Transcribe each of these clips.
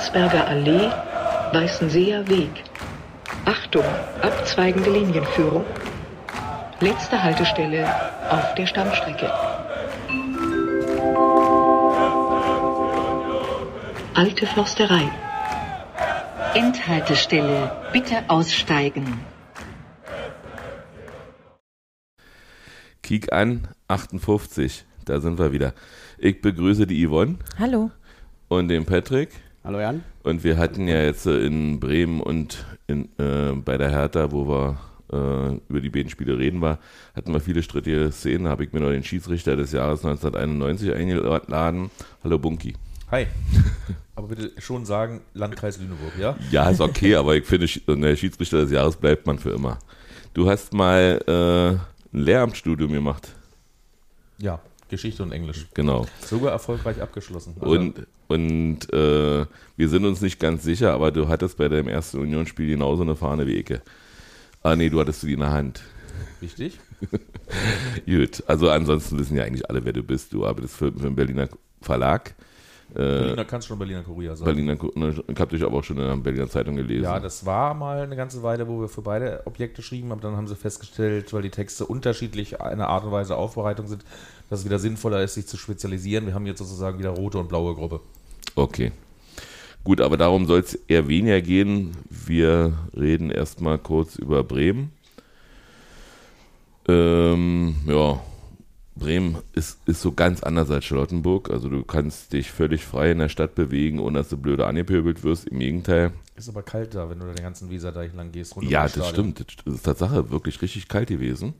Landsberger Allee, Weißenseer Weg. Achtung, abzweigende Linienführung. Letzte Haltestelle auf der Stammstrecke. Alte Försterei. Endhaltestelle. Bitte aussteigen. Kiek an, 58. Da sind wir wieder. Ich begrüße die Yvonne Hallo. und den Patrick. Hallo Jan. Und wir hatten ja jetzt äh, in Bremen und in, äh, bei der Hertha, wo wir äh, über die beiden Spiele reden war, hatten wir viele strittige Szenen. Da habe ich mir noch den Schiedsrichter des Jahres 1991 eingeladen. Hallo Bunky. Hi. Aber bitte schon sagen, Landkreis Lüneburg, ja? Ja, ist okay, aber ich finde, der Schiedsrichter des Jahres bleibt man für immer. Du hast mal äh, ein Lehramtsstudium gemacht. Ja, Geschichte und Englisch. Genau. Sogar erfolgreich abgeschlossen. Also, Und, und äh, wir sind uns nicht ganz sicher, aber du hattest bei deinem ersten Unionsspiel genauso eine Fahne wie Ecke. Ah nee, du hattest sie in der Hand. Richtig? Gut, also ansonsten wissen ja eigentlich alle, wer du bist. Du arbeitest für, für einen Berliner Verlag. Äh, Berliner kannst schon Berliner Kurier sagen. Berliner, ne, ich habe dich aber auch schon in der Berliner Zeitung gelesen. Ja, das war mal eine ganze Weile, wo wir für beide Objekte schrieben, aber dann haben sie festgestellt, weil die Texte unterschiedlich eine Art und Weise Aufbereitung sind, dass es wieder sinnvoller ist, sich zu spezialisieren. Wir haben jetzt sozusagen wieder rote und blaue Gruppe. Okay. Gut, aber darum soll es eher weniger gehen. Wir reden erstmal kurz über Bremen. Ähm, ja, Bremen ist, ist so ganz anders als Charlottenburg. Also du kannst dich völlig frei in der Stadt bewegen, ohne dass du blöde angepöbelt wirst. Im Gegenteil. Ist aber kalt da, wenn du den ganzen Weserdeich lang gehst. Ja, das das Stadion. stimmt. Das ist Tatsache wirklich richtig kalt gewesen.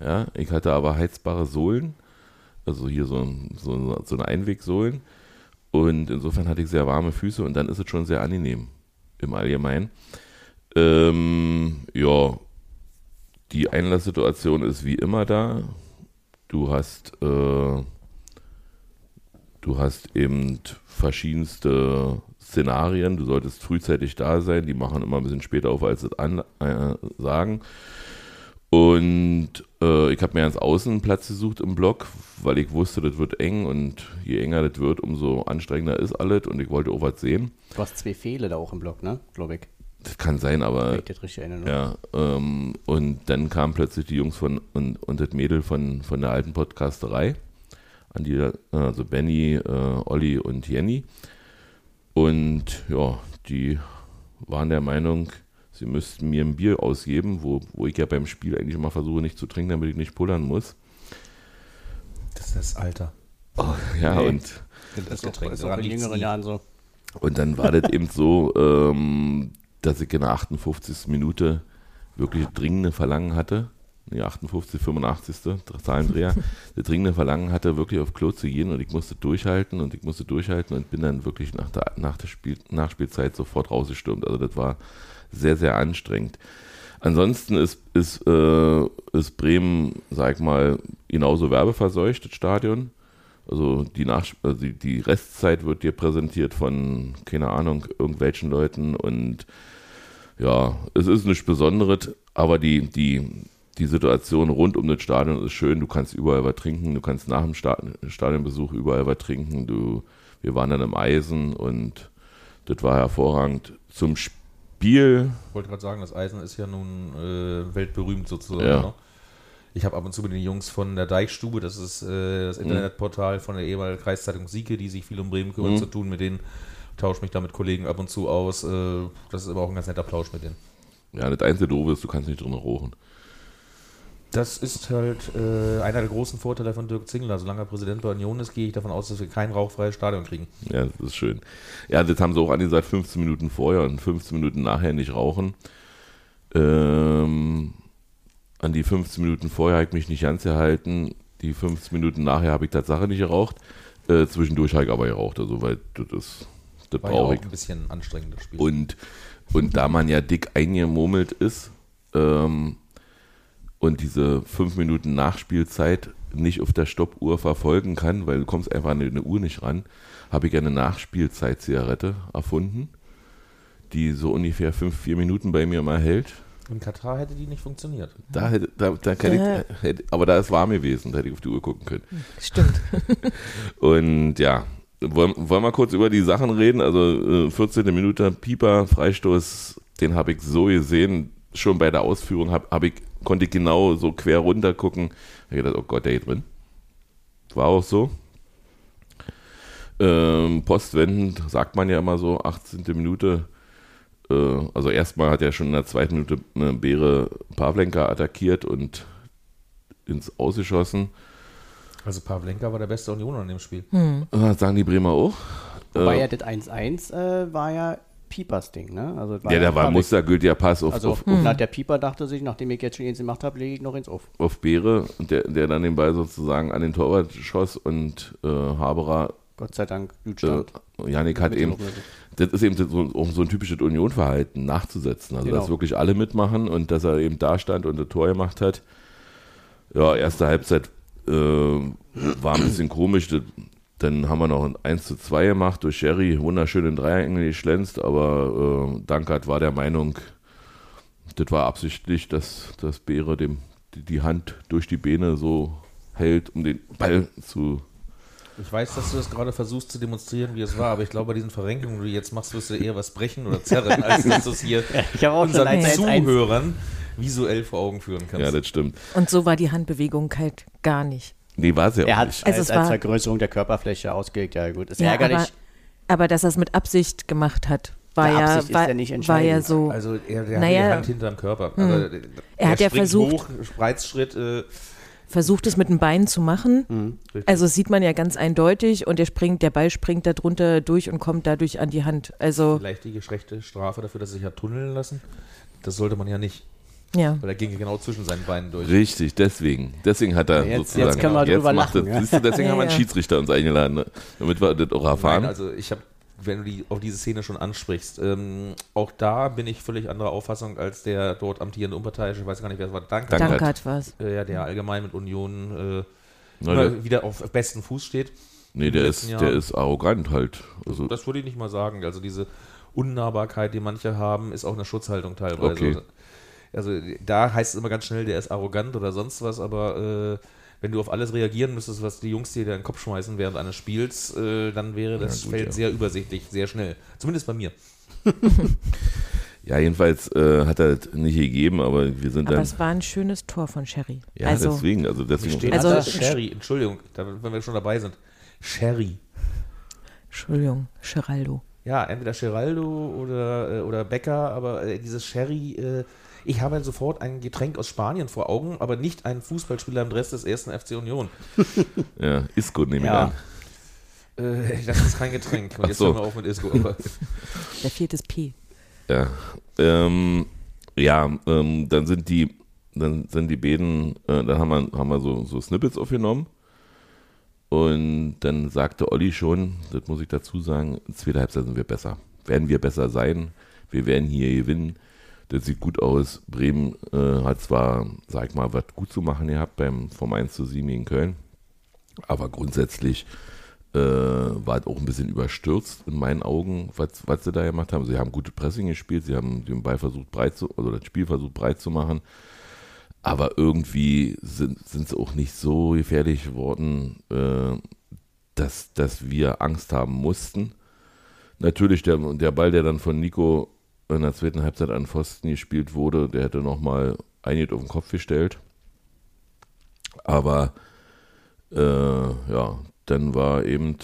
Ja, ich hatte aber heizbare Sohlen, also hier so, so, so eine Einwegsohlen. Und insofern hatte ich sehr warme Füße und dann ist es schon sehr angenehm im Allgemeinen. Ähm, ja, die Einlasssituation ist wie immer da. Du hast, äh, du hast eben verschiedenste Szenarien. Du solltest frühzeitig da sein. Die machen immer ein bisschen später auf, als sie es an, äh, sagen. Und äh, ich habe mir ganz außen Platz gesucht im Block, weil ich wusste, das wird eng und je enger das wird, umso anstrengender ist alles und ich wollte auch was sehen. Du hast zwei Fehle da auch im Block, ne? Glaube ich. Das kann sein, aber ich das richtig erinnere. ja, ähm, und dann kamen plötzlich die Jungs von und, und das Mädel von, von der alten Podcasterei, an die, äh, also Benny, äh, Olli und Jenny. Und ja, die waren der Meinung, sie müssten mir ein Bier ausgeben, wo, wo ich ja beim Spiel eigentlich immer versuche, nicht zu trinken, damit ich nicht pullern muss. Das ist das Alter. Ja, Nee. und Das ist auch in jüngeren Jahren so. Und dann war das eben so, ähm, dass ich in der 58. Minute wirklich dringende Verlangen hatte. Nee, 58, 85. Zahlendreher. der dringende Verlangen hatte, wirklich auf Klo zu gehen und ich musste durchhalten und ich musste durchhalten und bin dann wirklich nach der, nach der Spiel, Nachspielzeit sofort rausgestürmt. Also das war sehr, sehr anstrengend. Ansonsten ist, ist, äh, ist Bremen, sag mal, genauso werbeverseucht, das Stadion. Also die, Nach also die, Restzeit wird dir präsentiert von, keine Ahnung, irgendwelchen Leuten und ja, es ist nichts Besonderes, aber die, die, die Situation rund um das Stadion ist schön. Du kannst überall was trinken, du kannst nach dem Sta Stadionbesuch überall was trinken. Du, wir waren dann im Eisen und das war hervorragend. Zum Spiel, Ich wollte gerade sagen, das Eisen ist ja nun äh, weltberühmt sozusagen. Ja. Ne? Ich habe ab und zu mit den Jungs von der Deichstube, das ist äh, das Internetportal von der ehemaligen Kreiszeitung Sieke, die sich viel um Bremen kümmern, Mhm. zu tun. Mit denen tausche mich da mit Kollegen ab und zu aus. Äh, das ist aber auch ein ganz netter Plausch mit denen. ja, das einzige Doofe ist, du kannst nicht drin rauchen. Das ist halt äh, einer der großen Vorteile von Dirk Zingler. Solange er Präsident bei Union ist, gehe ich davon aus, dass wir kein rauchfreies Stadion kriegen. Ja, das ist schön. Ja, das haben sie auch angesagt, 15 Minuten vorher und 15 Minuten nachher nicht rauchen. Ähm, an die 15 Minuten vorher habe ich mich nicht ganz gehalten. Die 15 Minuten nachher habe ich Tatsache nicht geraucht. Äh, zwischendurch habe ich aber geraucht, also weil das ist, das War ja auch brauche ein bisschen anstrengendes Spiel. Und, und da man ja dick eingemurmelt ist ähm, und diese fünf Minuten Nachspielzeit nicht auf der Stoppuhr verfolgen kann, weil du kommst einfach an eine Uhr nicht ran, habe ich eine Nachspielzeit-Zigarette erfunden, die so ungefähr fünf, vier Minuten bei mir mal hält. In Katar hätte die nicht funktioniert. Da hätte, da, da kann Äh. ich, hätte, aber da ist warm gewesen, da hätte ich auf die Uhr gucken können. Stimmt. Und ja, wollen, wollen wir kurz über die Sachen reden? Also äh, 14. Minute Pieper, Freistoß, den habe ich so gesehen, schon bei der Ausführung hab, hab ich, konnte ich genau so quer runter gucken. Ich gedacht, oh Gott, der geht drin. War auch so. Ähm, postwendend sagt man ja immer so, 18. Minute. Äh, also erstmal hat er schon in der zweiten Minute eine Beere Pavlenka attackiert und ins Ausgeschossen. Also Pavlenka war der beste Unioner in dem Spiel. Äh, sagen die Bremer auch. Wobei Äh, ja das 1-1 äh, war ja Piepers Ding, ne? Also ja, der war Pavlik. mustergültiger Pass auf, Also auf, na, der Pieper dachte sich, nachdem ich jetzt schon eins gemacht habe, lege ich noch ins auf. auf Beere, der, der dann den Ball sozusagen an den Torwart schoss und äh, Haberer, Gott sei Dank, gut äh. Janik hat eben, das ist eben so, auch so ein typisches Union-Verhalten, nachzusetzen. Also, Genau. dass wirklich alle mitmachen und dass er eben da stand und das Tor gemacht hat. Ja, erste Halbzeit äh, war ein bisschen komisch. Das, dann haben wir noch ein 1 zu 2 gemacht durch Sherry, wunderschön in Dreierengel geschlänzt, aber äh, Dankert war der Meinung, das war absichtlich, dass, dass Beere dem, die, die Hand durch die Beine so hält, um den Ball zu Ich weiß, dass du das gerade versuchst zu demonstrieren, wie es war, aber ich glaube, bei diesen Verrenkungen, die du jetzt machst, wirst du eher was brechen oder zerren, als dass du es hier Ich habe auch schon unseren ein 1-1. Zuhörern visuell vor Augen führen kannst. Ja, das stimmt. Und so war die Handbewegung halt gar nicht. Nee, war sie Er auch hat nicht. als, Also es als Vergrößerung der Körperfläche ausgelegt, ja gut. Ist Ja, ärgerlich. aber, aber dass er es mit Absicht gemacht hat, war Ja, ja, Absicht ist war, ja nicht war ja entscheidend. so. Also er, der Naja. hat die Hand hinterm Körper. Also, der Er hat ja versucht- hoch, Spreizschritt. Äh, versucht es mit dem Bein zu machen. Mhm. Also das sieht man ja ganz eindeutig und der springt, der Ball springt da drunter durch und kommt dadurch an die Hand. Also Vielleicht die geschrechte Strafe dafür, dass er sich hat tunneln lassen. Das sollte man ja nicht, ja. weil er ging ja genau zwischen seinen Beinen durch. Richtig, deswegen. Deswegen hat er Jetzt- sozusagen. jetzt können wir drüber macht lachen, das, ja. siehst du, deswegen Ja, haben wir einen ja. Schiedsrichter uns eingeladen, ne? damit wir das auch erfahren. Nein, also ich habe, wenn du die, auf diese Szene schon ansprichst, ähm, auch da bin ich völlig anderer Auffassung als der dort amtierende Unparteiische, ich weiß gar nicht, wer es war, Danke, Dankert. Dankert war es. äh, ja, der allgemein mit Union äh, Na, immer der, wieder auf besten Fuß steht. nee, der ist, der ist arrogant halt. Also, Das würde ich nicht mal sagen. Also diese Unnahbarkeit, die manche haben, ist auch eine Schutzhaltung teilweise. Okay. Also da heißt es immer ganz schnell, der ist arrogant oder sonst was, aber äh, wenn du auf alles reagieren müsstest, was die Jungs dir in den Kopf schmeißen während eines Spiels, äh, dann wäre das gut, Feld ja. sehr übersichtlich, sehr schnell. Zumindest bei mir. ja, jedenfalls äh, hat er das nicht gegeben, aber wir sind Aber dann. es war ein schönes Tor von Sherry. Ja, also deswegen, also deswegen. Steht Also- da Sherry, Entschuldigung, da, wenn wir schon dabei sind. Sherry. Entschuldigung, Geraldo. Ja, entweder Geraldo oder, äh, oder Becker, aber äh, dieses Sherry, äh, ich habe sofort ein Getränk aus Spanien vor Augen, aber nicht einen Fußballspieler im Dress des ersten FC Union. Ja, ist gut, nehme ich Ja. an. Äh, das ist kein Getränk. Und Ach jetzt so. hören wir auf mit Isco. Aber Der fehlt das P. Ja, ähm, ja ähm, dann sind die, dann sind die beiden, äh, dann haben wir, haben wir so, so Snippets aufgenommen. Und dann sagte Olli schon, das muss ich dazu sagen, in zweiter Halbzeit sind wir besser. Werden wir besser sein. Wir werden hier gewinnen. Das sieht gut aus. Bremen äh, hat zwar, sag ich mal, was gut zu machen gehabt beim vom 1 zu 7 in Köln. Aber grundsätzlich äh, war es auch ein bisschen überstürzt in meinen Augen, was, was sie da gemacht haben. Sie haben gute Pressing gespielt, sie haben den Ball versucht breit zu, also das Spiel versucht breit zu machen. Aber irgendwie sind, sind sie auch nicht so gefährlich geworden, äh, dass, dass wir Angst haben mussten. Natürlich, der, der Ball, der dann von Nico in der zweiten Halbzeit an Pfosten gespielt wurde, der hätte nochmal einiges auf den Kopf gestellt. Aber äh, ja, dann war eben.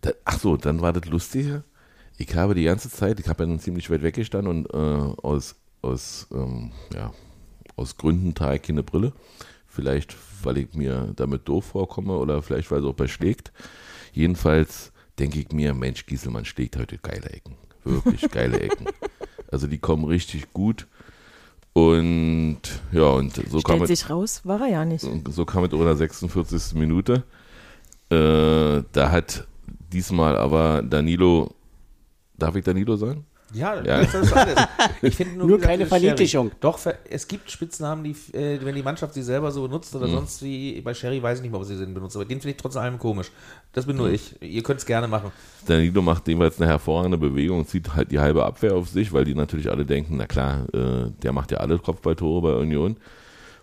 Da, ach so, dann war das Lustige. Ich habe die ganze Zeit, ich habe ja dann ziemlich weit weggestanden und äh, aus, aus, ähm, ja, aus Gründen trage ich keine Brille. Vielleicht, weil ich mir damit doof vorkomme oder vielleicht, weil es auch beschlägt. Jedenfalls denke ich mir, Mensch, Gieselmann schlägt heute geile Ecken. Wirklich geile Ecken. Also die kommen richtig gut. Und ja, und so kam Stellt es. sich raus, war er ja nicht. So kam es in der 46. Minute. Äh, da hat diesmal aber Danilo, darf ich Danilo sagen? Ja, Ja. das ist alles. Ich finde Nur wie gesagt, keine Sherry. Verniedlichung. Doch, es gibt Spitznamen, die, äh, wenn die Mannschaft sie selber so benutzt Mhm. oder sonst wie, bei Sherry weiß ich nicht mal, was sie den benutzt, aber den finde ich trotz allem komisch. Das bin nur Mhm. ich. Ihr könnt es gerne machen. Danilo macht jeweils eine hervorragende Bewegung, zieht halt die halbe Abwehr auf sich, weil die natürlich alle denken, na klar, äh, der macht ja alle Kopfballtore bei Union.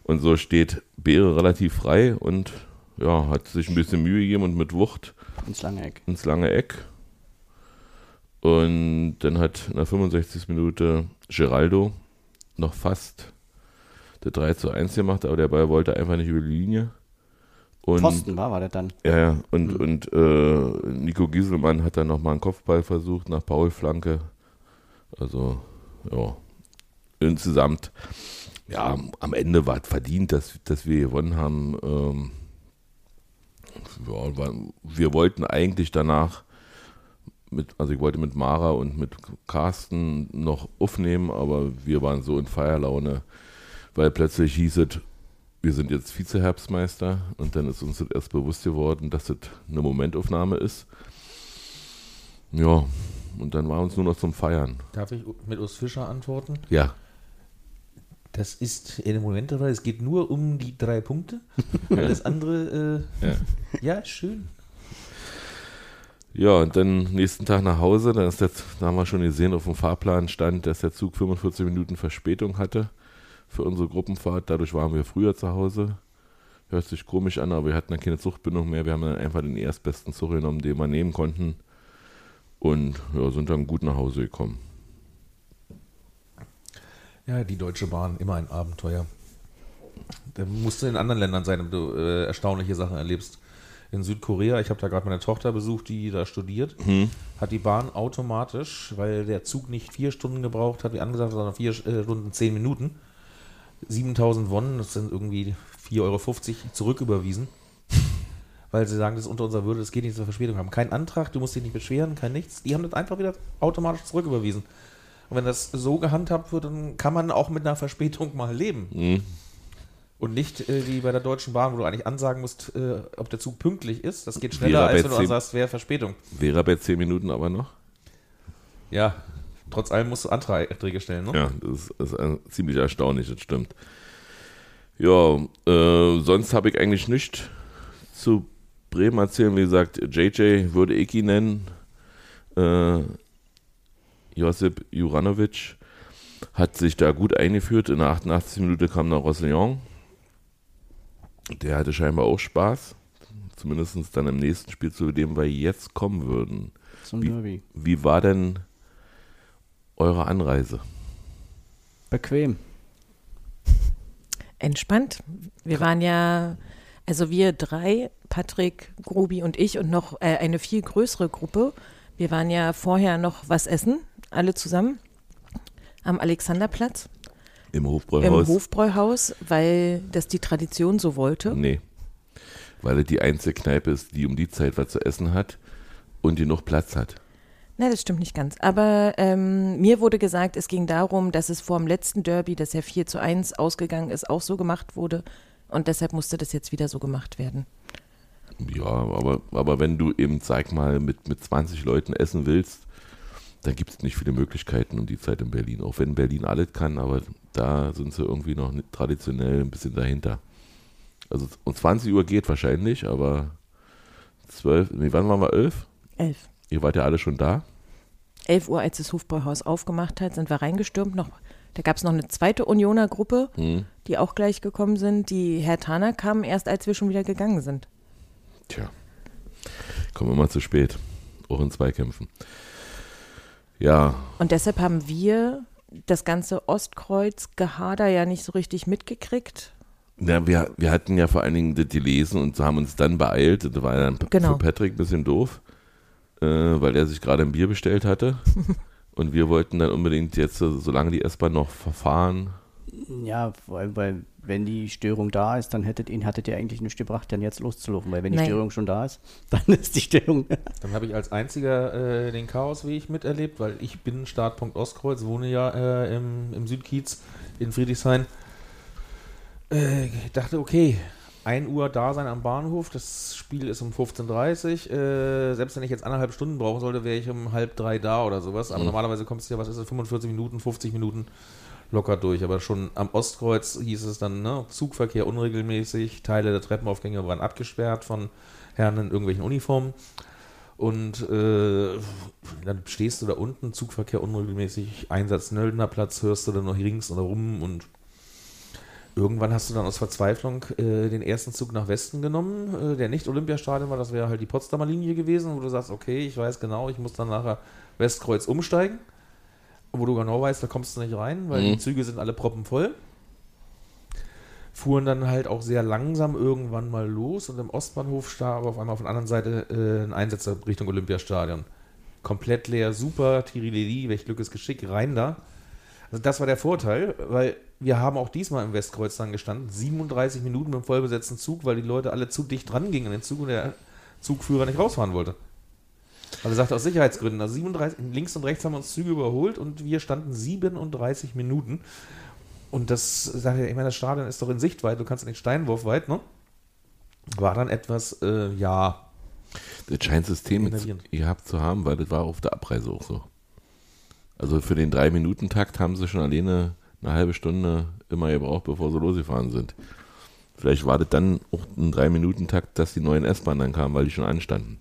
Und so steht Beere relativ frei und ja, hat sich ein bisschen Mühe gegeben und mit Wucht Ins lange Eck. ins lange Eck. Und dann hat in der 65. Minute Geraldo noch fast der 3 zu 1 gemacht, aber der Ball wollte einfach nicht über die Linie. Und, Pfosten war, war der dann. Ja, ja, und, und äh, Nico Gieselmann hat dann nochmal einen Kopfball versucht nach Paul-Flanke. Also, ja, insgesamt, ja, am Ende war es verdient, dass, dass wir gewonnen haben. Ähm, ja, wir wollten eigentlich danach, mit, also ich wollte mit Mara und mit Carsten noch aufnehmen, aber wir waren so in Feierlaune, weil plötzlich hieß es, wir sind jetzt Vizeherbstmeister und dann ist uns das erst bewusst geworden, dass das eine Momentaufnahme ist. Ja, und dann war uns nur noch zum Feiern. Darf ich mit Urs Fischer antworten? Ja, Das ist in Moment, weil es geht nur um die drei Punkte. Alles andere, äh, Ja. ja, schön. Ja, und dann nächsten Tag nach Hause, dann ist der, da haben wir schon gesehen, auf dem Fahrplan stand, dass der Zug 45 Minuten Verspätung hatte für unsere Gruppenfahrt. Dadurch waren wir früher zu Hause. Hört sich komisch an, aber wir hatten dann keine Zuchtbindung mehr. Wir haben dann einfach den erstbesten Zug genommen, den wir nehmen konnten. Und ja, sind dann gut nach Hause gekommen. Ja, die Deutsche Bahn, immer ein Abenteuer. Da musst du in anderen Ländern sein, wenn du äh, erstaunliche Sachen erlebst. In Südkorea, ich habe da gerade meine Tochter besucht, die da studiert, hat die Bahn automatisch, weil der Zug nicht vier Stunden gebraucht hat, wie angesagt, sondern vier äh, Stunden zehn Minuten, 7000 Won, das sind irgendwie 4,50 Euro, zurücküberwiesen. Weil sie sagen, das ist unter unserer Würde, das geht nicht zur Verspätung haben. Kein Antrag, du musst dich nicht beschweren, kein nichts. Die haben das einfach wieder automatisch zurücküberwiesen. Und wenn das so gehandhabt wird, dann kann man auch mit einer Verspätung mal leben. Mhm. Und nicht äh, wie bei der Deutschen Bahn, wo du eigentlich ansagen musst, äh, ob der Zug pünktlich ist. Das geht schneller, Wäre als wenn du zehn- ansagst, wer Verspätung. Wäre bei 10 Minuten aber noch. Ja, trotz allem musst du Anträge stellen. Ne? Ja, das ist, das ist ziemlich erstaunlich, das stimmt. Ja, äh, sonst habe ich eigentlich nichts zu Bremen erzählen. Wie gesagt, JJ würde ich ihn nennen. Äh, Josip Juranovic hat sich da gut eingeführt. In der 88. Minute kam noch Roussillon. Der hatte scheinbar auch Spaß. Zumindest dann im nächsten Spiel, zu dem wir jetzt kommen würden. Zum Wie- Derby. Wie war denn eure Anreise? Bequem. Entspannt. Wir waren ja, also wir drei, Patrick, Grubi und ich und noch äh, eine viel größere Gruppe. Wir waren ja vorher noch was essen, alle zusammen, am Alexanderplatz, Im im Hofbräuhaus? Hofbräuhaus, weil das die Tradition so wollte. Nee. Weil es die einzige Kneipe ist, die um die Zeit was zu essen hat und die noch Platz hat. Nein, das stimmt nicht ganz. Aber ähm, mir wurde gesagt, es ging darum, dass es vor dem letzten Derby, das ja 4 zu 1 ausgegangen ist, auch so gemacht wurde. Und deshalb musste das jetzt wieder so gemacht werden. Ja, aber, aber wenn du eben, sag mal, mit, mit 20 Leuten essen willst, dann gibt es nicht viele Möglichkeiten um die Zeit in Berlin. Auch wenn Berlin alles kann, aber da sind sie irgendwie noch traditionell ein bisschen dahinter. Also um 20 Uhr geht wahrscheinlich, aber 12, nee, wann waren wir? 11? Elf. Ihr wart ja alle schon da. 11 Uhr, als das Hofbräuhaus aufgemacht hat, sind wir reingestürmt. Noch, da gab es noch eine zweite Unioner Gruppe, Hm. die auch gleich gekommen sind. Die Herr Taner kamen erst, als wir schon wieder gegangen sind. Tja, kommen immer zu spät. Auch in Zweikämpfen. Ja, Und deshalb haben wir das ganze Ostkreuz-Gehader ja nicht so richtig mitgekriegt. Ja, wir, wir hatten ja vor allen Dingen das gelesen und haben uns dann beeilt. Das war dann Genau. für Patrick ein bisschen doof, äh, weil er sich gerade ein Bier bestellt hatte. und wir wollten dann unbedingt jetzt, so- solange die S-Bahn noch verfahren, Ja, weil, weil wenn die Störung da ist, dann hättet ihn hattet ihr eigentlich nicht gebracht, dann jetzt loszulaufen, weil wenn die Nein. Störung schon da ist, dann ist die Störung. Dann habe ich als einziger äh, den Chaosweg miterlebt, weil ich bin Startpunkt Ostkreuz, wohne ja äh, im, im Südkiez in Friedrichshain. Äh, ich dachte, okay, 1 Uhr da sein am Bahnhof, das Spiel ist um 15.30 Uhr. Äh, selbst wenn ich jetzt anderthalb Stunden brauchen sollte, wäre ich um halb drei da oder sowas. Aber normalerweise kommst du ja, was ist das, 45 Minuten, 50 Minuten locker durch. Aber schon am Ostkreuz hieß es dann, ne, Zugverkehr unregelmäßig, Teile der Treppenaufgänge waren abgesperrt von Herren in irgendwelchen Uniformen. Und äh, dann stehst du da unten, Zugverkehr unregelmäßig, Einsatz Nöldnerplatz, hörst du dann noch rings oder rum und Irgendwann hast du dann aus Verzweiflung äh, den ersten Zug nach Westen genommen, äh, der nicht Olympiastadion war, das wäre halt die Potsdamer Linie gewesen, wo du sagst, okay, ich weiß genau, ich muss dann nachher Westkreuz umsteigen, wo du genau weißt, da kommst du nicht rein, weil Mhm. die Züge sind alle proppenvoll. Fuhren dann halt auch sehr langsam irgendwann mal los und im Ostbahnhof starb aber auf einmal auf der anderen Seite äh, ein Einsetzer Richtung Olympiastadion. Komplett leer, super, Tirilili, welch Glück ist Geschick, rein da. Also das war der Vorteil, weil wir haben auch diesmal im Westkreuz dann gestanden, 37 Minuten mit einem vollbesetzten Zug, weil die Leute alle zu dicht dran gingen an den Zug und der Zugführer nicht rausfahren wollte. Weil er sagte aus Sicherheitsgründen, also 37, links und rechts haben wir uns Züge überholt und wir standen 37 Minuten. Und das, sag ich, ich meine, das Stadion ist doch in Sichtweite, du kannst den Steinwurf weit, ne? War dann etwas, äh, ja, Das scheint System gehabt zu haben, weil das war auf der Abreise auch so. Also für den Drei-Minuten-Takt haben sie schon alleine eine halbe Stunde immer gebraucht, bevor sie losgefahren sind. Vielleicht war das dann auch ein Drei-Minuten-Takt, dass die neuen S-Bahnen dann kamen, weil die schon anstanden.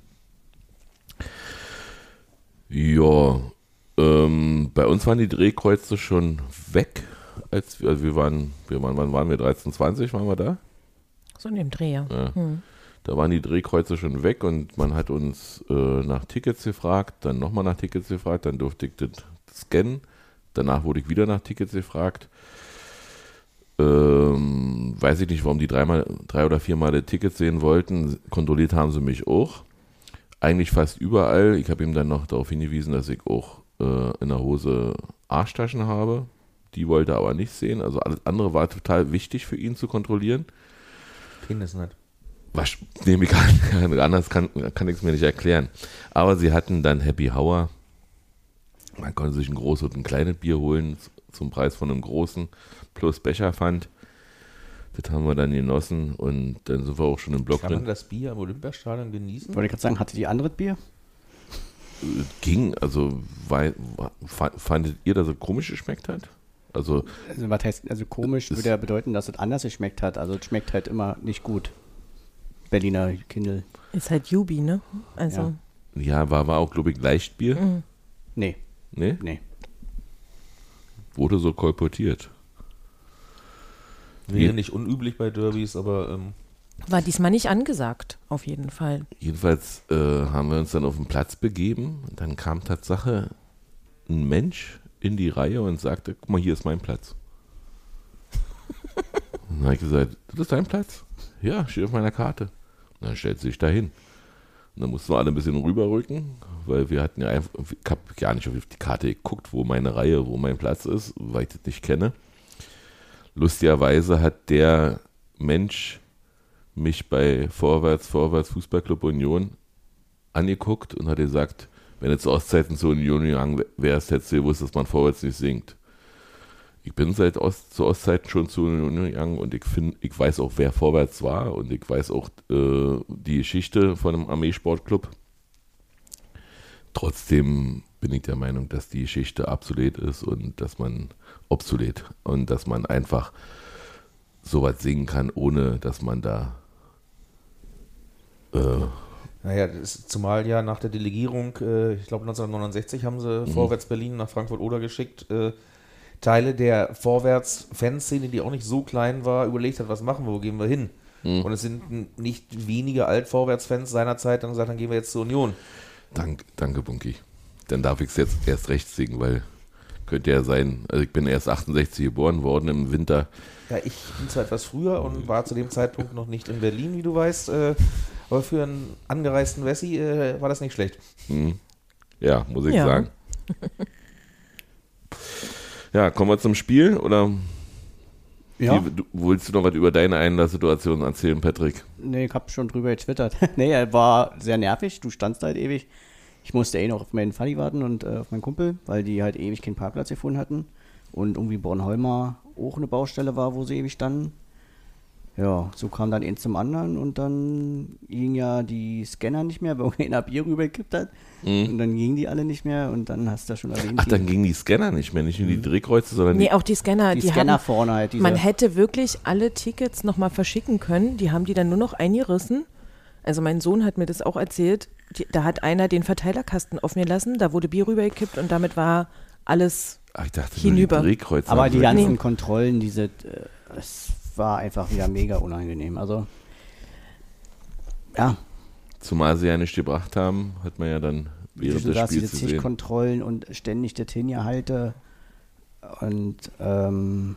Ja, ähm, bei uns waren die Drehkreuze schon weg. Als wir, also wir waren, wir waren, wann waren wir? 13, 20 waren wir da? So in dem Dreh, ja. Ja. Hm. Da waren die Drehkreuze schon weg und man hat uns äh, nach Tickets gefragt, dann nochmal nach Tickets gefragt, dann durfte ich das scannen. Danach wurde ich wieder nach Tickets gefragt. Ähm, weiß ich nicht, warum die dreimal, drei oder viermal das Ticket sehen wollten. Kontrolliert haben sie mich auch. Eigentlich fast überall. Ich habe ihm dann noch darauf hingewiesen, dass ich auch äh, in der Hose Arschtaschen habe. Die wollte er aber nicht sehen. Also alles andere war total wichtig für ihn zu kontrollieren. Penis nicht. Was nehme ich an, anders kann, kann ich es mir nicht erklären. Aber sie hatten dann Happy Hour. Man konnte sich ein großes und ein kleines Bier holen zum Preis von einem großen plus Becherpfand. Das haben wir dann genossen und dann sind wir auch schon im Block Kann man drin. das Bier am Olympiastadion genießen? Wollte ich gerade sagen, hatte die andere Bier? Ging, also weil, fa- fandet ihr, dass es komisch geschmeckt hat? Also Also, was heißt, also komisch würde ja bedeuten, dass es anders geschmeckt hat. Also es schmeckt halt immer nicht gut. Berliner Kindle. Ist halt Jubi, ne? Also, Ja. ja, war, war auch, glaube ich, Leichtbier. Mhm. Nee, Ne? nee. Wurde so kolportiert. Wäre nicht unüblich bei Derbys, aber ähm, war diesmal nicht angesagt, auf jeden Fall. Jedenfalls äh, haben wir uns dann auf den Platz begeben. Und dann kam Tatsache ein Mensch in die Reihe und sagte, guck mal, hier ist mein Platz. und dann habe ich gesagt, das ist dein Platz? Ja, steht auf meiner Karte. Und dann stellt sie sich da hin. Und dann mussten wir alle ein bisschen rüberrücken, weil wir hatten ja einfach, ich habe gar nicht auf die Karte geguckt, wo meine Reihe, wo mein Platz ist, weil ich das nicht kenne. Lustigerweise hat der Mensch mich bei Vorwärts, Vorwärts Fußballclub Union angeguckt und hat gesagt, wenn zu Ostzeiten zur Union gegangen wärst, hättest du gewusst, dass man vorwärts nicht singt. Ich bin seit Ost, zu Ostzeiten schon zur Union gegangen und ich finde, ich weiß auch, wer vorwärts war und ich weiß auch äh, die Geschichte von dem Armeesportclub. Trotzdem bin ich der Meinung, dass die Geschichte obsolet ist und dass man obsolet und dass man einfach sowas singen kann, ohne dass man da äh, naja, das ist, zumal ja nach der Delegierung, äh, ich glaube 1969 haben sie Vorwärts Berlin nach Frankfurt-Oder geschickt, äh, Teile der Vorwärts-Fanszene, die auch nicht so klein war, überlegt hat, was machen wir, wo gehen wir hin? Und es sind nicht wenige Alt-Vorwärts-Fans seinerzeit dann gesagt, dann gehen wir jetzt zur Union. Dank, danke, Bunky. Dann darf ich es jetzt erst recht singen, weil könnte ja sein, also ich bin erst 68 geboren worden im Winter. Ja, ich bin zwar etwas früher und war zu dem Zeitpunkt noch nicht in Berlin, wie du weißt, äh, aber für einen angereisten Wessi äh, war das nicht schlecht. Hm. Ja, muss ich Ja. sagen. Ja, kommen wir zum Spiel oder Ja, wie, du, willst du noch was über deine Einlasssituation erzählen, Patrick? nee, ich hab schon drüber getwittert. nee, er war sehr nervig. Du standst halt ewig. Ich musste eh noch auf meinen Falli warten und äh, auf meinen Kumpel, weil die halt ewig keinen Parkplatz gefunden hatten. Und irgendwie Bornholmer auch eine Baustelle war, wo sie ewig standen. Ja, so kam dann eins zum anderen und dann ging ja die Scanner nicht mehr, weil einer Bier rübergekippt hat. Und dann gingen die alle nicht mehr und dann hast du ja schon erwähnt. Mhm. Ach, dann gingen die Scanner nicht mehr, nicht nur die Drehkreuze, sondern Nee, die, auch die Scanner, die, die, Scanner haben, vorne halt. Diese, man hätte wirklich alle Tickets nochmal verschicken können. Die haben die dann nur noch eingerissen. Also mein Sohn hat mir das auch erzählt. Die, da hat einer den Verteilerkasten offen gelassen, da wurde Bier rübergekippt und damit war alles Ach, ich dachte hinüber. die aber die ganzen Nee. Kontrollen, diese, äh, es war einfach wieder mega unangenehm. Also, ja, Zumal sie ja nicht gebracht haben, hat man ja dann während des sagst, diese Spiels gesehen. Zichtkontrollen und ständig der Tinja halte. Und und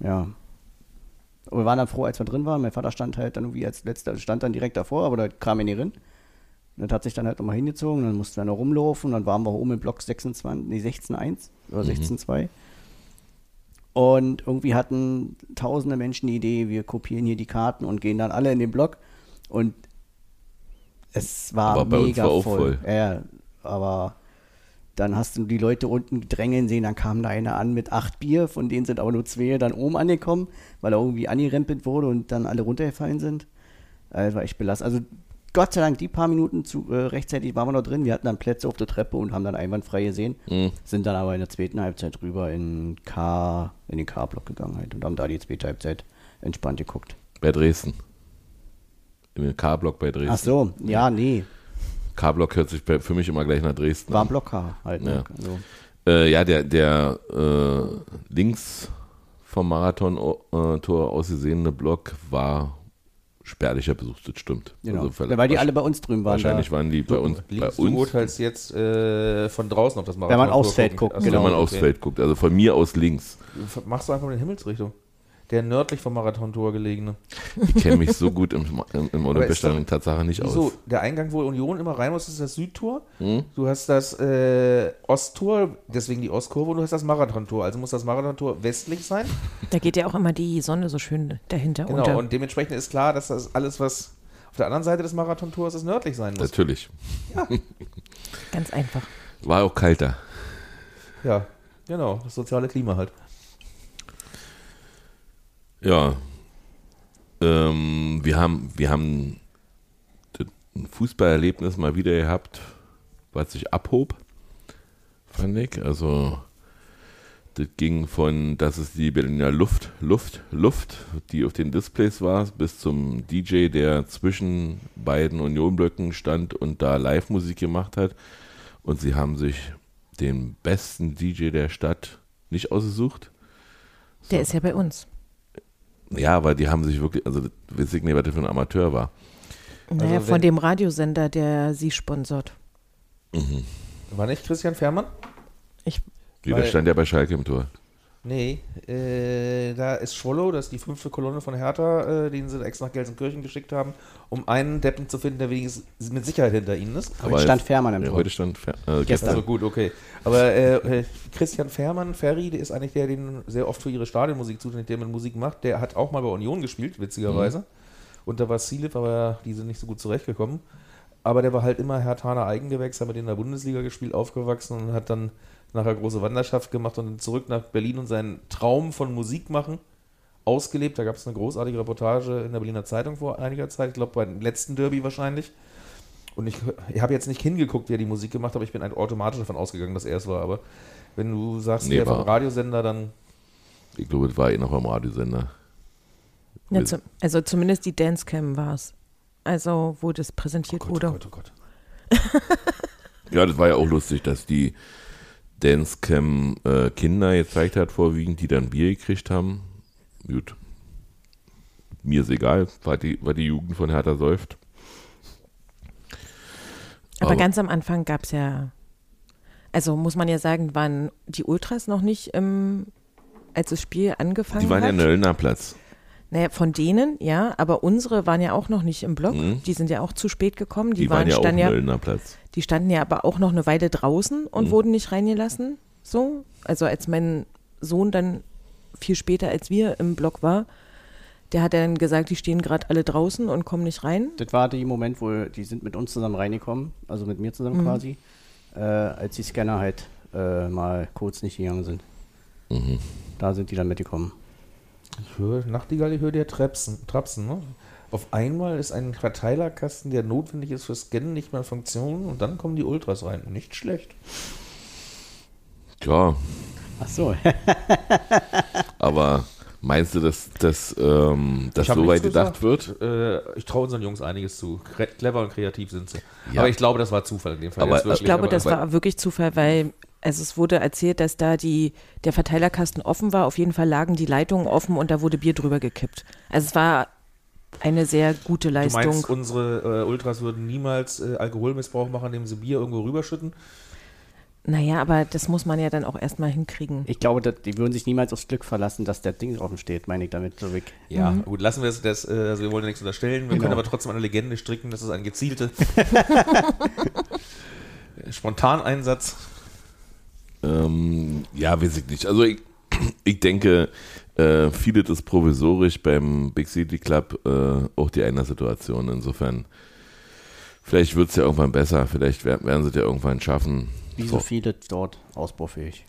ja. Und wir waren dann froh, als wir drin waren. Mein Vater stand halt dann irgendwie als letzter, stand dann direkt davor, aber da kam er nicht rein. Und das hat sich dann halt nochmal hingezogen, dann mussten wir noch rumlaufen, dann waren wir oben im Block 26, nee, 16.1 oder 16.2. Und irgendwie hatten tausende Menschen die Idee, wir kopieren hier die Karten und gehen dann alle in den Block. Und es war Aber bei uns mega war auch voll. voll. Ja, aber dann hast du die Leute unten drängeln sehen, dann kam da einer an mit acht Bier, von denen sind aber nur zwei dann oben angekommen, weil er irgendwie angerempelt wurde und dann alle runtergefallen sind. Das war echt belastend. Also Gott sei Dank, die paar Minuten zu, äh, rechtzeitig waren wir noch drin. Wir hatten dann Plätze auf der Treppe und haben dann einwandfrei gesehen. Mhm. Sind dann aber in der zweiten Halbzeit rüber in K, in den K-Block gegangen halt und haben da die zweite Halbzeit entspannt geguckt. Bei Dresden. Im K-Block bei Dresden. Ach so, ja, nee. K-Block hört sich für mich immer gleich nach Dresden War an. ein Block K halt. Ne? Ja. Also, Äh, ja, der, der äh, links vom Marathon-Tor aus gesehene Block war spärlicher besucht, das stimmt. genau. Also, ja, weil die alle bei uns drüben waren. wahrscheinlich da. waren die bei uns. Bei Links, du uns urteilst jetzt äh, von draußen auf das Marathon. Wenn man aufs Feld guckt, Ach so, wenn genau. man aufs okay. Feld guckt. Also von mir aus links. Machst du einfach in die Himmelsrichtung. Der nördlich vom Marathontor gelegene. Ich kenne mich so gut im, im, im Olympiastadion Tatsache nicht aus. Der Eingang, wo Union immer rein muss, ist das Südtor. Hm? Du hast das äh, Osttor, deswegen die Ostkurve, und du hast das Marathontor. Also muss das Marathontor westlich sein. Da geht ja auch immer die Sonne so schön dahinter Genau, unter. und dementsprechend ist klar, dass das alles, was auf der anderen Seite des Marathontors ist, nördlich sein muss. Natürlich. Ganz einfach. War auch kalter. Ja, genau, das soziale Klima halt. Ja. Ähm, wir haben, wir haben das- ein Fußballerlebnis mal wieder gehabt, was sich abhob, fand ich. Also, das ging von, dass es die Berliner Luft, Luft, Luft, die auf den Displays war, bis zum DJ, der zwischen beiden Unionblöcken stand und da Live-Musik gemacht hat. Und sie haben sich den besten DJ der Stadt nicht ausgesucht. Der ist ja bei uns. Ja, aber die haben sich wirklich, also nicht, was das für ein Amateur war. Naja, wenn- von dem Radiosender, der sie sponsort. War nicht Christian Fährmann? Ich, Der Weil- stand ja bei Schalke im Tor. Nee, äh, da ist Schwollow, das ist die fünfte Kolonne von Hertha, äh, den sie extra nach Gelsenkirchen geschickt haben, um einen Deppen zu finden, der wenigstens mit Sicherheit hinter ihnen ist. Heute stand Fährmann im ja, Tor. Heute stand Fer äh, Gestern. gestern. Also gut, okay. Aber äh, äh, Christian Fährmann, Ferry, der ist eigentlich der, den sehr oft für ihre Stadionmusik zuständig, der mit Musik macht. Der hat auch mal bei Union gespielt, witzigerweise. Mhm. Und da war Silip, aber die sind nicht so gut zurechtgekommen. Aber der war halt immer Hertaner Eigengewächs, hat mit denen in der Bundesliga gespielt, aufgewachsen und hat dann nachher große Wanderschaft gemacht und dann zurück nach Berlin und seinen Traum von Musik machen ausgelebt. Da gab es eine großartige Reportage in der Berliner Zeitung vor einiger Zeit, ich glaube beim letzten Derby wahrscheinlich. Und ich, ich habe jetzt nicht hingeguckt, wie er die Musik gemacht hat, aber ich bin automatisch davon ausgegangen, dass er es war. Aber wenn du sagst, Nee, der vom war- Radiosender, dann Ich glaube, das war eh noch beim Radiosender. ja, zum, also zumindest die Dancecam war es. Also, wo das präsentiert wurde. oh Gott. Ja, das war ja auch lustig, dass die Dancecam äh, Kinder gezeigt hat, vorwiegend, die dann Bier gekriegt haben. Gut. Mir ist egal, weil die, weil die Jugend von Hertha säuft. Aber Aber- ganz am Anfang gab es ja, also muss man ja sagen, waren die Ultras noch nicht, im, als das Spiel angefangen Die waren ja hat. in Nöllner Platz. Naja, von denen, ja, aber unsere waren ja auch noch nicht im Block. Mhm. Die sind ja auch zu spät gekommen. Die, Die, waren ja auch standen im ja, Platz. Die standen ja aber auch noch eine Weile draußen und Mhm. wurden nicht reingelassen. So. Also als mein Sohn dann viel später als wir im Block war, der hat dann gesagt, die stehen gerade alle draußen und kommen nicht rein. Das war der Moment, wo die sind mit uns zusammen reingekommen, also mit mir zusammen Mhm. quasi, äh, als die Scanner halt äh, mal kurz nicht gegangen sind. Mhm. Da sind die dann mitgekommen. Ich höre, Nachtigall, ich höre dir Trapsen, Trapsen, ne? Auf einmal ist ein Verteilerkasten, der notwendig ist für Scannen, nicht mehr in Funktion und dann kommen die Ultras rein. Nicht schlecht. Ja, Ach so, aber meinst du, dass, dass, ähm, dass so weit gedacht gesagt. wird? Äh, ich traue unseren Jungs einiges zu. Kre- Clever und kreativ sind sie. Ja. Aber ich glaube, das war Zufall in dem Fall. Aber- Jetzt Ich Ich glaube, aber- das war wirklich Zufall, weil Also es wurde erzählt, dass da die, der Verteilerkasten offen war. Auf jeden Fall lagen die Leitungen offen und da wurde Bier drüber gekippt. Also es war eine sehr gute Du Leistung. meinst, unsere äh, Ultras würden niemals äh, Alkoholmissbrauch machen, indem sie Bier irgendwo rüberschütten? naja, aber das muss man ja dann auch erstmal hinkriegen. Ich glaube, dass, die würden sich niemals aufs Glück verlassen, dass der Ding offen steht, meine ich damit so weg. Ja, gut, lassen wir es. Das, äh, also wir wollen ja nichts unterstellen. Wir Genau. können aber trotzdem eine Legende stricken. Das ist ein gezielter Spontaneinsatz. Ähm, ja, weiß ich nicht. Also ich, ich denke, äh, viele das provisorisch beim Big City Club äh, auch die eine Situation. Insofern, vielleicht wird es ja irgendwann besser. Vielleicht werden, werden sie es ja irgendwann schaffen. Wie so viele dort ausbaufähig.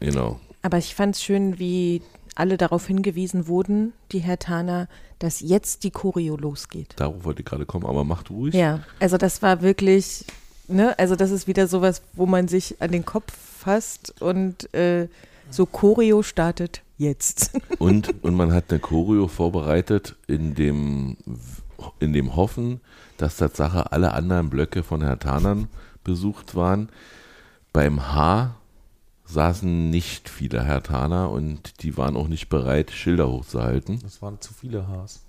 Genau. Aber ich fand es schön, wie alle darauf hingewiesen wurden, die Hertaner, dass jetzt die Choreo losgeht. Darauf wollte ich gerade kommen, aber macht ruhig. Ja, also das war wirklich, ne, also das ist wieder sowas, wo man sich an den Kopf fasst und äh, so Choreo startet jetzt. Und, und man hat eine Choreo vorbereitet in dem, in dem Hoffen, dass Tatsache alle anderen Blöcke von Hertanern besucht waren. Beim H saßen nicht viele Hertaner und die waren auch nicht bereit, Schilder hochzuhalten. Das waren zu viele Hs.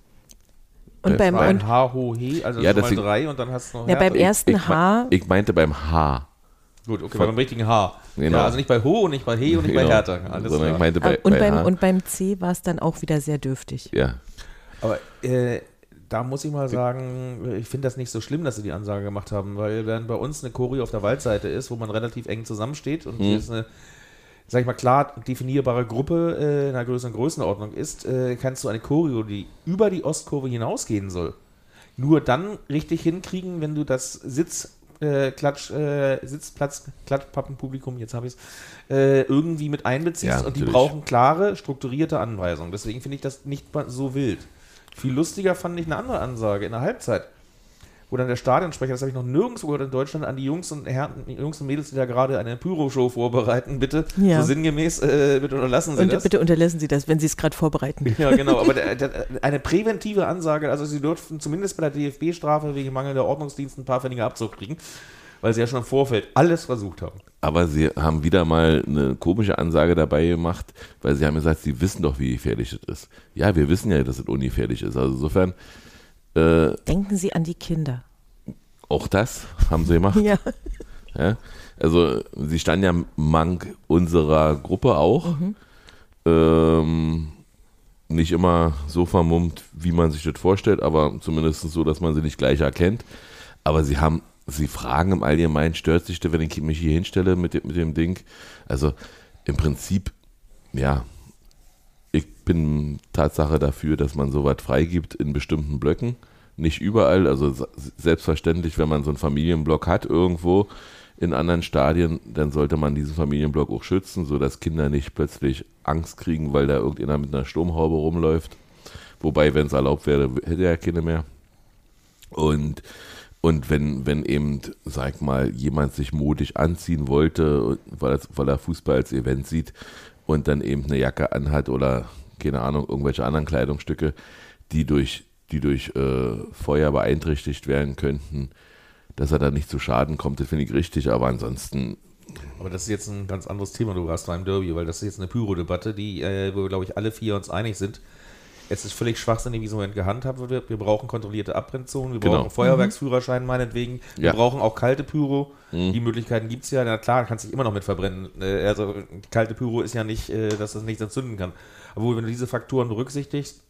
Und Äh, beim, War ein und, H, Ho, He, also Ja, schon mal drei und dann hast du noch ja, beim ersten ich, H, Ich meinte beim H. Gut, okay, beim richtigen H. Genau. Ja, also nicht bei Ho und nicht bei He und nicht bei Genau. Hertha. Alles Sondern ich klar. meinte bei, und, bei beim, H. und beim C war es dann auch wieder sehr dürftig. ja. Aber äh, da muss ich mal sagen, ich finde das nicht so schlimm, dass sie die Ansage gemacht haben, weil wenn bei uns eine Choreo auf der Waldseite ist, wo man relativ eng zusammensteht und hier ist eine, sag ich mal, klar definierbare Gruppe äh, in einer größeren Größenordnung ist, äh, kannst du eine Choreo, die über die Ostkurve hinausgehen soll, nur dann richtig hinkriegen, wenn du das Sitz äh, Klatsch, äh, Sitzplatz, Klatschpappenpublikum, jetzt habe ich es, äh, irgendwie mit einbeziehst Ja, und die brauchen klare, strukturierte Anweisungen. Deswegen finde ich das nicht so wild. Viel lustiger fand ich eine andere Ansage in der Halbzeit, wo dann der Stadionsprecher, das habe ich noch nirgendwo gehört in Deutschland, an die Jungs und Herren, die Jungs und Mädels, die da gerade eine Pyro-Show vorbereiten, bitte, Ja. so sinngemäß, äh, bitte unterlassen Sie Und das. bitte unterlassen Sie das, wenn Sie es gerade vorbereiten. Ja, genau, aber der, der, eine präventive Ansage, also sie dürften zumindest bei der DFB-Strafe wegen mangelnder Ordnungsdienst ein paar Pfennige Abzug kriegen, weil sie ja schon im Vorfeld alles versucht haben. Aber sie haben wieder mal eine komische Ansage dabei gemacht, weil sie haben gesagt, sie wissen doch, wie gefährlich es ist. Ja, wir wissen ja, dass es ungefährlich ist. Also insofern, äh, Denken Sie an die Kinder. auch das haben sie gemacht. Ja. Ja? Also sie standen ja mank unserer Gruppe auch. Ähm, nicht immer so vermummt, wie man sich das vorstellt, aber zumindest so, dass man sie nicht gleich erkennt. Aber sie haben, sie fragen im Allgemeinen, stört sich das, wenn ich mich hier hinstelle mit dem, mit dem Ding? Also im Prinzip, ja, bin Tatsache dafür, dass man sowas freigibt in bestimmten Blöcken. Nicht überall, also selbstverständlich, wenn man so einen Familienblock hat irgendwo in anderen Stadien, dann sollte man diesen Familienblock auch schützen, sodass Kinder nicht plötzlich Angst kriegen, weil da irgendjemand mit einer Sturmhaube rumläuft. Wobei, wenn es erlaubt wäre, hätte er keine mehr. Und, und wenn, wenn eben, sag mal, jemand sich modisch anziehen wollte, weil, weil er Fußball als Event sieht und dann eben eine Jacke anhat oder, keine Ahnung, irgendwelche anderen Kleidungsstücke, die durch, die durch äh, Feuer beeinträchtigt werden könnten, dass er da nicht zu Schaden kommt, das finde ich richtig, aber ansonsten, Aber das ist jetzt ein ganz anderes Thema, du hast beim Derby, weil das ist jetzt eine Pyro-Debatte, die, äh, wo wir, glaube ich, alle vier uns einig sind. Es ist völlig schwachsinnig, wie so ein gehandhabt wird. Wir brauchen kontrollierte Abbrennzonen, wir Genau. brauchen Feuerwerksführerschein meinetwegen, wir Ja. Mhm. brauchen auch kalte Pyro. Die Möglichkeiten gibt es ja. Na klar, kannst dich immer noch mit verbrennen. Äh, also kalte Pyro ist ja nicht, äh, dass das nichts entzünden kann. Aber wenn du diese Faktoren berücksichtigst,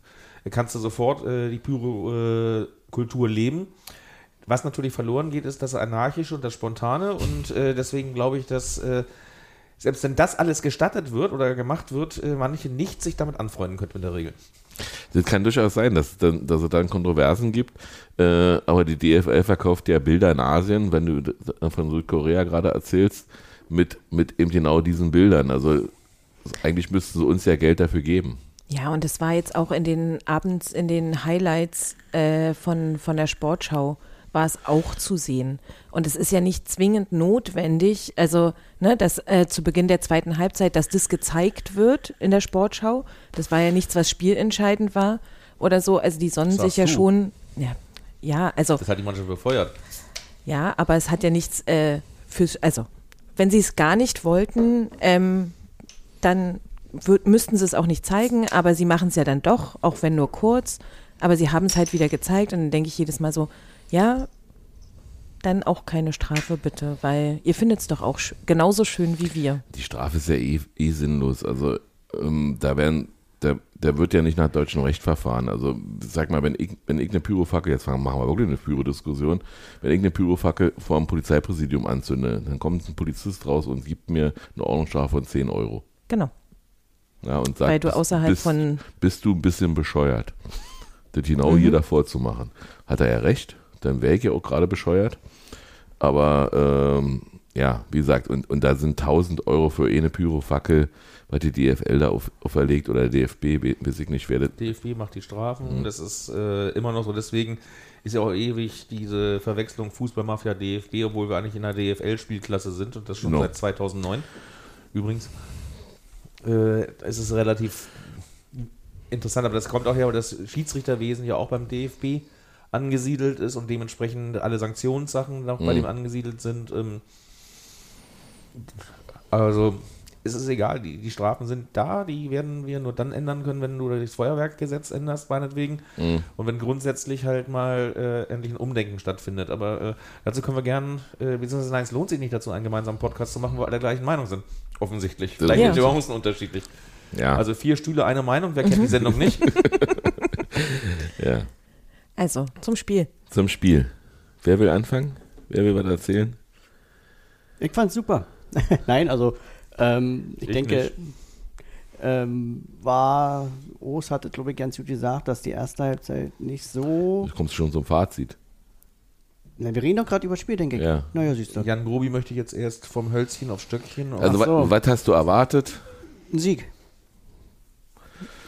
äh, kannst du sofort äh, die Pyro-Kultur leben. Was natürlich verloren geht, ist das Anarchische und das Spontane. Und äh, deswegen glaube ich, dass äh, selbst wenn das alles gestattet wird oder gemacht wird, äh, manche nicht sich damit anfreunden könnten in der Regel. Das kann durchaus sein, dass, dass es dann Kontroversen gibt. Äh, aber die DFL verkauft ja Bilder in Asien, wenn du von Südkorea gerade erzählst, mit, mit eben genau diesen Bildern. Also eigentlich müssten sie uns ja Geld dafür geben. Ja, und es war jetzt auch in den abends in den Highlights äh, von, von der Sportschau war es auch zu sehen. Und es ist ja nicht zwingend notwendig, also ne, dass äh, zu Beginn der zweiten Halbzeit, dass das gezeigt wird in der Sportschau. Das war ja nichts, was spielentscheidend war oder so. Also die sonnen sich ja du. schon, ja, ja, also Das hat die Mannschaft befeuert. ja, aber es hat ja nichts äh, für, also wenn sie es gar nicht wollten, ähm, dann müssten sie es auch nicht zeigen, aber sie machen es ja dann doch, auch wenn nur kurz. Aber sie haben es halt wieder gezeigt und dann denke ich jedes Mal so, ja, dann auch keine Strafe bitte, weil ihr findet es doch auch sch genauso schön wie wir. Die Strafe ist ja eh, eh sinnlos. Also ähm, da werden, der, der wird ja nicht nach deutschem Recht verfahren. Also sag mal, wenn ich, wenn ich eine Pyrofackel, jetzt machen wir wirklich eine Pyrodiskussion, wenn ich eine Pyrofackel vor dem Polizeipräsidium anzünde, dann kommt ein Polizist raus und gibt mir eine Ordnungsstrafe von 10 Euro. Genau. Ja, und sagt, Weil du außerhalb bist, von- bist du ein bisschen bescheuert. Das genau Mhm. hier davor zu machen. Hat er ja recht, dann wäre ich ja auch gerade bescheuert. Aber ähm, ja, wie gesagt, und, und da sind 1000 Euro für eine Pyrofackel, was die DFL da auf, auferlegt oder der DFB, we- weiß ich nicht, wer das. DFB macht die Mhm. Strafen, das ist äh, immer noch so. Deswegen ist ja auch ewig diese Verwechslung Fußballmafia DFB, obwohl wir eigentlich in der DFL-Spielklasse sind und das schon Genau. seit 2009. Übrigens, äh, es ist relativ interessant, aber das kommt auch her, weil das Schiedsrichterwesen ja auch beim DFB angesiedelt ist und dementsprechend alle Sanktionssachen noch bei Mhm. dem angesiedelt sind. Ähm, also es ist egal, die, die Strafen sind da, die werden wir nur dann ändern können, wenn du das Feuerwerkgesetz änderst, meinetwegen. Mhm. Und wenn grundsätzlich halt mal äh, endlich ein Umdenken stattfindet. Aber äh, dazu können wir gern, äh, beziehungsweise nein, es lohnt sich nicht dazu, einen gemeinsamen Podcast zu machen, wo alle der gleichen Meinung sind. Offensichtlich. Vielleicht Ja. sind die Nuancen unterschiedlich. Ja, Also vier Stühle, eine Meinung, wer kennt die Sendung nicht? ja. Also, zum Spiel. Zum Spiel. Wer will anfangen? Wer will was erzählen? Ich fand's super. Nein, also ähm, ich, Ich denke, ähm, war, Urs hatte, glaube ich, ganz gut gesagt, dass die erste Halbzeit nicht so. Du kommst schon zum Fazit. Na, wir reden doch gerade über das Spiel, denke ich. Ja. Naja, siehst du. Jan Grobi möchte ich jetzt erst vom Hölzchen auf Stöckchen. Also, so. wa- was hast du erwartet? Ein Sieg.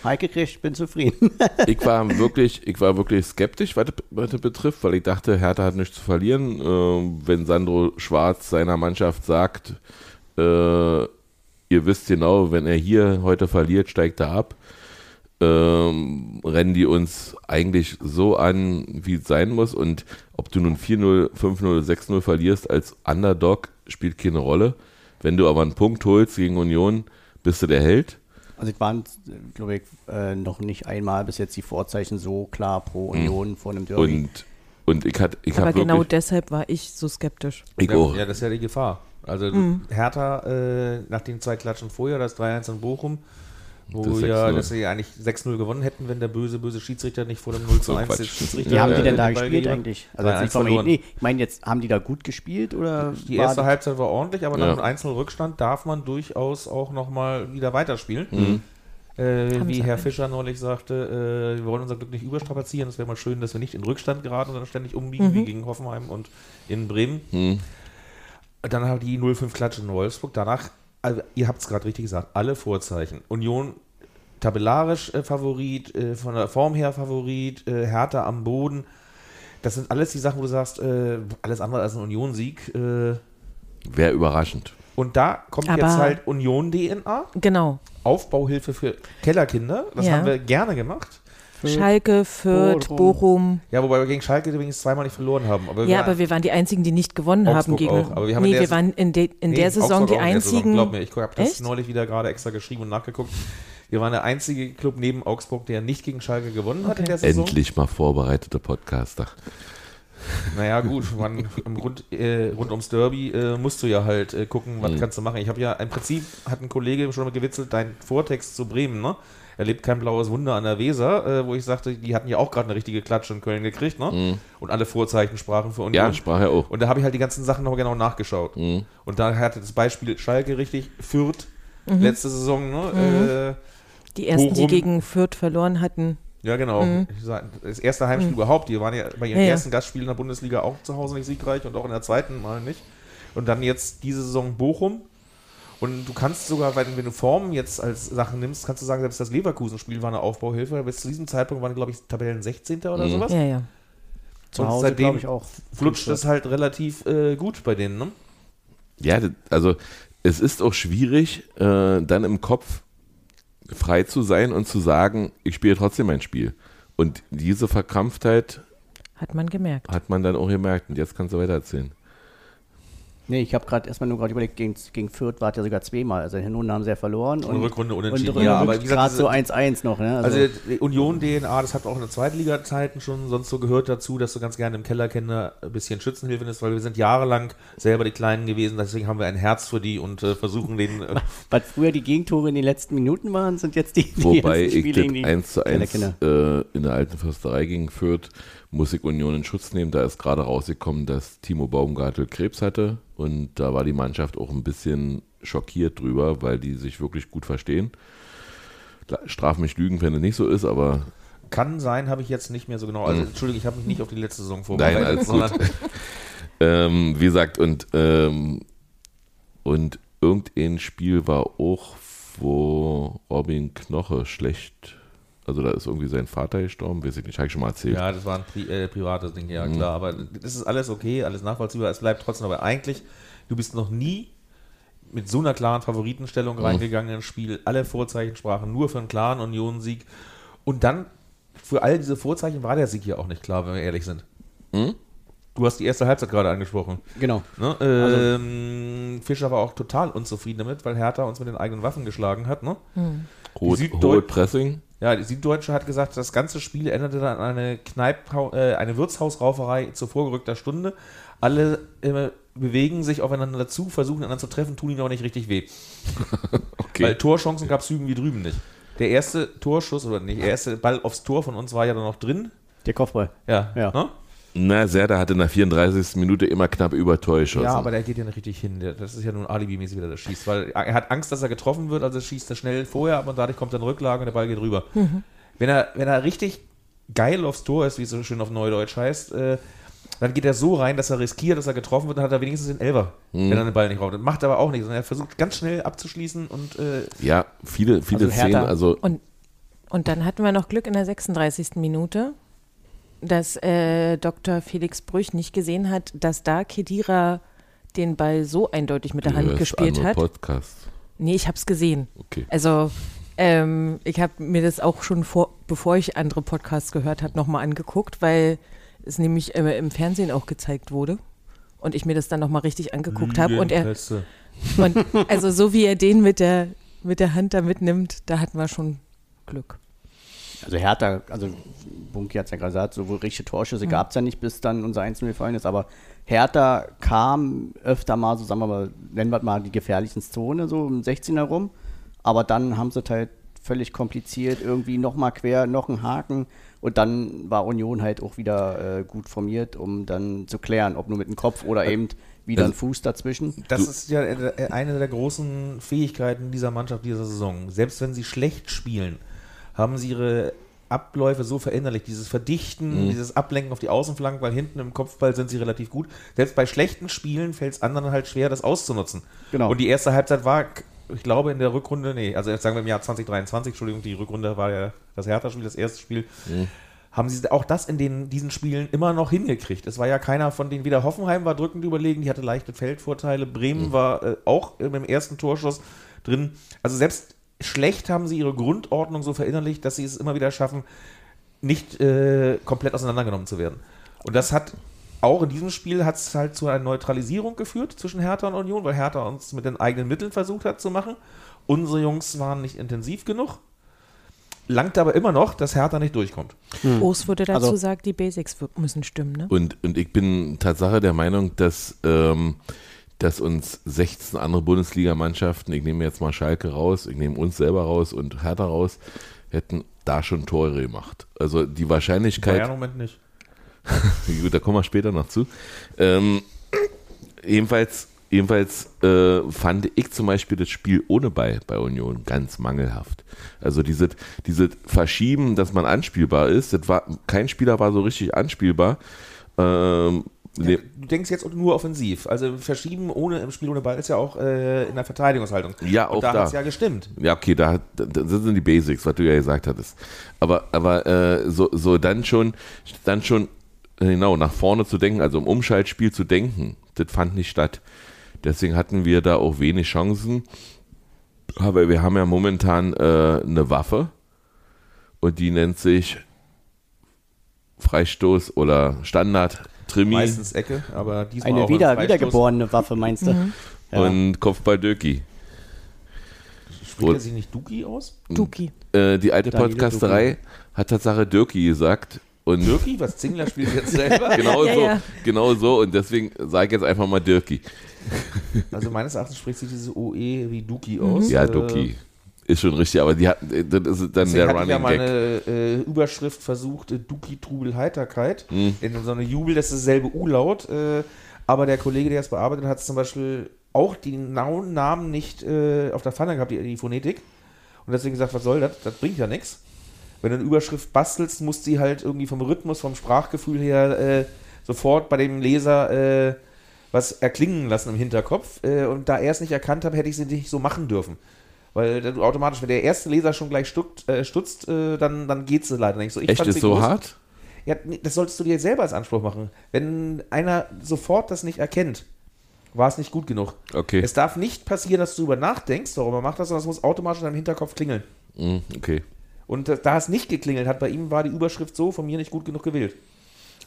Heike kriegt, bin zufrieden. ich war wirklich, ich war wirklich skeptisch, was das, was das betrifft, weil ich dachte, Hertha hat nichts zu verlieren. Äh, wenn Sandro Schwarz seiner Mannschaft sagt, äh, ihr wisst genau, wenn er hier heute verliert, steigt er ab, ähm, rennen die uns eigentlich so an, wie es sein muss. Und ob du nun 4-0, 5-0, 6-0 verlierst als Underdog, spielt keine Rolle. Wenn du aber einen Punkt holst gegen Union, bist du der Held. Also es waren, glaube ich, äh, noch nicht einmal bis jetzt die Vorzeichen so klar pro Union vor einem Derby. Und, und ich, hat, ich Aber genau wirklich... deshalb war ich so skeptisch. Ich ja, auch. ja, das ist ja die Gefahr. Also Mhm. Hertha, äh, nach den zwei Klatschen vorher, das 3-1 in Bochum, wo Das ja, 6-0. dass sie eigentlich 6-0 gewonnen hätten, wenn der böse, böse Schiedsrichter nicht vor dem 0 So 1 Quatsch. den Schiedsrichter Wie haben die denn da gespielt eigentlich? Also jetzt 3-1 nicht vom verloren. nee, ich meine, jetzt haben die da gut gespielt oder Die war erste Halbzeit war ordentlich, aber Ja. nach einem einzelnen Rückstand darf man durchaus auch nochmal wieder weiterspielen. Mhm. Äh, Haben wie Herr Fischer neulich sagte, äh, wir wollen unser Glück nicht überstrapazieren. Es wäre mal schön, dass wir nicht in Rückstand geraten, sondern ständig umbiegen, wie gegen Hoffenheim und in Bremen. Hm. Dann hat die 0-5 Klatsche in Wolfsburg. Danach, also ihr habt es gerade richtig gesagt, alle Vorzeichen. Union tabellarisch äh, Favorit, äh, von der Form her Favorit, äh, Hertha am Boden. Das sind alles die Sachen, wo du sagst, äh, alles andere als ein Union-Sieg. Äh, Wäre überraschend. und da kommt Aber- jetzt halt Union-DNA, Genau. Aufbauhilfe für Kellerkinder. Das Ja. haben wir gerne gemacht. Schalke, Fürth, Bochum. Bochum. Ja, wobei wir gegen Schalke übrigens zweimal nicht verloren haben. Aber Ja, aber wir waren die einzigen, die nicht gewonnen haben Augsburg gegen. auch, aber wir haben in nee, der wir waren in, de, in Nee, der Saison Augsburg die der Saison, einzigen. Glaub mir, ich habe das Echt? neulich wieder gerade extra geschrieben und nachgeguckt. Wir waren der einzige Club neben Augsburg, der nicht gegen Schalke gewonnen hat in Okay. der Saison. Endlich mal vorbereitete Podcaster. Naja, gut, man, Rund, äh, rund ums Derby äh, musst du ja halt äh, gucken, was Mhm. kannst du machen. Ich habe ja im Prinzip, hat ein Kollege schon mal gewitzelt, dein Vortext zu Bremen, ne? Erlebt kein blaues Wunder an der Weser, äh, wo ich sagte, die hatten ja auch gerade eine richtige Klatsche in Köln gekriegt, ne? Und alle Vorzeichen sprachen für Union. Ja, sprach er auch. Und da habe ich halt die ganzen Sachen noch genau nachgeschaut. Mhm. Und da hatte das Beispiel Schalke richtig, Fürth, Mhm. letzte Saison, ne? Äh, Die ersten, die Bochum. gegen Fürth verloren hatten. ja, genau. Sag, Das erste Heimspiel überhaupt. Die waren ja bei ihren Mhm. Ja, ja. ersten Gastspielen in der Bundesliga auch zu Hause nicht siegreich und auch in der zweiten Mal nicht. Und dann jetzt diese Saison Bochum. Und du kannst sogar, wenn, wenn du Formen jetzt als Sachen nimmst, kannst du sagen, selbst das Leverkusen-Spiel war eine Aufbauhilfe. Bis zu diesem Zeitpunkt waren, glaube ich, Tabellen 16. oder Mhm. sowas. Ja, ja. zu und Hause, seitdem glaube ich, auch. Flutscht das halt relativ äh, gut bei denen, ne? Ja, also es ist auch schwierig, äh, dann im Kopf frei zu sein und zu sagen, ich spiele trotzdem mein Spiel. Und diese Verkrampftheit Hat man gemerkt. hat man dann auch gemerkt. Und jetzt kannst du weiter erzählen. Nee, ich habe gerade erstmal nur gerade überlegt, gegen, gegen Fürth war es ja sogar zweimal. Also Hinrunde haben sie ja verloren. Und Rückrunde unentschieden. Und Ja, aber aber wie gesagt, gerade so diese- 1-1 noch. Ne? Also, die Union-DNA, das hat auch in der Zweitliga-Zeiten schon sonst so gehört dazu, dass du ganz gerne im Kellerkinder ein bisschen Schützenhilfe nimmst, weil wir sind jahrelang selber die Kleinen gewesen, deswegen haben wir ein Herz für die und äh, versuchen den. Äh, was früher die Gegentore in den letzten Minuten waren, sind jetzt die, die Wobei ich Spiele das gegen die 1 zu 1 Kellerkinder. äh, in der alten Försterei gegen Fürth muss ich Union in Schutz nehmen. Da ist gerade rausgekommen, dass Timo Baumgartel Krebs hatte und da war die Mannschaft auch ein bisschen schockiert drüber, weil die sich wirklich gut verstehen. Straf mich lügen, wenn es nicht so ist, aber kann sein, habe ich jetzt nicht mehr so genau. Also, Entschuldige, ich habe mich nicht auf die letzte Saison Nein, vorbereitet, alles sondern gut. ähm, wie gesagt, und, ähm, und irgendein Spiel war auch, wo Robin Knoche schlecht, also da ist irgendwie sein Vater gestorben, weiß ich nicht, habe ich schon mal erzählt. Ja, das war ein Pri äh, privates Ding, Mhm. ja klar. Aber das ist alles okay, alles nachvollziehbar. Es bleibt trotzdem aber eigentlich, du bist noch nie mit so einer klaren Favoritenstellung Mhm. reingegangen ins Spiel. Alle Vorzeichen sprachen nur für einen klaren Union-Sieg. Und dann, für all diese Vorzeichen war der Sieg ja auch nicht klar, wenn wir ehrlich sind. Mhm. Du hast die erste Halbzeit gerade angesprochen. Genau. Ne? Ähm, Fischer war auch total unzufrieden damit, weil Hertha uns mit den eigenen Waffen geschlagen hat. Ne? Hohe, Süddeut- hohe Pressing. Ja, die Süddeutsche hat gesagt, das ganze Spiel endete dann an eine Kneip äh, eine Wirtshausrauferei zu vorgerückter Stunde. Alle äh, bewegen sich aufeinander zu, versuchen einander zu treffen, tun ihnen auch nicht richtig weh. Okay. Weil Torchancen gab es hüben wie drüben nicht. Der erste Torschuss, oder nicht, der erste Ball aufs Tor von uns war ja dann noch drin. Der Kopfball. Ja. Ja. Ne? Na, Serda hatte in der 34. Minute immer knapp über Tor geschossen. Ja, aber der geht ja nicht richtig hin. Das ist ja nun alibimäßig, wie der das schießt. Weil er hat Angst, dass er getroffen wird, also schießt er schnell vorher, aber dadurch kommt dann Rücklage und der Ball geht rüber. Wenn, er, wenn er richtig geil aufs Tor ist, wie es so schön auf Neudeutsch heißt, äh, dann geht er so rein, dass er riskiert, dass er getroffen wird, dann hat er wenigstens den Elfer, wenn er den Ball nicht raubt. Das macht er aber auch nicht, sondern er versucht ganz schnell abzuschließen und äh, ja, viele, viele Also Szenen, also Und, und dann hatten wir noch Glück in der 36. Minute, dass äh, Dr. Felix Brüch nicht gesehen hat, dass da Kedira den Ball so eindeutig mit der Hand gespielt hat. Podcast. Nee, ich habe es gesehen. Okay. Also ähm, ich habe mir das auch schon vor, bevor ich andere Podcasts gehört habe, nochmal angeguckt, weil es nämlich äh, im Fernsehen auch gezeigt wurde. Und ich mir das dann nochmal richtig angeguckt habe. Und er, und also so wie er den mit der, mit der Hand da mitnimmt, da hatten wir schon Glück. Also Hertha, also Bunky hat es ja gerade gesagt, so richtige Torschüsse gab es ja nicht, bis dann unser 1 gefallen ist, aber Hertha kam öfter mal, so sagen wir mal, nennen wir es mal die gefährlichen Zone, so um 16 herum, aber dann haben sie es halt völlig kompliziert, irgendwie nochmal quer, noch ein Haken und dann war Union halt auch wieder äh, gut formiert, um dann zu klären, ob nur mit dem Kopf oder eben wieder ein Fuß dazwischen. Das ist ja äh, eine der großen Fähigkeiten dieser Mannschaft dieser Saison. Selbst wenn sie schlecht spielen, haben sie ihre Abläufe so verinnerlicht. Dieses Verdichten, dieses Ablenken auf die Außenflanken, weil hinten im Kopfball sind sie relativ gut. Selbst bei schlechten Spielen fällt es anderen halt schwer, das auszunutzen. Genau. Und die erste Halbzeit war, ich glaube, in der Rückrunde, nee, also jetzt sagen wir im Jahr 2023, Entschuldigung, die Rückrunde war ja das Hertha-Spiel, das erste Spiel. Haben sie auch das in den, diesen Spielen immer noch hingekriegt. Es war ja keiner von denen, wieder Hoffenheim war drückend überlegen, die hatte leichte Feldvorteile. Bremen war äh, auch beim ersten Torschuss drin. Also selbst schlecht haben sie ihre Grundordnung so verinnerlicht, dass sie es immer wieder schaffen, nicht äh, komplett auseinandergenommen zu werden. Und das hat auch in diesem Spiel hat es halt zu einer Neutralisierung geführt zwischen Hertha und Union, weil Hertha uns mit den eigenen Mitteln versucht hat zu machen. Unsere Jungs waren nicht intensiv genug. Langt aber immer noch, dass Hertha nicht durchkommt. Urs würde dazu Also- sagen, die Basics müssen stimmen, ne? Und, und ich bin Tatsache der Meinung, dass, ähm, dass uns 16 andere Bundesligamannschaften, ich nehme jetzt mal Schalke raus, ich nehme uns selber raus und Hertha raus, hätten da schon Tore gemacht. Also die Wahrscheinlichkeit. im Moment nicht. Gut, da kommen wir später noch zu. Ähm, ebenfalls jedenfalls äh, fand ich zum Beispiel das Spiel ohne Ball bei Union ganz mangelhaft. Also diese, diese Verschieben, dass man anspielbar ist, das war, kein Spieler war so richtig anspielbar. Ähm, ne- Du denkst jetzt nur offensiv. Also verschieben ohne im Spiel ohne Ball ist ja auch äh, in der Verteidigungshaltung. Ja, Und auch da da. hat es ja gestimmt. Ja, okay, da, da das sind die Basics, was du ja gesagt hattest. Aber, aber äh, so, so dann schon, dann schon, äh, genau, nach vorne zu denken, also im Umschaltspiel zu denken, das fand nicht statt. Deswegen hatten wir da auch wenig Chancen. Aber wir haben ja momentan äh, eine Waffe und die nennt sich Freistoß oder Standard. Trimi Meistens Ecke, aber diesmal Eine auch wieder, wiedergeborene Waffe, meinst du? Ja. und Kopfball Döki. Spricht er sich nicht Duki aus? Duki. Äh, die alte Danilo Podcasterei hat Tatsache Döki gesagt. Und Dirki? Was Zingler spielt jetzt selber? genau Ja, so, ja. genau so. Und deswegen sage ich jetzt einfach mal Dirki. Also meines Erachtens spricht sich diese OE wie Duki aus. Ja, Äh, Doki. Ist schon richtig, aber die hat, das ist dann Deswegen der hatte ich ja Running mal Gag. eine äh, Überschrift versucht, äh, Duki Trubel Heiterkeit. Hm. In so eine Jubel, das ist dasselbe U-Laut. Äh, aber der Kollege, der es bearbeitet hat, hat zum Beispiel auch die genauen Namen nicht äh, auf der Pfanne gehabt, die, die Phonetik. Und deswegen gesagt, was soll das? Das bringt ja nichts. Wenn du eine Überschrift bastelst, muss sie halt irgendwie vom Rhythmus, vom Sprachgefühl her äh, sofort bei dem Leser äh, was erklingen lassen im Hinterkopf. Äh, und da er es nicht erkannt hat, hätte ich sie nicht so machen dürfen. Weil du automatisch, wenn der erste Leser schon gleich stuckt, äh, stutzt, äh, dann, dann geht es leider nicht so. Ich Echt, ist so groß- hart? Ja, nee, das solltest du dir selber als Anspruch machen. Wenn einer sofort das nicht erkennt, war es nicht gut genug. Okay. Es darf nicht passieren, dass du darüber nachdenkst, warum er macht das, sondern es muss automatisch in deinem Hinterkopf klingeln. Hm, okay. Und äh, da es nicht geklingelt hat, bei ihm war die Überschrift so von mir nicht gut genug gewählt.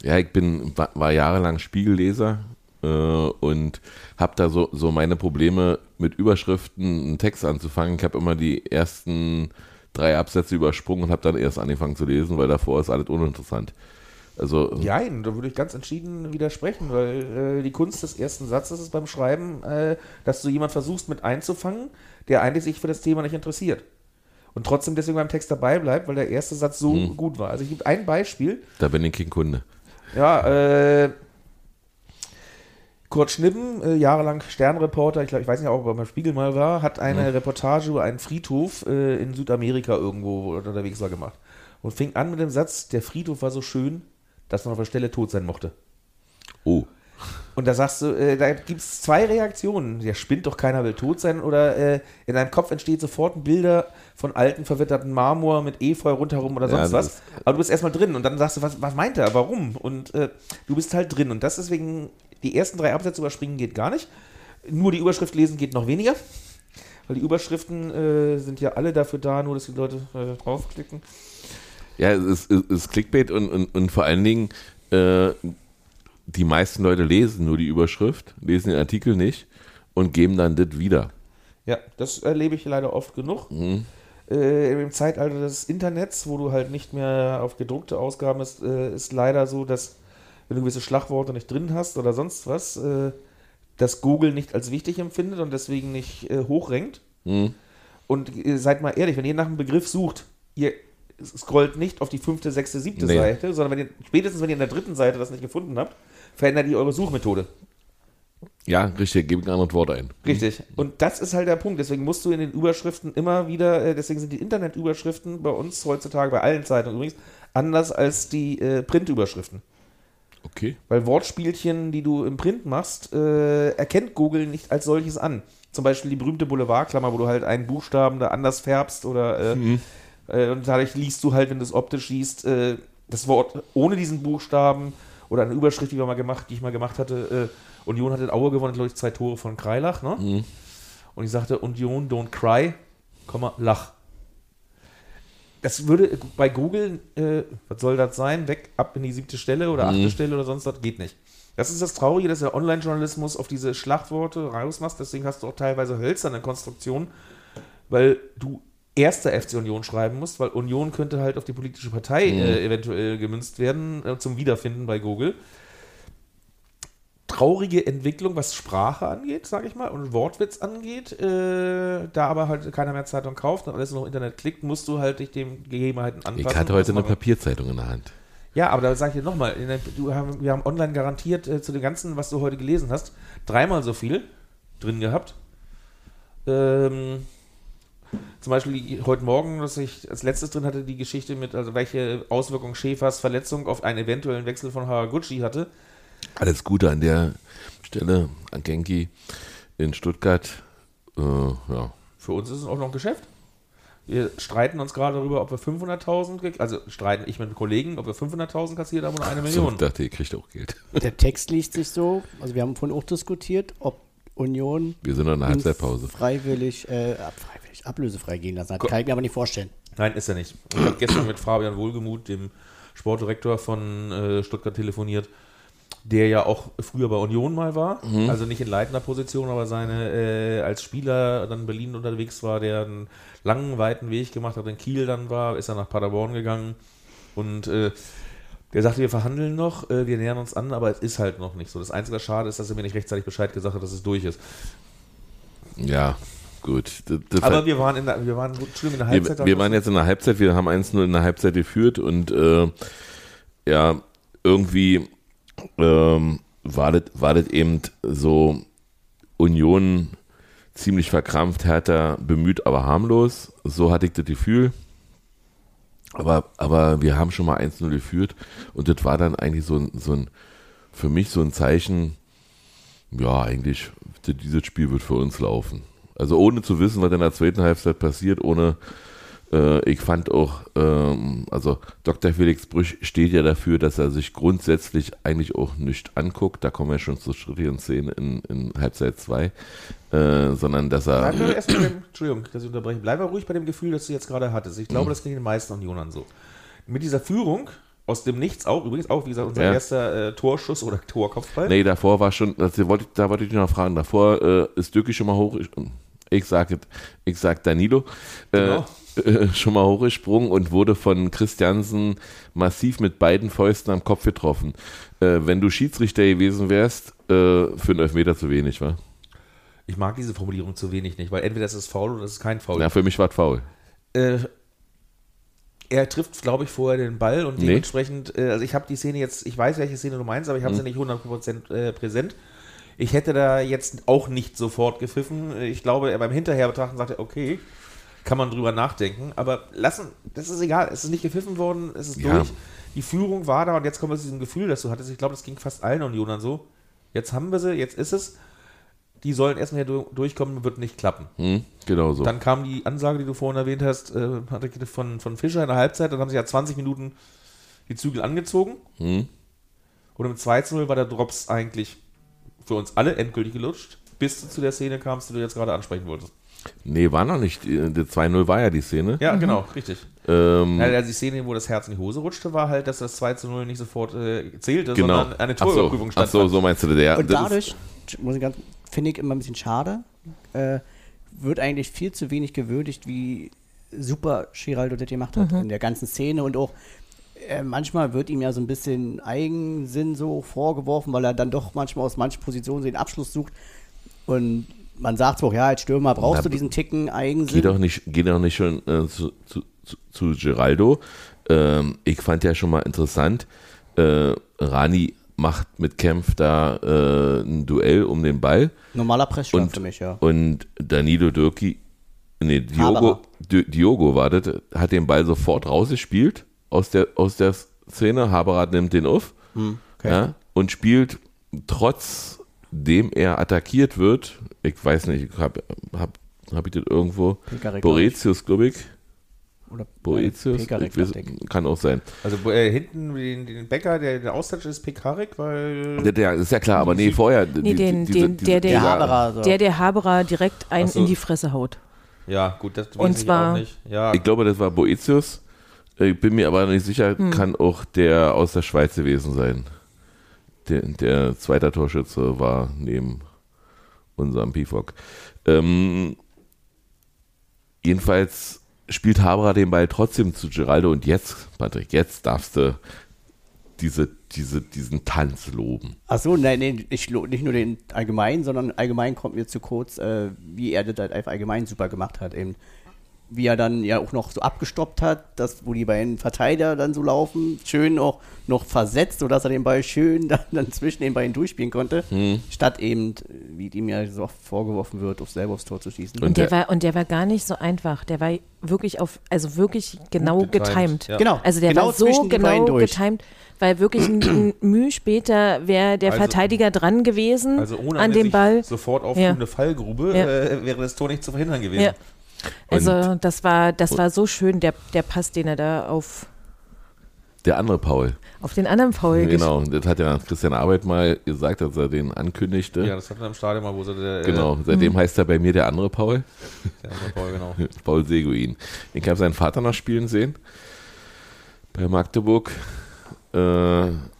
Ja, ich bin, war jahrelang Spiegelleser äh, und habe da so, so meine Probleme mit Überschriften, einen Text anzufangen. Ich habe immer die ersten drei Absätze übersprungen und habe dann erst angefangen zu lesen, weil davor ist alles uninteressant. Also, Nein, da würde ich ganz entschieden widersprechen, weil äh, die Kunst des ersten Satzes ist beim Schreiben, äh, dass du jemand versuchst mit einzufangen, der eigentlich sich für das Thema nicht interessiert. Und trotzdem deswegen beim Text dabei bleibt, weil der erste Satz so Hm. gut war. Also ich gebe ein Beispiel. da bin ich kein Kunde. Ja, äh, Kurt Schnibben, äh, jahrelang Sternreporter, ich glaube, ich weiß nicht, ob er beim Spiegel mal war, hat eine Reportage über einen Friedhof äh, in Südamerika irgendwo, wo er unterwegs war, gemacht. Und fing an mit dem Satz, der Friedhof war so schön, dass man auf der Stelle tot sein mochte. Oh, Und da sagst du, äh, da gibt es zwei Reaktionen. Der spinnt doch, keiner will tot sein. Oder äh, in deinem Kopf entsteht sofort Bilder von alten, verwitterten Marmor mit Efeu rundherum oder Ja, sonst das was. Aber du bist erstmal drin und dann sagst du, was, was meint er, warum? Und äh, du bist halt drin. Und das deswegen, die ersten drei Absätze überspringen geht gar nicht. Nur die Überschrift lesen geht noch weniger. Weil die Überschriften äh, sind ja alle dafür da, nur dass die Leute äh, draufklicken. Ja, es ist, es ist Clickbait und, und, und vor allen Dingen, äh, die meisten Leute lesen nur die Überschrift, lesen den Artikel nicht und geben dann das wieder. Ja, das erlebe ich leider oft genug. Mhm. Äh, Im Zeitalter des Internets, wo du halt nicht mehr auf gedruckte Ausgaben bist, äh, ist leider so, dass wenn du gewisse Schlagworte nicht drin hast oder sonst was, äh, das Google nicht als wichtig empfindet und deswegen nicht äh, hochrenkt. Mhm. Und äh, seid mal ehrlich, wenn ihr nach einem Begriff sucht, ihr scrollt nicht auf die fünfte, sechste, siebte Nee. Seite, sondern wenn ihr, spätestens wenn ihr in der dritten Seite das nicht gefunden habt, verändert ihr eure Suchmethode. Ja, richtig, gebe ich ein anderes Wort ein. Richtig. Und das ist halt der Punkt. Deswegen musst du in den Überschriften immer wieder, äh, deswegen sind die Internetüberschriften bei uns heutzutage, bei allen Zeitungen übrigens, anders als die äh, Printüberschriften. Okay. Weil Wortspielchen, die du im Print machst, äh, erkennt Google nicht als solches an. Zum Beispiel die berühmte Boulevardklammer, wo du halt einen Buchstaben da anders färbst oder äh, äh, und dadurch liest du halt, wenn du es optisch siehst, äh, das Wort ohne diesen Buchstaben oder eine Überschrift, die wir mal gemacht, die ich mal gemacht hatte, äh, Union hat in Aue gewonnen, glaube ich, zwei Tore von Kreilach, ne? Mhm. Und ich sagte, Union don't cry, Komma, lach. Das würde bei Google, äh, was soll das sein? Weg, ab in die siebte Stelle oder achte Mhm. Stelle oder sonst was, geht nicht. Das ist das Traurige, dass der Online-Journalismus auf diese Schlagworte rausmachst, deswegen hast du auch teilweise hölzerne Konstruktionen, weil du erster FC Union schreiben musst, weil Union könnte halt auf die politische Partei Mhm. äh, eventuell gemünzt werden, äh, zum Wiederfinden bei Google. Traurige Entwicklung, was Sprache angeht, sage ich mal, und Wortwitz angeht. Äh, da aber halt keiner mehr Zeitung kauft und alles nur im Internet klickt, musst du halt dich den Gegebenheiten anpassen. Ich hatte heute eine. Papierzeitung in der Hand. Ja, aber da sage ich dir nochmal, wir haben online garantiert äh, zu dem Ganzen, was du heute gelesen hast, dreimal so viel drin gehabt. Ähm, zum Beispiel die, heute Morgen, dass ich als letztes drin hatte, die Geschichte mit, also welche Auswirkungen Schäfers Verletzung auf einen eventuellen Wechsel von Haraguchi hatte. Alles Gute an der Stelle an Genki in Stuttgart. Äh, ja. Für uns ist es auch noch ein Geschäft. Wir streiten uns gerade darüber, ob wir 500.000, ge- also streiten ich mit Kollegen, ob wir 500.000 kassiert haben oder eine So, Million. ich dachte, ihr kriegt auch Geld. Der Text liest sich so, also wir haben vorhin auch diskutiert, ob Union Wir sind noch in der Halbzeitpause. freiwillig, äh, ab- freiwillig, ablösefrei gehen lassen. Kann ich mir aber nicht vorstellen. Nein, ist er nicht. Ich habe gestern mit Fabian Wohlgemuth, dem Sportdirektor von äh, Stuttgart, telefoniert. der ja auch früher bei Union mal war, Mhm. also nicht in leitender Position, aber seine äh, als Spieler dann in Berlin unterwegs war, der einen langen, weiten Weg gemacht hat, in Kiel dann war, ist er nach Paderborn gegangen und äh, der sagte, wir verhandeln noch, äh, wir nähern uns an, aber es ist halt noch nicht so. Das Einzige, schade ist, dass er mir nicht rechtzeitig Bescheid gesagt hat, dass es durch ist. Ja, gut. Das, das Aber hat- wir waren in der, wir waren gut, in der wir, Halbzeit. wir waren jetzt in der Halbzeit, wir haben 1-0 in der Halbzeit geführt und äh, ja, irgendwie ähm, war, das, war das eben so Union ziemlich verkrampft, härter bemüht, aber harmlos. So hatte ich das Gefühl. Aber, aber wir haben schon mal 1-0 geführt und das war dann eigentlich so ein, so ein, für mich so ein Zeichen, ja, eigentlich, dieses Spiel wird für uns laufen. Also ohne zu wissen, was in der zweiten Halbzeit passiert, ohne, äh, ich fand auch, ähm, also Dr. Felix Brüch steht ja dafür, dass er sich grundsätzlich eigentlich auch nicht anguckt, da kommen wir schon zur schrittigen Szene in, in Halbzeit 2, äh, sondern dass er, Bleib doch erst bei dem, Entschuldigung, dass ich unterbreche. Bleib mal ruhig bei dem Gefühl, das du jetzt gerade hattest. Ich Mhm. glaube, das ging den meisten Unionern so. Mit dieser Führung, aus dem Nichts auch, übrigens auch, wie gesagt, unser Ja. erster äh, Torschuss oder Torkopfball. nee, davor war schon, das wollte, da wollte ich dich noch fragen, davor äh, ist Dürki schon mal hoch, ich, ich sage ich sag Danilo, Genau. äh, äh, schon mal hochgesprungen und wurde von Christiansen massiv mit beiden Fäusten am Kopf getroffen. Äh, wenn du Schiedsrichter gewesen wärst, äh, für einen Elfmeter zu wenig, war? Ich mag diese Formulierung zu wenig nicht, weil entweder ist es faul oder es ist kein Faul. Ja, für mich war es faul. Äh, er trifft, glaube ich, vorher den Ball und Nee. dementsprechend, äh, also ich habe die Szene jetzt, ich weiß, welche Szene du meinst, aber ich habe sie nicht 100% äh, präsent. Ich hätte da jetzt auch nicht sofort gepfiffen. Ich glaube, er beim Hinterher betrachten sagte, okay, kann man drüber nachdenken, aber lassen, das ist egal, es ist nicht gepfiffen worden, es ist Ja. durch. Die Führung war da und jetzt kommen wir zu diesem Gefühl, das du hattest. Ich glaube, das ging fast allen Unionern so. Jetzt haben wir sie, jetzt ist es. Die sollen erstmal hier du- durchkommen, wird nicht klappen. Hm? Genau so. Dann kam die Ansage, die du vorhin erwähnt hast, äh, Patrick, von, von Fischer in der Halbzeit. Dann haben sie ja 20 Minuten die Zügel angezogen. Hm? Und im 2 zu 0 war der Drops eigentlich für uns alle endgültig gelutscht, bis du zu der Szene kamst, die du jetzt gerade ansprechen wolltest. Nee, war noch nicht. äh, Der 2-0 war ja die Szene. Ja, genau, richtig. Ähm, Ja, also die Szene, wo das Herz in die Hose rutschte, war halt, dass das 2 zu 0 nicht sofort äh, zählte, genau. sondern eine Ach so, Torüberprüfung Ach so, so meinst du? Ja, Und dadurch, muss ich ganz, finde ich immer ein bisschen schade, äh, wird eigentlich viel zu wenig gewürdigt, wie super Giraldo das gemacht hat in der ganzen Szene und auch äh, manchmal wird ihm ja so ein bisschen Eigensinn so vorgeworfen, weil er dann doch manchmal aus manchen Positionen den Abschluss sucht und man sagt auch, ja, als Stürmer brauchst Na, du diesen Ticken Eigensinn. Geh doch nicht, geh doch nicht schon äh, zu, zu, zu, zu Geraldo. Ähm, ich fand ja schon mal interessant, äh, Rani macht mit Kempf da äh, ein Duell um den Ball Normaler und, für mich, ja. und Danilo Dürki, nee, Diogo. Di- Diogo war das, hat den Ball sofort rausgespielt aus der, aus der Szene. Haberer nimmt den auf Hm, okay. ja, und spielt trotzdem er attackiert wird. Ich weiß nicht, ich habe hab, hab ich das irgendwo? Pekarik, Boetius, glaube ich. Oder Boetius? Ich ich. kann auch sein. Also äh, hinten den, den Bäcker, der der Austausch ist Pekarik, weil Der, der, ist ja klar, aber nee, vorher. Nee, den- den- der, der- Der Haberer, so. Der, der Haberer direkt einen so. in die Fresse haut. ja gut, das Und weiß ich zwar- auch nicht. Ja, Ich glaube, das war Boetius. Ich bin mir aber nicht sicher, Hm. kann auch der aus der Schweiz gewesen sein. Der, der zweite Torschütze war neben unserem Pifok. Ähm, jedenfalls spielt Haberer den Ball trotzdem zu Geraldo und jetzt, Patrick, jetzt darfst du diese, diese, diesen Tanz loben. Ach so, nein, nein, ich, lo- nicht nur den allgemein, sondern allgemein kommt mir zu kurz, äh, wie er das halt allgemein super gemacht hat. Eben. Wie er dann ja auch noch so abgestoppt hat, dass, wo die beiden Verteidiger dann so laufen, schön auch noch versetzt, sodass er den Ball schön dann, dann zwischen den beiden durchspielen konnte, statt eben, wie ihm ja so oft vorgeworfen wird, auf selber aufs Tor zu schießen. Und Und der, der- war, und der war gar nicht so einfach. Der war wirklich auf, also wirklich genau getimed, getimed. ja. Genau, Also der genau war so genau getimed, weil wirklich ein, ein Mühe später wäre der Also- Verteidiger dran gewesen also ohne an eine dem Ball. sofort Ja. auftürmende Fallgrube Ja. äh, wäre das Tor nicht zu verhindern gewesen. Ja. Also das war, das war so schön, der, der Pass, den er da auf, Der andere Paul. auf den anderen Foul Genau, das hat ja Christian Arbeit mal gesagt, als er den ankündigte. Ja, das hatten wir im Stadion mal, wo sie der, Genau, seitdem heißt er bei mir der andere Paul. äh, der andere Paul, genau. Paul Seguin. Ich habe seinen Vater noch spielen sehen. Bei Magdeburg. Äh,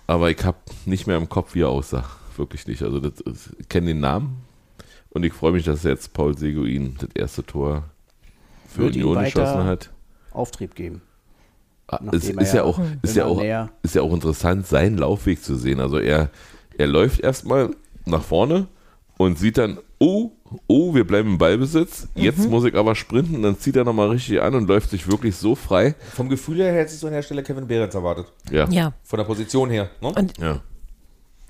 aber ich habe nicht mehr im Kopf, wie er aussah. Wirklich nicht. Also das, das, ich kenne den Namen und ich freue mich, dass jetzt Paul Seguin das erste Tor für Wird Union weiter- geschossen hat. Auftrieb geben. Ah, Es ist ja ja auch, ist ja auch, ist ja auch interessant, seinen Laufweg zu sehen. Also er, er läuft erstmal nach vorne und sieht dann, oh, oh, wir bleiben im Ballbesitz. Jetzt muss ich aber sprinten. Dann zieht er nochmal richtig an und läuft sich wirklich so frei. Vom Gefühl her hättest du an der Stelle Kevin Behrens erwartet. Ja. Ja, Von der Position her. Ne? und ja.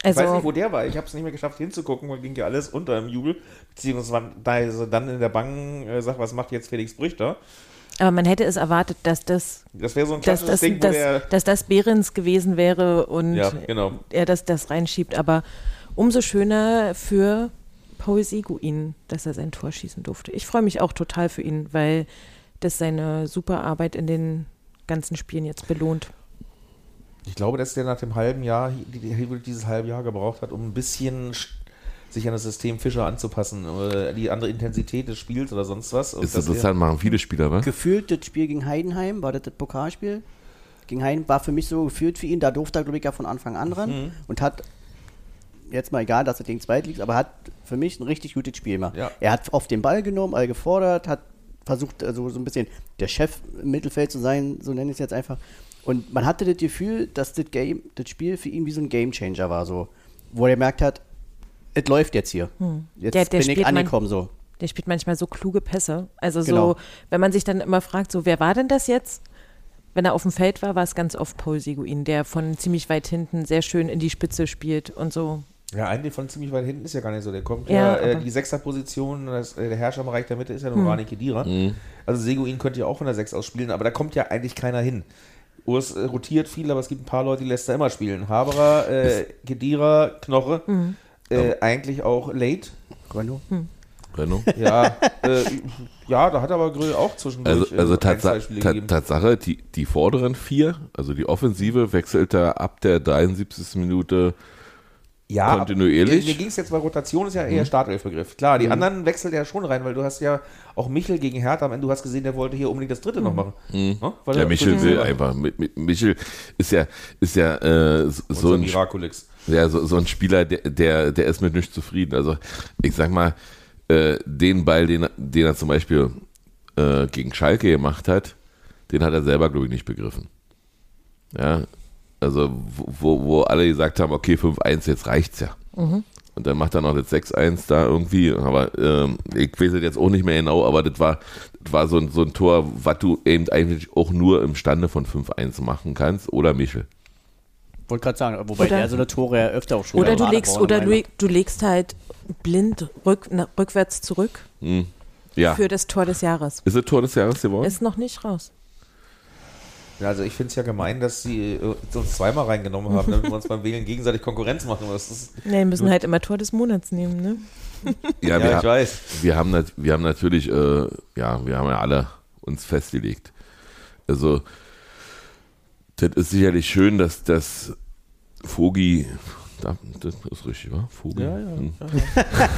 Ich weiß nicht, also wo der war. Ich habe es nicht mehr geschafft hinzugucken, weil ging ja alles unter im Jubel. Beziehungsweise dann in der Bank äh, sagt, was macht jetzt Felix Brüchter? aber man hätte es erwartet, dass das, Das wäre so ein dass klassisches das, Ding, dass, der. dass das Behrens gewesen wäre und Ja, genau. er das, das reinschiebt. Aber umso schöner für Paul Seguin, dass er sein Tor schießen durfte. Ich freue mich auch total für ihn, weil das seine super Arbeit in den ganzen Spielen jetzt belohnt. Ich glaube, dass der nach dem halben Jahr, die- die- dieses halbe Jahr gebraucht hat, um ein bisschen sch- sich an das System Fischer anzupassen, äh, die andere Intensität des Spiels oder sonst was. Und Ist dass er- interessant, machen viele Spieler, was? Gefühlt das Spiel gegen Heidenheim, war das das Pokalspiel? Gegen Heidenheim war für mich so gefühlt für ihn, da durfte er, glaube ich, ja von Anfang an ran Mhm. und hat, jetzt mal egal, dass er gegen Zweit liegt, aber hat für mich ein richtig gutes Spiel gemacht. Ja. Er hat auf den Ball genommen, all gefordert, hat versucht, also so ein bisschen der Chef im Mittelfeld zu sein, so nenne ich es jetzt einfach. Und man hatte das Gefühl, dass das Game, das Spiel für ihn wie so ein Gamechanger war, so, wo er gemerkt hat, es läuft jetzt hier. Jetzt Hm. Der- der bin ich angekommen, so. Der spielt manchmal so kluge Pässe. Also Genau. so, wenn man sich dann immer fragt, so wer war denn das jetzt? Wenn er auf dem Feld war, war es ganz oft Paul Seguin, der von ziemlich weit hinten sehr schön in die Spitze spielt und so. Ja, eigentlich von ziemlich weit hinten ist ja gar nicht so. Der kommt Ja, ja, äh, Hm. die Sechserposition, das, äh, der Herrscher im Bereich der Mitte ist ja nur Rani Kedira. Also Seguin könnte ja auch von der Sechs aus spielen, aber da kommt ja eigentlich keiner hin. Urs äh, rotiert viel, aber es gibt ein paar Leute, die lässt er immer spielen. Haberer, äh, Kedira, Knoche, Hm. äh, eigentlich auch Late. Gründung. Renault? Ja, äh, ja, da hat aber Grill auch zwischendurch Also, also äh, ein, zwei Tatsa Ta gegeben. Tatsache, die, die vorderen vier, also die Offensive, wechselt er ab der 73. Minute ja, kontinuierlich. Mir ging es jetzt, weil Rotation ist ja Mhm. eher Startelfbegriff. Klar, die anderen wechselt er schon rein, weil du hast ja auch Michel gegen Hertha am Ende, du hast gesehen, der wollte hier unbedingt das dritte noch machen. Weil Mhm. Ja, er- Michel will Mhm. einfach. Mi- Mi- Michel ist ja, ist ja äh, so, so, ein, Miraculix. ja, so, so ein Spieler, der, der, der ist mit nichts zufrieden. Also ich sag mal, äh, den Ball, den, er- den er zum Beispiel äh, gegen Schalke gemacht hat, den hat er selber, glaube ich, nicht begriffen. Ja, also wo, wo- alle gesagt haben, okay, 5-1, jetzt reicht's ja. Und dann macht er noch das 6-1 da irgendwie, aber ähm, ich weiß es jetzt auch nicht mehr genau, aber das war, das war so, ein, so ein Tor, was du eben eigentlich auch nur imstande von 5-1 machen kannst oder Michel. Wollte gerade sagen, wobei Oder- der so eine Tore ja öfter auch schon Oder du legst, oder du, du legst halt blind rück, na, rückwärts zurück Ja. für das Tor des Jahres. Ist es Tor des Jahres geworden? Ist noch nicht raus. Ja, also ich finde es ja gemein, dass sie äh, uns zweimal reingenommen haben, damit wir uns beim Wählen gegenseitig Konkurrenz machen. Das ist, Nee, wir müssen halt immer Tor des Monats nehmen, ne? ja, ja, wir, ich weiß. wir haben, nat- wir haben natürlich, äh, ja, wir haben ja alle uns festgelegt. Also, das ist sicherlich schön, dass das Fogi, da, das ist richtig, wa? Fogi. Ja, ja. Hm.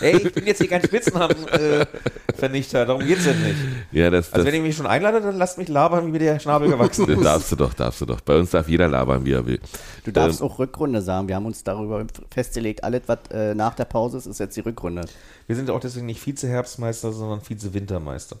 Ey, ich bin jetzt hier kein Spitzennamen-Vernichter, darum geht's ja nicht. Ja, das, Also das, wenn ihr mich schon einladet, dann lasst mich labern, wie mir der Schnabel gewachsen das ist. darfst du doch, darfst du doch. Bei uns darf jeder labern, wie er will. Du darfst Ähm, auch Rückrunde sagen. Wir haben uns darüber festgelegt, alles, was äh, nach der Pause ist, ist jetzt die Rückrunde. Wir sind auch deswegen nicht Vize-Herbstmeister, sondern Vize-Wintermeister.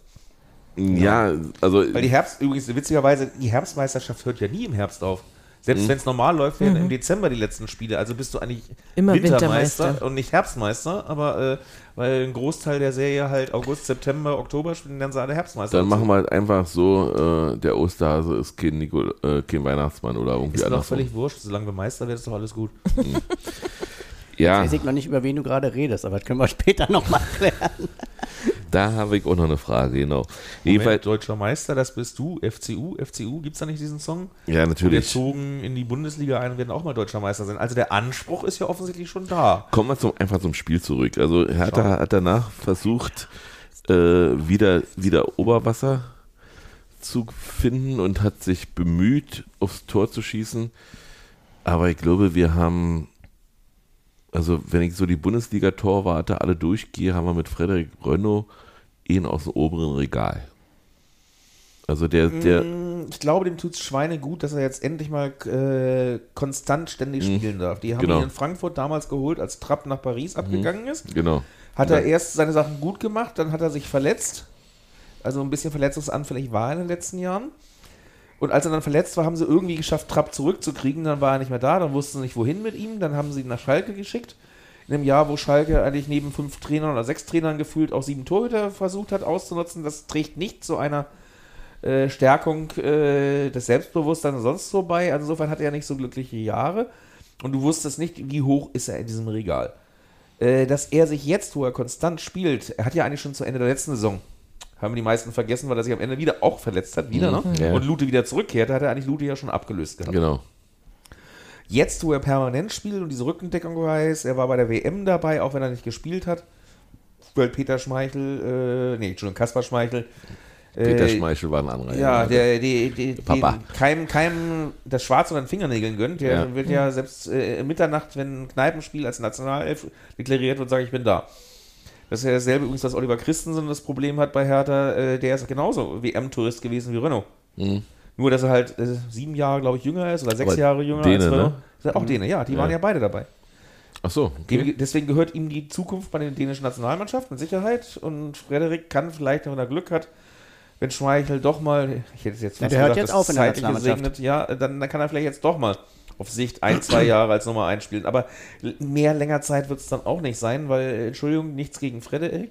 Ja, also Weil die Herbst, übrigens, witzigerweise, die Herbstmeisterschaft hört ja nie im Herbst auf. Selbst wenn es normal läuft, werden im Dezember die letzten Spiele. Also bist du eigentlich Immer Wintermeister Wintermeister. und nicht Herbstmeister. Aber äh, weil ein Großteil der Serie halt August, September, Oktober spielen, dann sind alle Herbstmeister. dann machen wir halt einfach so, äh, der Osterhase ist kein, Nikol äh, kein Weihnachtsmann oder irgendwie Ist doch völlig wurscht. Solange wir Meister werden, ist doch alles gut. Ja, Weiß ich noch nicht, über wen du gerade redest, aber das können wir später nochmal klären. da habe ich auch noch eine Frage, genau. Moment, Jedenfalls, Deutscher Meister, das bist du. FCU, FCU, gibt es da nicht diesen Song? ja, Wir natürlich. zogen in die Bundesliga ein und werden auch mal Deutscher Meister sein. Also der Anspruch ist ja offensichtlich schon da. Kommen wir zum, einfach zum Spiel zurück. Also Hertha hat danach versucht, äh, wieder, wieder Oberwasser zu finden und hat sich bemüht, aufs Tor zu schießen. Aber ich glaube, wir haben, also wenn ich so die Bundesliga-Torwarte alle durchgehe, haben wir mit Frederik Brönno ihn aus dem oberen Regal. Also der, der, Mm, Ich glaube, dem tut es Schweine gut, dass er jetzt endlich mal äh, konstant ständig spielen darf. Die haben Genau. ihn in Frankfurt damals geholt, als Trapp nach Paris abgegangen ist. genau. Hat er erst seine Sachen gut gemacht, dann hat er sich verletzt. Also ein bisschen verletzungsanfällig war er in den letzten Jahren. Und als er dann verletzt war, haben sie irgendwie geschafft, Trapp zurückzukriegen. Dann war er nicht mehr da, dann wussten sie nicht, wohin mit ihm. Dann haben sie ihn nach Schalke geschickt. In einem Jahr, wo Schalke eigentlich neben fünf Trainern oder sechs Trainern gefühlt auch sieben Torhüter versucht hat auszunutzen. Das trägt nicht zu einer äh, Stärkung äh, des Selbstbewusstseins sonst so bei. Also insofern hat er nicht so glückliche Jahre. Und du wusstest nicht, wie hoch ist er in diesem Regal. Äh, dass er sich jetzt, wo er konstant spielt, er hat ja eigentlich schon zu Ende der letzten Saison, haben die meisten vergessen, weil er sich am Ende wieder auch verletzt hat, wieder, ne? Ja. Und Lute wieder zurückkehrte, hat er eigentlich Lute ja schon abgelöst gehabt. Genau. Jetzt, wo er permanent spielt und diese Rückendeckung weiß, er war bei der WM dabei, auch wenn er nicht gespielt hat, weil Peter Schmeichel, äh, nee, Entschuldigung, Kaspar Schmeichel, Peter äh, Schmeichel war ein anderer. ja, der, der, der, Papa. den keinem, keinem das Schwarz unter den Fingernägeln gönnt. Der Ja. wird ja selbst äh, Mitternacht, wenn ein Kneipenspiel als Nationalelf deklariert wird, sage ich bin da. Das ist ja dasselbe übrigens, was Oliver Christensen das Problem hat bei Hertha. Äh, der ist genauso WM-Tourist gewesen wie Renault. Nur, dass er halt äh, sieben Jahre, glaube ich, jünger ist oder sechs Aber Jahre jünger Däne, als Renault. ne? Ist ja Auch Däne, ja, die Ja. waren ja beide dabei. Ach so, okay. Deswegen gehört ihm die Zukunft bei der dänischen Nationalmannschaft mit Sicherheit. Und Frederik kann vielleicht, wenn er Glück hat, wenn Schmeichel doch mal, ich hätte es jetzt Ja, fast der hört gesagt, jetzt das auf in der zeitlich Nationalmannschaft. gesegnet, ja, dann, dann kann er vielleicht jetzt doch mal auf Sicht ein, zwei Jahre als Nummer eins spielen. Aber mehr länger Zeit wird es dann auch nicht sein, weil, Entschuldigung, nichts gegen Frederik.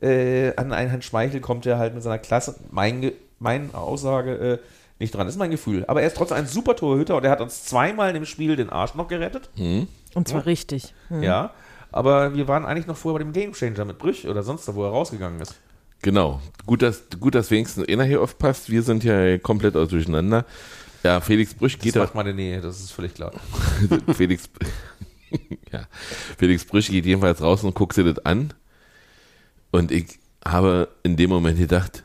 Äh, an einen Herrn Schmeichel kommt er halt mit seiner Klasse, mein, meine Aussage, äh, nicht dran. Das ist mein Gefühl. Aber er ist trotzdem ein super Torhüter und er hat uns zweimal in dem Spiel den Arsch noch gerettet. Und zwar richtig. Hm. Ja, aber wir waren eigentlich noch vorher bei dem Gamechanger mit Brüch oder sonst da, wo er rausgegangen ist. Genau. Gut, dass, gut, dass wenigstens einer hier aufpasst. Wir sind ja komplett aus durcheinander. Ja, Felix Brüch Das geht da. macht meine Nähe, das ist völlig klar. Felix, ja, Felix Brüch geht jedenfalls raus und guckt sich das an. Und ich habe in dem Moment gedacht,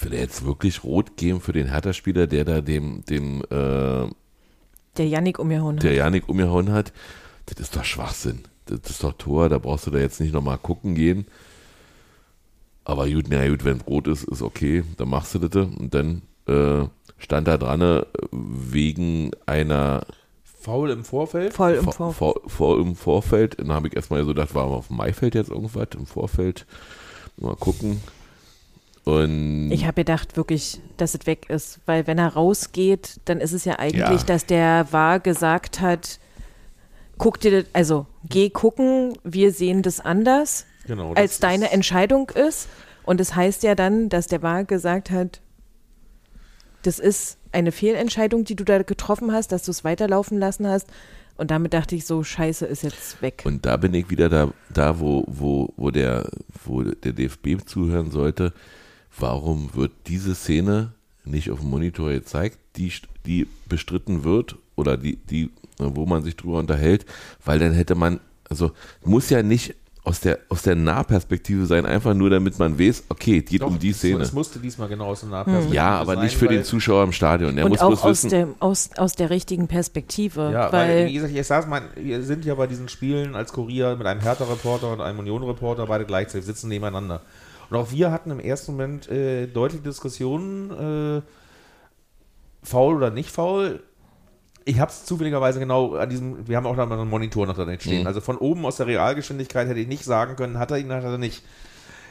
will er jetzt wirklich rot geben für den Hertha-Spieler, der da dem, dem, äh, Der Yannick umgehauen hat. der Janik umgehauen hat? Das ist doch Schwachsinn. Das ist doch Tor, da brauchst du da jetzt nicht nochmal gucken gehen. Aber gut, na gut, wenn es rot ist, ist okay, dann machst du das. Und dann äh, stand da dran, äh, wegen einer Faul im Vorfeld. Voll im vor, Vor. vor, vor, im Vorfeld. Dann habe ich erstmal so gedacht, war auf dem Maifeld jetzt irgendwas im Vorfeld. Mal gucken. Und Ich habe gedacht wirklich, dass es weg ist, weil wenn er rausgeht, dann ist es ja eigentlich, Ja. dass der war gesagt hat, guck dir das, also geh gucken, wir sehen das anders, Genau, das als deine ist- Entscheidung ist. Und es das heißt ja dann, dass der war gesagt hat, das ist eine Fehlentscheidung, die du da getroffen hast, dass du es weiterlaufen lassen hast. Und damit dachte ich so, scheiße, ist jetzt weg. Und da bin ich wieder da, da wo, wo, wo, der, wo der DFB zuhören sollte. Warum wird diese Szene nicht auf dem Monitor gezeigt, die, die bestritten wird oder die, die, wo man sich drüber unterhält? Weil dann hätte man, also muss ja nicht aus der, aus der Nahperspektive sein, einfach nur damit man weiß, okay, geht Doch, um die Szene. Es musste diesmal genau aus der Nahperspektive Ja, aber sein, nicht für den Zuschauer im Stadion. Der Und muss auch bloß aus, wissen, dem, aus, aus der richtigen Perspektive. Ja, weil, weil, wie gesagt, ich sag's mal, wir sind ja bei diesen Spielen als Kurier mit einem Hertha-Reporter und einem Union-Reporter beide gleichzeitig sitzen nebeneinander. Und auch wir hatten im ersten Moment äh, deutliche Diskussionen, äh, faul oder nicht faul. Ich habe es zufälligerweise genau an diesem, wir haben auch noch mal einen Monitor noch da stehen. Mhm. Also von oben aus der Realgeschwindigkeit hätte ich nicht sagen können, hat er ihn, hat er nicht.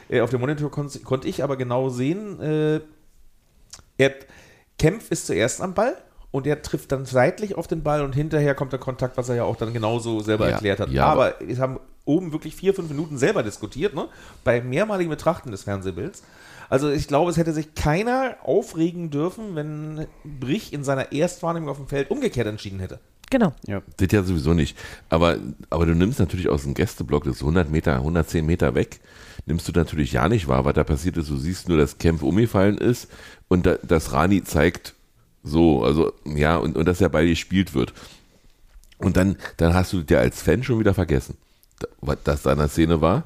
Äh, auf dem Monitor kon konnte ich aber genau sehen, äh, er Kempf ist zuerst am Ball und er trifft dann seitlich auf den Ball und hinterher kommt der Kontakt, was er ja auch dann genauso selber Ja, erklärt hat. ja, aber wir haben oben wirklich vier, fünf Minuten selber diskutiert, ne? bei mehrmaligen Betrachten des Fernsehbilds. Also ich glaube, es hätte sich keiner aufregen dürfen, wenn Brich in seiner Erstwahrnehmung auf dem Feld umgekehrt entschieden hätte. genau. Das ja sowieso nicht. Aber, aber du nimmst natürlich aus dem Gästeblock, das ist 100 Meter, 110 Meter weg, nimmst du natürlich ja nicht wahr, was da passiert ist. Du siehst nur, dass Kempf umgefallen ist und da, dass Rani zeigt, so, also, ja, und, und dass er bei dir gespielt wird. Und dann, dann hast du dir als Fan schon wieder vergessen, was das da in der Szene war.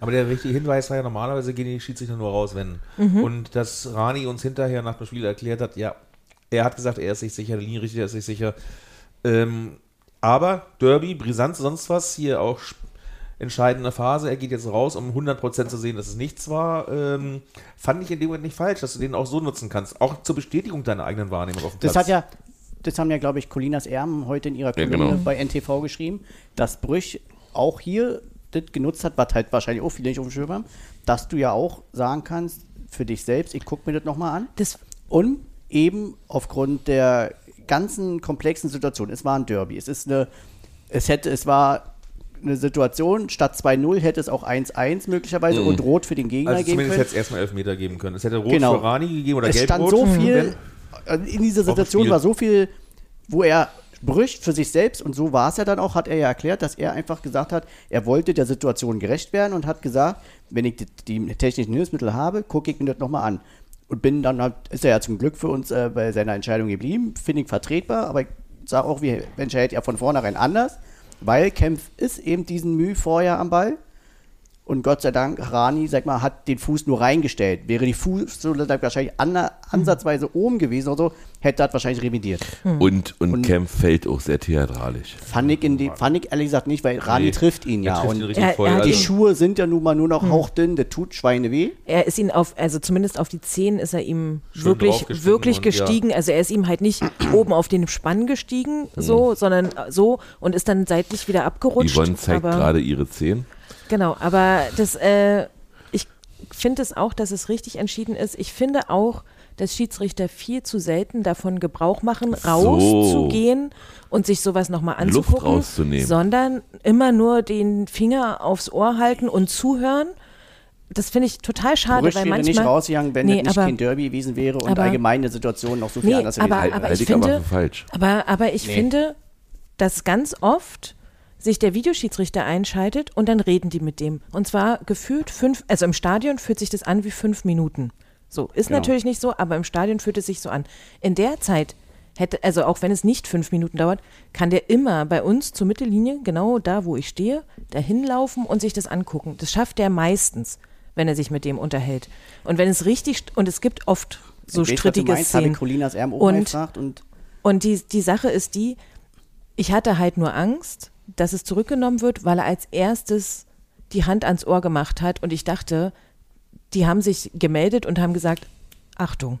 Aber der richtige Hinweis war ja, normalerweise gehen die Schiedsrichter nur raus, wenn. Und dass Rani uns hinterher nach dem Spiel erklärt hat, ja, er hat gesagt, er ist sich sicher, der Linienrichter ist sich sicher. Ähm, aber Derby, Brisanz, sonst was, hier auch entscheidende Phase. Er geht jetzt raus, um 100% zu sehen, dass es nichts war. Ähm, fand ich in dem Moment nicht falsch, dass du den auch so nutzen kannst. Auch zur Bestätigung deiner eigenen Wahrnehmung auf dem Das Platz. hat ja, das haben ja, glaube ich, Colinas Erben heute in ihrer Ja, Kolumne genau. bei NTV geschrieben, dass Brüch auch hier das genutzt hat, was halt wahrscheinlich auch viele nicht auf dem Schirm haben, dass du ja auch sagen kannst, für dich selbst, ich gucke mir das nochmal an. Das, Und eben aufgrund der ganzen komplexen Situation, es war ein Derby, es ist eine, es hätte, es war eine Situation, statt 2-0 hätte es auch 1-1 möglicherweise und Rot für den Gegner also geben zumindest können. hätte es erstmal Elfmeter geben können. Es hätte Rot Genau. für Rani gegeben oder es stand Gelb-Rot. so viel, also in dieser Situation war so viel, wo er Brüch für sich selbst, und so war es ja dann auch, hat er ja erklärt, dass er einfach gesagt hat, er wollte der Situation gerecht werden und hat gesagt, wenn ich die, die technischen Hilfsmittel habe, gucke ich mir das nochmal an. Und bin dann halt, ist er ja zum Glück für uns äh, bei seiner Entscheidung geblieben, finde ich vertretbar, aber ich sage auch, wir entscheidet ja von vornherein anders, weil Kempf ist eben diesen Mühe vorher am Ball. Und Gott sei Dank, Rani, sag mal, hat den Fuß nur reingestellt. Wäre die Fußsohle wahrscheinlich an, ansatzweise oben gewesen oder so, hätte das wahrscheinlich revidiert. Und, und, Und- Kemp fällt auch sehr theatralisch. Fand ich, in die, fand ich ehrlich gesagt nicht, weil Rani Nee, trifft ihn er ja. trifft ihn und richtig Er- voll. er die Also, Schuhe sind ja nun mal nur noch hauchdünn, der tut Schweine weh. er ist ihn auf, also zumindest auf die Zehen ist er ihm Schön wirklich, wirklich und ja. gestiegen. Also er ist ihm halt nicht oben auf den Spann gestiegen, so, sondern so und ist dann seitlich wieder abgerutscht. Yvonne zeigt aber- gerade ihre Zehen. Genau, aber das, äh, ich finde es auch, dass es richtig entschieden ist. Ich finde auch, dass Schiedsrichter viel zu selten davon Gebrauch machen, rauszugehen und sich sowas nochmal Luft anzugucken, rauszunehmen. sondern immer nur den Finger aufs Ohr halten und zuhören. Das finde ich total schade, Brüch weil wäre manchmal nicht rausgegangen, wenn Nee, es nicht aber- kein Derby gewesen wäre und aber- allgemein eine Situation noch so viel Nee, anders gewesen aber- wäre. Halte ich aber finde- für falsch. Aber, aber ich finde, dass ganz oft sich der Videoschiedsrichter einschaltet und dann reden die mit dem. Und zwar gefühlt fünf, also im Stadion fühlt sich das an wie fünf Minuten. So, ist Genau. natürlich nicht so, aber im Stadion fühlt es sich so an. In der Zeit hätte, also auch wenn es nicht fünf Minuten dauert, kann der immer bei uns zur Mittellinie, genau da, wo ich stehe, dahin laufen und sich das angucken. Das schafft der meistens, wenn er sich mit dem unterhält. Und wenn es richtig, und es gibt oft so Ich strittige meinst, Szenen. Colinas Erben Und- und Und die, die Sache ist die, ich hatte halt nur Angst, dass es zurückgenommen wird, weil er als erstes die Hand ans Ohr gemacht hat und ich dachte, die haben sich gemeldet und haben gesagt, Achtung.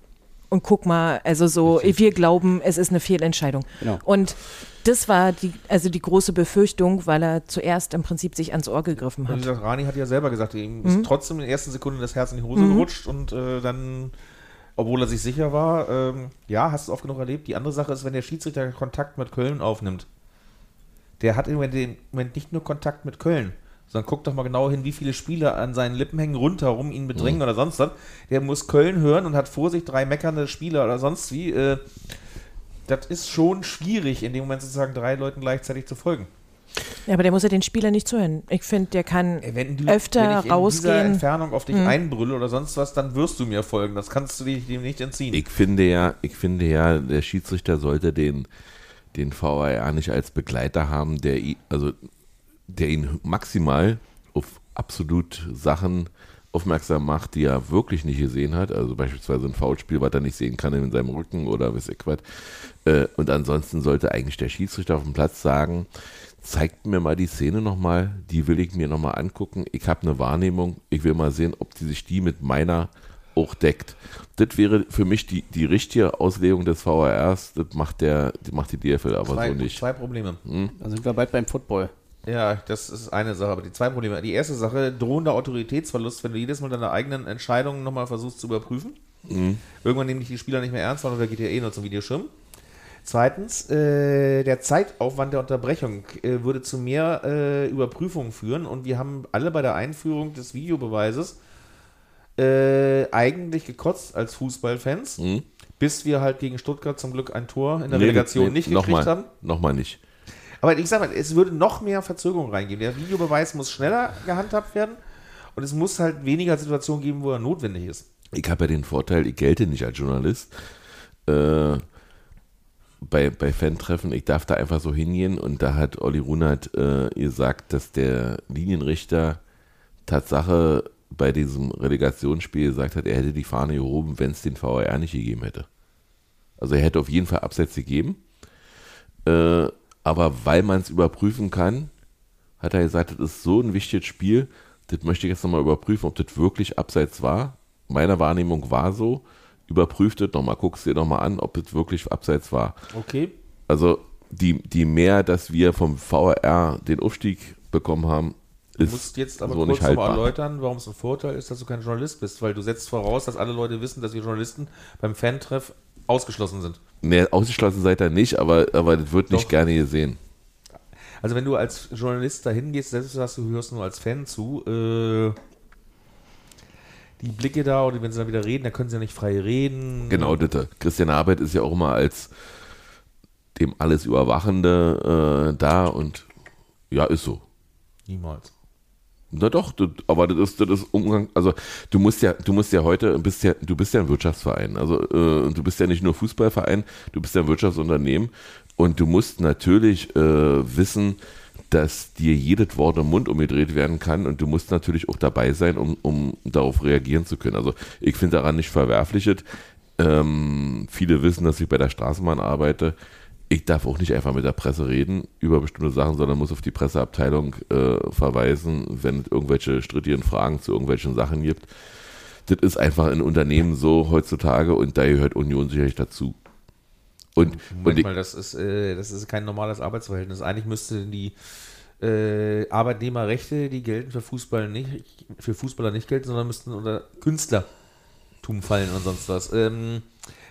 Und guck mal, also so, wir glauben, es ist eine Fehlentscheidung. Genau. Und das war die, also die große Befürchtung, weil er zuerst im Prinzip sich ans Ohr gegriffen Und hat. gesagt, Rani hat ja selber gesagt, ihm Mhm. ist trotzdem in den ersten Sekunden das Herz in die Hose gerutscht und äh, dann, obwohl er sich sicher war, ähm, ja, hast du oft genug erlebt. Die andere Sache ist, wenn der Schiedsrichter Kontakt mit Köln aufnimmt, der hat im Moment, nicht nur Kontakt mit Köln, sondern guck doch mal genau hin, wie viele Spieler an seinen Lippen hängen rundherum, ihn bedrängen Mhm. oder sonst was. Der muss Köln hören und hat vor sich drei meckernde Spieler oder sonst wie. Äh, das ist schon schwierig, in dem Moment sozusagen drei Leuten gleichzeitig zu folgen. Ja, aber der muss ja den Spieler nicht zuhören. Ich finde, der kann Wenn du öfter wenn ich in dieser rausgehen. Hm. Entfernung auf dich einbrülle oder sonst was, dann wirst du mir folgen. Das kannst du dich dem nicht entziehen. Ich finde ja, ich finde ja, der Schiedsrichter sollte den, den VAR nicht als Begleiter haben, der, also, der ihn maximal auf absolut Sachen aufmerksam macht, die er wirklich nicht gesehen hat. Also beispielsweise ein Foulspiel, was er nicht sehen kann in seinem Rücken oder was ich was. Äh, Und ansonsten sollte eigentlich der Schiedsrichter auf dem Platz sagen, zeigt mir mal die Szene nochmal, die will ich mir nochmal angucken. Ich habe eine Wahrnehmung, ich will mal sehen, ob die sich die mit meiner auch deckt. Das wäre für mich die, die richtige Auslegung des VARs, das macht, der, das macht die DFL aber zwei, so nicht. zwei Probleme. da sind wir bald beim Football. Ja, das ist eine Sache, aber die zwei Probleme. Die erste Sache, drohender Autoritätsverlust, wenn du jedes Mal deine eigenen Entscheidungen nochmal versuchst zu überprüfen. Mhm. Irgendwann nehmen dich die Spieler nicht mehr ernst, weil da geht ja eh nur zum Videoschirm. Zweitens, äh, der Zeitaufwand der Unterbrechung äh, würde zu mehr äh, Überprüfungen führen und wir haben alle bei der Einführung des Videobeweises äh, eigentlich gekotzt als Fußballfans, Mhm. bis wir halt gegen Stuttgart zum Glück ein Tor in der Nee, Relegation nee, nicht noch gekriegt mal, haben. Nochmal nicht. Aber ich sag mal, es würde noch mehr Verzögerung reingeben. Der Videobeweis muss schneller gehandhabt werden und es muss halt weniger Situationen geben, wo er notwendig ist. Ich habe ja den Vorteil, ich gelte nicht als Journalist. Äh, bei, bei Fan-Treffen, ich darf da einfach so hingehen und da hat Olli Runert äh, gesagt, dass der Linienrichter Tatsache bei diesem Relegationsspiel gesagt hat, er hätte die Fahne gehoben, wenn es den VAR nicht gegeben hätte. Also er hätte auf jeden Fall Absätze gegeben, äh, aber weil man es überprüfen kann, hat er gesagt, das ist so ein wichtiges Spiel, das möchte ich jetzt nochmal überprüfen, ob das wirklich abseits war. Meiner Wahrnehmung war so. Überprüft das nochmal, guckst dir nochmal an, ob das wirklich abseits war. Okay. Also die, die mehr, dass wir vom VRR den Aufstieg bekommen haben, Du musst jetzt aber so kurz nicht nochmal erläutern, warum es ein Vorteil ist, dass du kein Journalist bist, weil du setzt voraus, dass alle Leute wissen, dass wir Journalisten beim Fantreff ausgeschlossen sind. Nee, ausgeschlossen seid ihr nicht, aber, aber das wird nicht Doch. gerne gesehen. Also wenn du als Journalist dahin gehst, selbst sagst du, hörst nur als Fan zu, äh, die Blicke da oder wenn sie dann wieder reden, da können sie ja nicht frei reden. Genau, das. Christian Arbeit ist ja auch immer als dem alles Überwachende äh, da und ja, ist so. Niemals. Na doch, das, aber das ist, das ist Umgang, also du musst ja, du musst ja heute, bist ja, du bist ja ein Wirtschaftsverein, also äh, du bist ja nicht nur Fußballverein, du bist ja ein Wirtschaftsunternehmen und du musst natürlich äh, wissen, dass dir jedes Wort im Mund umgedreht werden kann und du musst natürlich auch dabei sein, um, um darauf reagieren zu können. Also ich finde daran nicht verwerfliches. Ähm, viele wissen, dass ich bei der Straßenbahn arbeite. Ich darf auch nicht einfach mit der Presse reden über bestimmte Sachen, sondern muss auf die Presseabteilung äh, verweisen, wenn es irgendwelche strittigen Fragen zu irgendwelchen Sachen gibt. Das ist einfach in Unternehmen so heutzutage und da gehört Union sicherlich dazu. Und, und Moment ich, mal, das ist, äh, das ist kein normales Arbeitsverhältnis. Eigentlich müsste die äh, Arbeitnehmerrechte, die gelten für Fußball nicht, für Fußballer nicht gelten, sondern müssten unter Künstlertum fallen und sonst was. Ähm,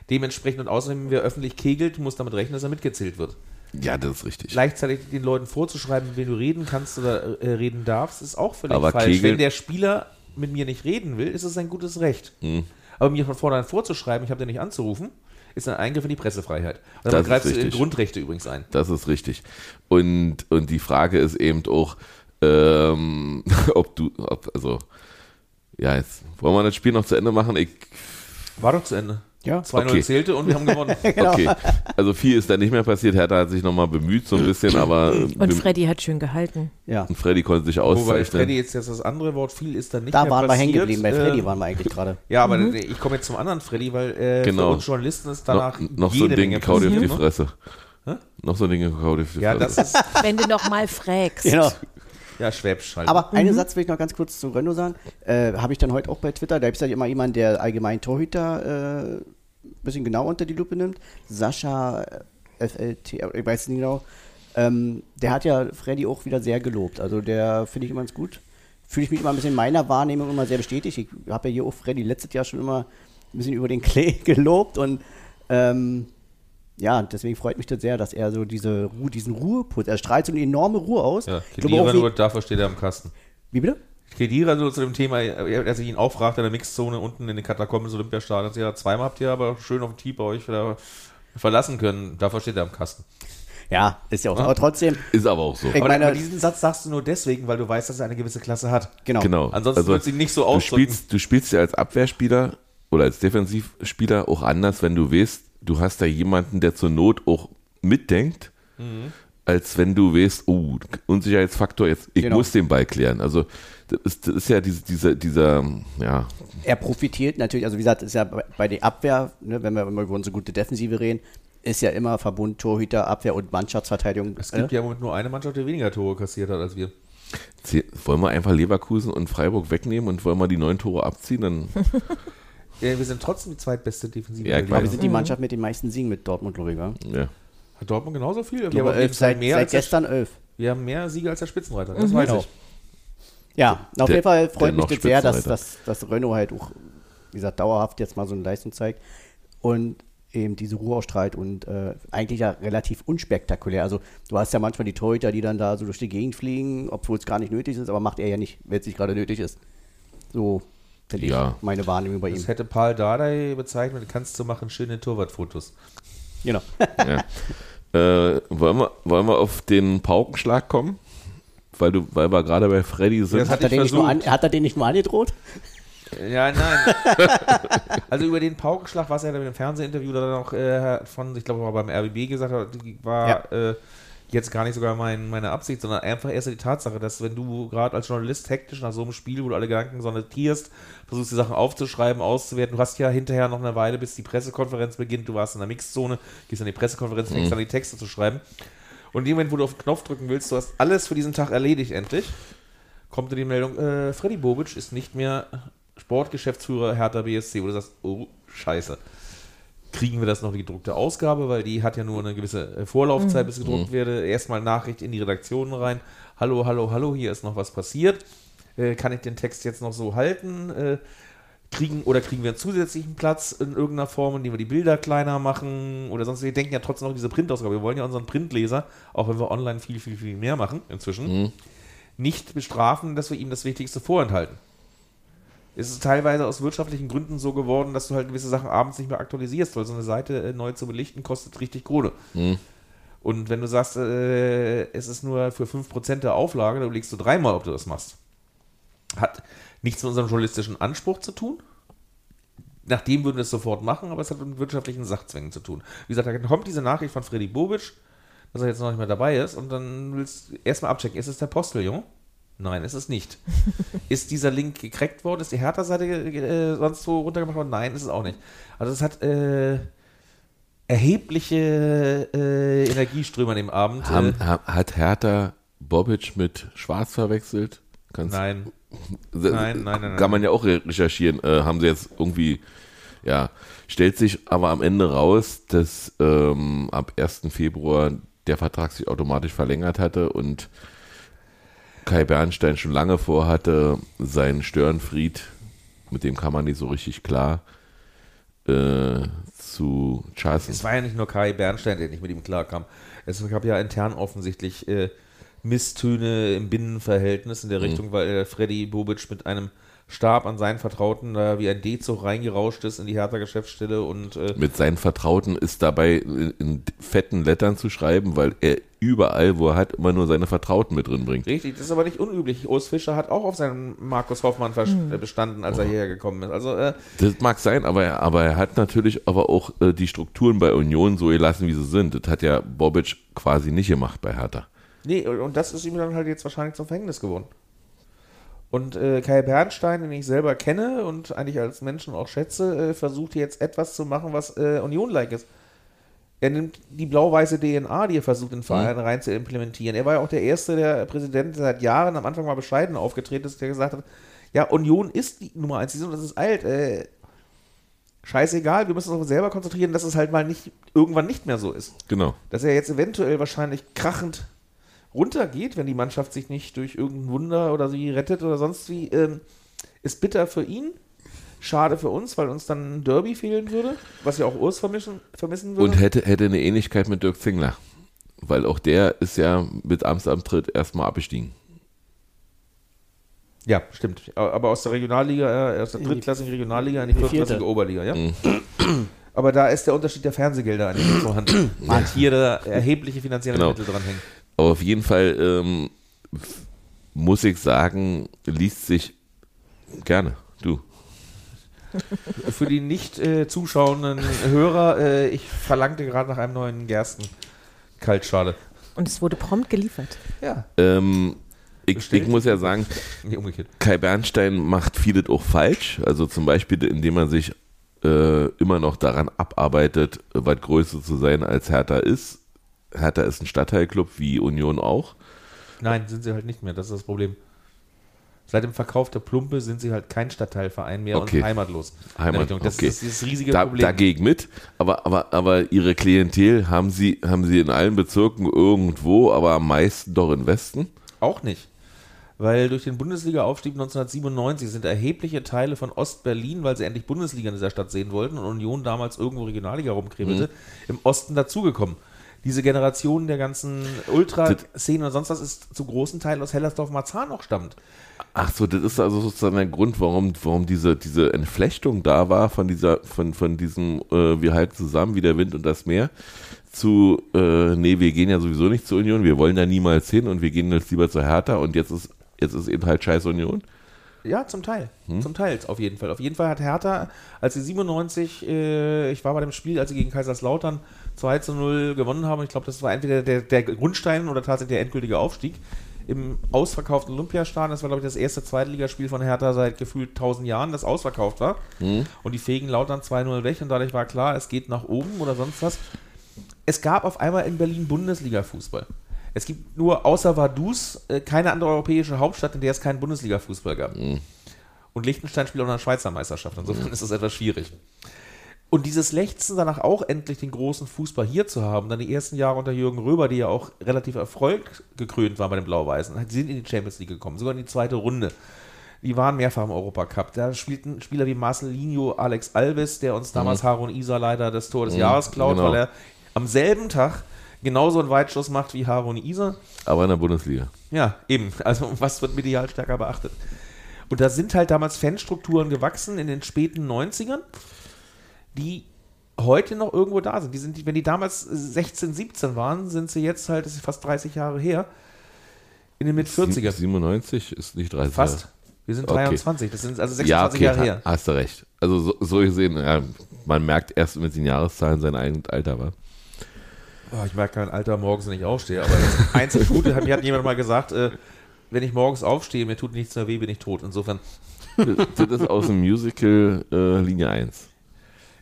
dementsprechend und außerdem, wer öffentlich kegelt, muss damit rechnen, dass er mitgezählt wird. ja, das ist richtig. Gleichzeitig den Leuten vorzuschreiben, mit wem du reden kannst oder äh, reden darfst, ist auch völlig Aber falsch. Kegel- Wenn der Spieler mit mir nicht reden will, ist es sein gutes Recht. Mhm. Aber mir von vornherein vorzuschreiben, ich habe den nicht anzurufen, ist ein Eingriff in die Pressefreiheit. Und ist greifst du in. Grundrechte übrigens ein. Das ist richtig. Und, und die Frage ist eben auch, ähm, ob du, ob, also, ja, jetzt wollen wir das Spiel noch zu Ende machen. Ich, War doch zu Ende. Ja. 2-0 Okay. zählte und wir haben gewonnen. Genau. okay, also viel ist da nicht mehr passiert. Hertha hat sich nochmal bemüht, so ein bisschen, aber Und Freddy hat schön gehalten. Ja. und Freddy konnte sich Wobei auszeichnen. Freddy jetzt, jetzt das andere Wort viel ist dann nicht Da mehr waren wir passiert. hängen geblieben. Bei Freddy Äh, waren wir eigentlich gerade. Ja, aber ich komme jetzt zum anderen Freddy, weil äh, Genau. für uns Journalisten ist noch, danach noch so ein Ding Menge gekaut auf die passiert, ne? Fresse. Hä? Noch so ein Ding gekaut auf die Ja, Fresse. das ist Wenn du noch mal fragst. Genau. Ja Schwäbisch halt. Aber einen Satz will ich noch ganz kurz zu Renault sagen. Äh, Habe ich dann heute auch bei Twitter. Da gibt es ja immer jemanden, der allgemein Torhüter äh, ein bisschen genau unter die Lupe nimmt. Sascha äh, FLT, ich weiß nicht genau. Ähm, der hat ja Freddy auch wieder sehr gelobt. Also der finde ich immer ganz gut. Fühle ich mich immer ein bisschen in meiner Wahrnehmung immer sehr bestätigt. Ich habe ja hier auch Freddy letztes Jahr schon immer ein bisschen über den Klee gelobt und ähm, ja, deswegen freut mich das sehr, dass er so diese Ruhe, diesen Ruheput, er strahlt so eine enorme Ruhe aus. ja, Kedira nur, dafür steht er am Kasten. wie bitte? Kedira nur zu dem Thema, als ich ihn auch fragte in der Mixzone unten in den Katakomben des Olympiastadions, ja, zweimal habt ihr aber schön auf dem Tee bei euch wieder verlassen können. Dafür steht er am Kasten. Ja, ist ja auch. so. Aber trotzdem, ist aber auch so. Ich aber, meine- aber diesen Satz sagst du nur deswegen, weil du weißt, dass er eine gewisse Klasse hat. genau. Genau. Ansonsten würdest du ihn nicht so du ausdrücken. spielst, du spielst ja als Abwehrspieler oder als Defensivspieler auch anders, wenn du weißt, du hast da jemanden, der zur Not auch mitdenkt, Mhm. als wenn du weißt, oh, Unsicherheitsfaktor, jetzt, ich Genau. muss den Ball klären. Also das ist, das ist ja diese, dieser, dieser, ja, Er profitiert natürlich, also wie gesagt, ist ja bei der Abwehr, ne, wenn wir immer über unsere gute Defensive reden, ist ja immer Verbund Torhüter, Abwehr und Mannschaftsverteidigung. Es gibt äh, ja im Moment nur eine Mannschaft, die weniger Tore kassiert hat als wir. wollen wir einfach Leverkusen und Freiburg wegnehmen und wollen wir die neun Tore abziehen, dann Ja, wir sind trotzdem die zweitbeste Defensive. Ja, klar. aber wir sind die Mannschaft mit den meisten Siegen mit Dortmund, glaube ich. Ja, ja. Hat Dortmund genauso viel? ich Wir glaube, haben elf, seit, mehr seit als der, gestern elf. wir haben mehr Siege als der Spitzenreiter. Das weiß Genau. ich. Ja, auf Der- jeden Fall freut mich das sehr, dass, dass, dass Renault halt auch, wie gesagt, dauerhaft jetzt mal so eine Leistung zeigt und eben diese Ruhe ausstrahlt und äh, eigentlich ja relativ unspektakulär. Also du hast ja manchmal die Torhüter, die dann da so durch die Gegend fliegen, obwohl es gar nicht nötig ist, aber macht er ja nicht, wenn es nicht gerade nötig ist. So finde Ja. ich meine Wahrnehmung bei ihm. Das hätte Paul Dardai bezeichnet, kannst du machen schöne Torwartfotos. Genau. ja. äh, wollen, wir, wollen wir auf den Paukenschlag kommen? Weil, du, weil wir gerade bei Freddy sind. Das Hat er, den nicht nur an, hat er den nicht nur angedroht? Ja, nein. also über den Paukenschlag, was er da im Fernsehinterview dann noch äh, von, ich glaube, war beim RBB gesagt hat, war äh, jetzt gar nicht sogar mein, meine Absicht, sondern einfach erst die Tatsache, dass wenn du gerade als Journalist hektisch nach so einem Spiel, wo du alle Gedanken sortierst, versuchst die Sachen aufzuschreiben, auszuwerten, du hast ja hinterher noch eine Weile, bis die Pressekonferenz beginnt, du warst in der Mixzone, gehst an die Pressekonferenz, fängst an die Texte zu schreiben. Und in dem Moment, wo du auf den Knopf drücken willst, du hast alles für diesen Tag erledigt endlich, kommt dir die Meldung, äh, Freddy Bobic ist nicht mehr Sportgeschäftsführer Hertha BSC, wo du sagst, oh, scheiße. Kriegen wir das noch die gedruckte Ausgabe, weil die hat ja nur eine gewisse äh, Vorlaufzeit, bis gedruckt werde. Erstmal Nachricht in die Redaktionen rein. Hallo, hallo, hallo, hier ist noch was passiert. Äh, kann ich den Text jetzt noch so halten? Äh, kriegen oder kriegen wir einen zusätzlichen Platz in irgendeiner Form, indem wir die Bilder kleiner machen oder sonst. Wir denken ja trotzdem noch diese Printausgabe. Wir wollen ja unseren Printleser, auch wenn wir online viel, viel, viel mehr machen inzwischen, nicht bestrafen, dass wir ihm das Wichtigste vorenthalten. Es ist teilweise aus wirtschaftlichen Gründen so geworden, dass du halt gewisse Sachen abends nicht mehr aktualisierst, weil so eine Seite äh, neu zu belichten kostet richtig Kohle. Und wenn du sagst, äh, es ist nur für 5% der Auflage, dann überlegst du dreimal, ob du das machst. Hat nichts mit unserem journalistischen Anspruch zu tun. Nachdem würden wir es sofort machen, aber es hat mit wirtschaftlichen Sachzwängen zu tun. Wie gesagt, da kommt diese Nachricht von Freddy Bobic, dass er jetzt noch nicht mehr dabei ist, und dann willst du erstmal abchecken, ist es der Postillon? Nein, ist es nicht. ist dieser Link gecrackt worden? Ist die Hertha-Seite äh, sonst so runtergemacht worden? Nein, ist es auch nicht. Also es hat äh, erhebliche äh, Energieströme an dem Abend. Haben, äh, ha- hat Hertha Bobic mit Schwarz verwechselt? Kannst, nein. Nein, nein, nein, Kann nein. man ja auch re- recherchieren. Äh, haben sie jetzt irgendwie, ja, stellt sich aber am Ende raus, dass ähm, ab 1. Februar der Vertrag sich automatisch verlängert hatte und Kai Bernstein schon lange vorhatte, seinen Störenfried, mit dem kam man nicht so richtig klar, äh, zu chassen. Es war ja nicht nur Kai Bernstein, der nicht mit ihm klarkam. Es gab ja intern offensichtlich äh, Misstöne im Binnenverhältnis in der Richtung, weil Freddy Bobic mit einem Stab an seinen Vertrauten da wie ein D-Zug reingerauscht ist in die Hertha-Geschäftsstelle und äh, Mit seinen Vertrauten ist dabei in, in fetten Lettern zu schreiben, weil er überall, wo er hat, immer nur seine Vertrauten mit drin bringt. Richtig, das ist aber nicht unüblich. Urs Fischer hat auch auf seinen Markus Hoffmann äh, bestanden, als er hierher gekommen ist. Also, äh, Das mag sein, aber er, aber er hat natürlich aber auch äh, die Strukturen bei Union so gelassen, wie sie sind. Das hat ja Bobic quasi nicht gemacht bei Hertha. nee, und das ist ihm dann halt jetzt wahrscheinlich zum Verhängnis geworden. Und äh, Kai Bernstein, den ich selber kenne und eigentlich als Menschen auch schätze, äh, versucht jetzt etwas zu machen, was äh, Union-like ist. Er nimmt die blau-weiße DNA, die er versucht, in den Verein rein zu implementieren. Er war ja auch der erste, der Präsident, der seit Jahren am Anfang mal bescheiden aufgetreten ist, der gesagt hat, ja, Union ist die Nummer eins, die sind- das ist alt. Äh, scheißegal, wir müssen uns selber konzentrieren, dass es halt mal nicht irgendwann nicht mehr so ist. Genau. Dass er jetzt eventuell wahrscheinlich krachend runtergeht, wenn die Mannschaft sich nicht durch irgendein Wunder oder sie rettet oder sonst wie, ähm, ist bitter für ihn. Schade für uns, weil uns dann ein Derby fehlen würde, was ja auch Urs vermissen, vermissen würde. Und hätte, hätte eine Ähnlichkeit mit Dirk Zingler. Weil auch der ist ja mit Amtsantritt erstmal abgestiegen. ja, stimmt. Aber aus der Regionalliga, äh, aus der In die- drittklassigen Regionalliga in die viertklassige Oberliga, ja. Aber da ist der Unterschied der Fernsehgelder eigentlich nicht vorhanden. Und hier da erhebliche finanzielle Genau. Mittel dranhängen. Aber auf jeden Fall ähm, muss ich sagen, liest sich gerne. Du. Für die nicht äh, zuschauenden Hörer, äh, ich verlangte gerade nach einem neuen Gersten-Kaltschale. Und es wurde prompt geliefert. Ja, Ähm, ich, ich muss ja sagen. Kai Bernstein macht vieles auch falsch. Also zum Beispiel, indem er sich äh, immer noch daran abarbeitet, was größer zu sein als Hertha ist. Hertha ist ein Stadtteilclub wie Union auch. Nein, sind sie halt nicht mehr, das ist das Problem. Seit dem Verkauf der Plumpe sind sie halt kein Stadtteilverein mehr Okay. und heimatlos. Heimat. Das okay. ist dieses riesige Da, Problem. dagegen mit, aber, aber, aber ihre Klientel haben sie, haben sie in allen Bezirken irgendwo, aber am meisten doch im Westen. Auch nicht. Weil durch den Bundesliga-Aufstieg 1997 sind erhebliche Teile von Ostberlin, weil sie endlich Bundesliga in dieser Stadt sehen wollten und Union damals irgendwo Regionalliga rumkribelte, Mhm. im Osten dazugekommen. Diese Generation der ganzen Ultraszenen und sonst was ist zu großen Teilen aus Hellersdorf-Marzahn auch stammt. Ach so, das ist also sozusagen der Grund, warum, warum diese, diese Entflechtung da war von dieser, von, von diesem, äh, wir halten zusammen wie der Wind und das Meer zu, äh, nee, wir gehen ja sowieso nicht zur Union, wir wollen da niemals hin und wir gehen jetzt lieber zur Hertha und jetzt ist, jetzt ist eben halt scheiß Union. Ja, zum Teil. Hm? Zum Teil auf jeden Fall. Auf jeden Fall hat Hertha, als sie 97, äh, ich war bei dem Spiel, als sie gegen Kaiserslautern 2 zu 0 gewonnen haben, ich glaube, das war entweder der, der Grundstein oder tatsächlich der endgültige Aufstieg, im ausverkauften Olympiastadion, das war, glaube ich, das erste Zweitligaspiel von Hertha seit gefühlt 1000 Jahren, das ausverkauft war. Und die fegen Lautern 2-0 weg und dadurch war klar, es geht nach oben oder sonst was. Es gab auf einmal in Berlin Bundesliga-Fußball. Es gibt nur außer Vaduz äh, keine andere europäische Hauptstadt, in der es keinen Bundesliga-Fußball gab. Und Liechtenstein spielt auch in der Schweizer Meisterschaft. Insofern ist das etwas schwierig. Und dieses Lechzen danach auch endlich den großen Fußball hier zu haben, dann die ersten Jahre unter Jürgen Röber, die ja auch relativ erfolggekrönt war bei den Blau-Weißen, sind in die Champions League gekommen, sogar in die zweite Runde. Die waren mehrfach im Europacup. Da spielten Spieler wie Marcelinho, Alex Alves, der uns damals Harun Isa leider das Tor des Jahres klaut, genau. weil er am selben Tag genauso einen Weitschuss macht wie Harun Isa. Aber in der Bundesliga. Ja, eben. Also was wird medial stärker beachtet? Und da sind halt damals Fanstrukturen gewachsen in den späten 90ern, die heute noch irgendwo da sind. Die sind, wenn die damals 16, 17 waren, sind sie jetzt halt, das ist fast 30 Jahre her, in den mit 40er. 97 ist nicht 30 Fast. Jahre. Wir sind Okay. 23, das sind also 26 Ja, okay, Jahre her. hast du recht. Also so, so gesehen, ja, man merkt erst mit den Jahreszahlen sein eigenes Alter, war. Oh, ich merke kein Alter morgens, wenn ich aufstehe, aber das einzige Gute, mir hat jemand mal gesagt, äh, wenn ich morgens aufstehe, mir tut nichts mehr weh, bin ich tot. Insofern Das ist aus dem Musical äh, Linie 1.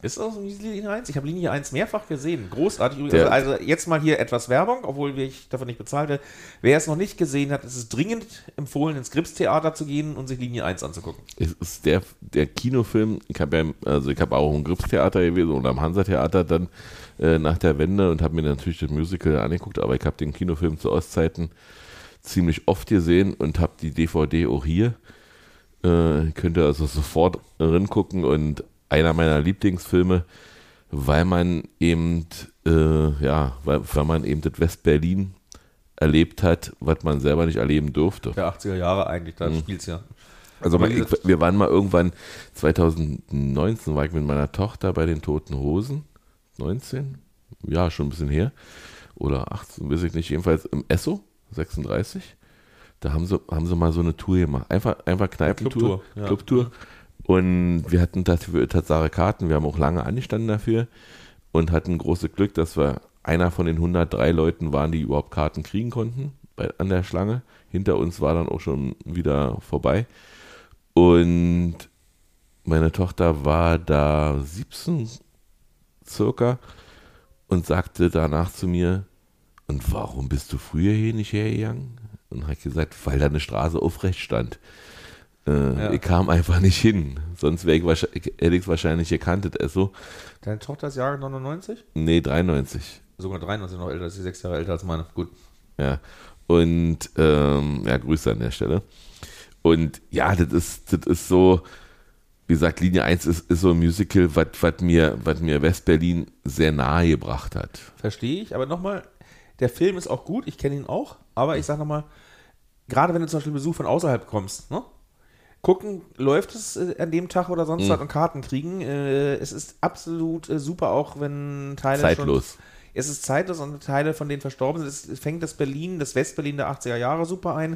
Ist das Linie 1? Ich habe Linie 1 mehrfach gesehen. Großartig. Der- also jetzt mal hier etwas Werbung, obwohl ich dafür nicht bezahlt werde. Wer es noch nicht gesehen hat, ist es dringend empfohlen, ins Gripstheater zu gehen und sich Linie 1 anzugucken. Es ist der, der Kinofilm, ich habe ja, also ich habe auch im Gripstheater gewesen oder am Hansa-Theater dann äh, nach der Wende und habe mir natürlich das Musical angeguckt, aber ich habe den Kinofilm zu Ostzeiten ziemlich oft gesehen und habe die DVD auch hier. Äh, könnt ihr also sofort ringucken und einer meiner Lieblingsfilme, weil man eben, äh, ja, weil, weil man eben das West-Berlin erlebt hat, was man selber nicht erleben durfte. Der 80er Jahre eigentlich, da Mhm. spielt es ja. Also man, ich, wir waren mal irgendwann 2019 war ich mit meiner Tochter bei den Toten Hosen. 19? Ja, schon ein bisschen her. Oder 18, weiß ich nicht. Jedenfalls im Esso 36. Da haben sie, haben sie mal so eine Tour gemacht. Einfach, einfach Kneipentour. Clubtour, ja. Clubtour. Und wir hatten dafür Tatsache Karten. Wir haben auch lange angestanden dafür und hatten große Glück, dass wir einer von den 103 Leuten waren, die überhaupt Karten kriegen konnten bei, an der Schlange. Hinter uns war dann auch schon wieder vorbei. Und meine Tochter war da 17 circa und sagte danach zu mir, und warum bist du früher hier nicht hergegangen? Und habe ich gesagt, weil da eine Straße aufrecht stand. Äh, Ja. Ich kam einfach nicht hin. Sonst wäre ich wahrscheinlich, hätte ich es wahrscheinlich gekannt, Esso. Deine Tochter ist Jahre 99? Nee, 93. Sogar 93 noch älter, ist sie sechs Jahre älter als meine. Gut. Ja. Und ähm, ja, Grüße an der Stelle. Und ja, das ist, das ist so, wie gesagt, Linie 1 ist, ist so ein Musical, was mir, was mir West-Berlin sehr nahe gebracht hat. Verstehe ich, aber nochmal, der Film ist auch gut, ich kenne ihn auch, aber ich sage nochmal, gerade wenn du zum Beispiel Besuch von außerhalb kommst, ne? Gucken, läuft es äh, an dem Tag oder sonst Mhm. was und Karten kriegen. Äh, es ist absolut äh, super, auch wenn Teile Zeitlos. schon. Es ist zeitlos und Teile von denen verstorben sind. Es fängt das Berlin, das Westberlin der 80er Jahre super ein.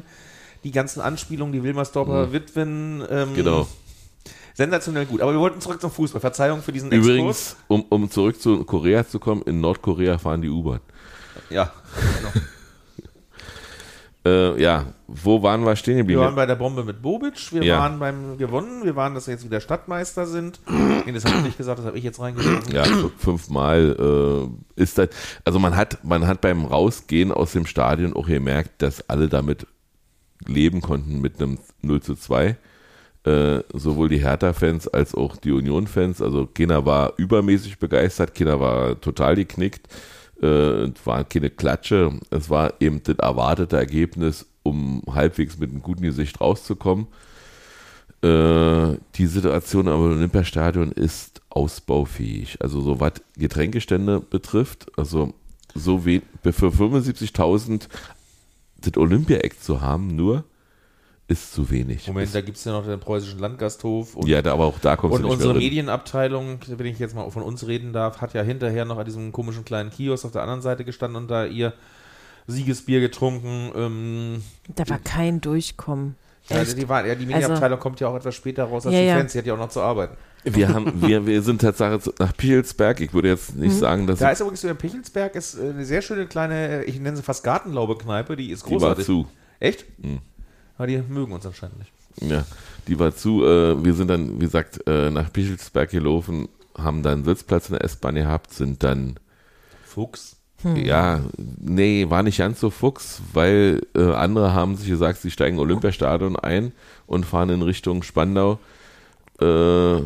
Die ganzen Anspielungen, die Wilmersdorfer Witwen. Ähm, Genau. Sensationell gut. Aber wir wollten zurück zum Fußball. Verzeihung für diesen Exkurs. Übrigens, um, um zurück zu Korea zu kommen, in Nordkorea fahren die U-Bahn. Ja, Äh, ja, wo waren wir stehen Wir geblieben? waren bei der Bombe mit Bobic, wir Ja. waren beim Gewonnen, wir waren, dass wir jetzt wieder Stadtmeister sind. Nee, das habe ich nicht gesagt, das habe ich jetzt reingeschrieben. Ja, fünfmal äh, ist das. Also man hat, man hat beim Rausgehen aus dem Stadion auch gemerkt, dass alle damit leben konnten mit einem 0 zu 2. Äh, sowohl die Hertha-Fans als auch die Union-Fans. Also keiner war übermäßig begeistert, keiner war total geknickt. Äh, es war keine Klatsche. Es war eben das erwartete Ergebnis, um halbwegs mit einem guten Gesicht rauszukommen. Äh, die Situation am Olympiastadion ist ausbaufähig. Also so was Getränkestände betrifft, also so we für 75.000 das Olympia-Eck zu haben, nur ist zu wenig. Moment, da gibt es ja noch den preußischen Landgasthof und, ja, da, aber auch da kommst und unsere. Medienabteilung, wenn ich jetzt mal von uns reden darf, hat ja hinterher noch an diesem komischen kleinen Kiosk auf der anderen Seite gestanden und da ihr Siegesbier getrunken. Ähm, Da war kein Durchkommen. ja, die, war, ja, die Medienabteilung kommt ja auch etwas später raus als Ja, die. Fans, die hat ja auch noch zu arbeiten. Wir, haben, wir, wir sind Tatsache zu- nach Pichelsberg. Ich würde jetzt nicht sagen, dass Da ich, ist übrigens in Pichelsberg ist äh, eine sehr schöne kleine, ich nenne sie fast Gartenlaube-Kneipe, die ist die war großartig. zu. Echt? Mhm. Aber die mögen uns anscheinend nicht. Ja, die war zu. Äh, wir sind dann, wie gesagt, äh, nach Pichelsberg gelaufen, haben dann Sitzplatz in der S-Bahn gehabt, sind dann Fuchs. Ja, nee, war nicht ganz so Fuchs, weil äh, andere haben sich gesagt, sie steigen Olympiastadion ein und fahren in Richtung Spandau äh,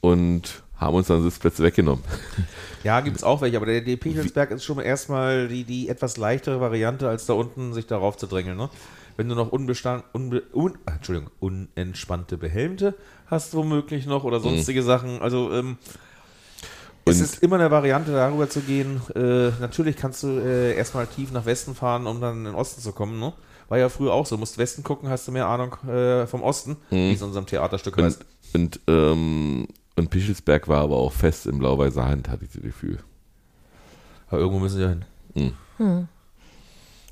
und haben uns dann Sitzplätze weggenommen. Ja, gibt es auch welche, aber der, der Pichelsberg ist schon erstmal die, die etwas leichtere Variante, als da unten sich darauf zu drängeln. Ne? Wenn du noch unbestand, unbe, un, Entschuldigung, unentspannte Behelmte hast, womöglich noch oder sonstige Sachen. Also, ähm, es ist immer eine Variante, darüber zu gehen. Äh, natürlich kannst du äh, erstmal tief nach Westen fahren, um dann in den Osten zu kommen. Ne? War ja früher auch so. Musst Westen gucken, hast du mehr Ahnung äh, vom Osten, wie es in unserem Theaterstück Und, heißt. und, ähm, und Pichelsberg war aber auch fest im blau-weißer Hand, hatte ich das Gefühl. Aber irgendwo müssen wir hin.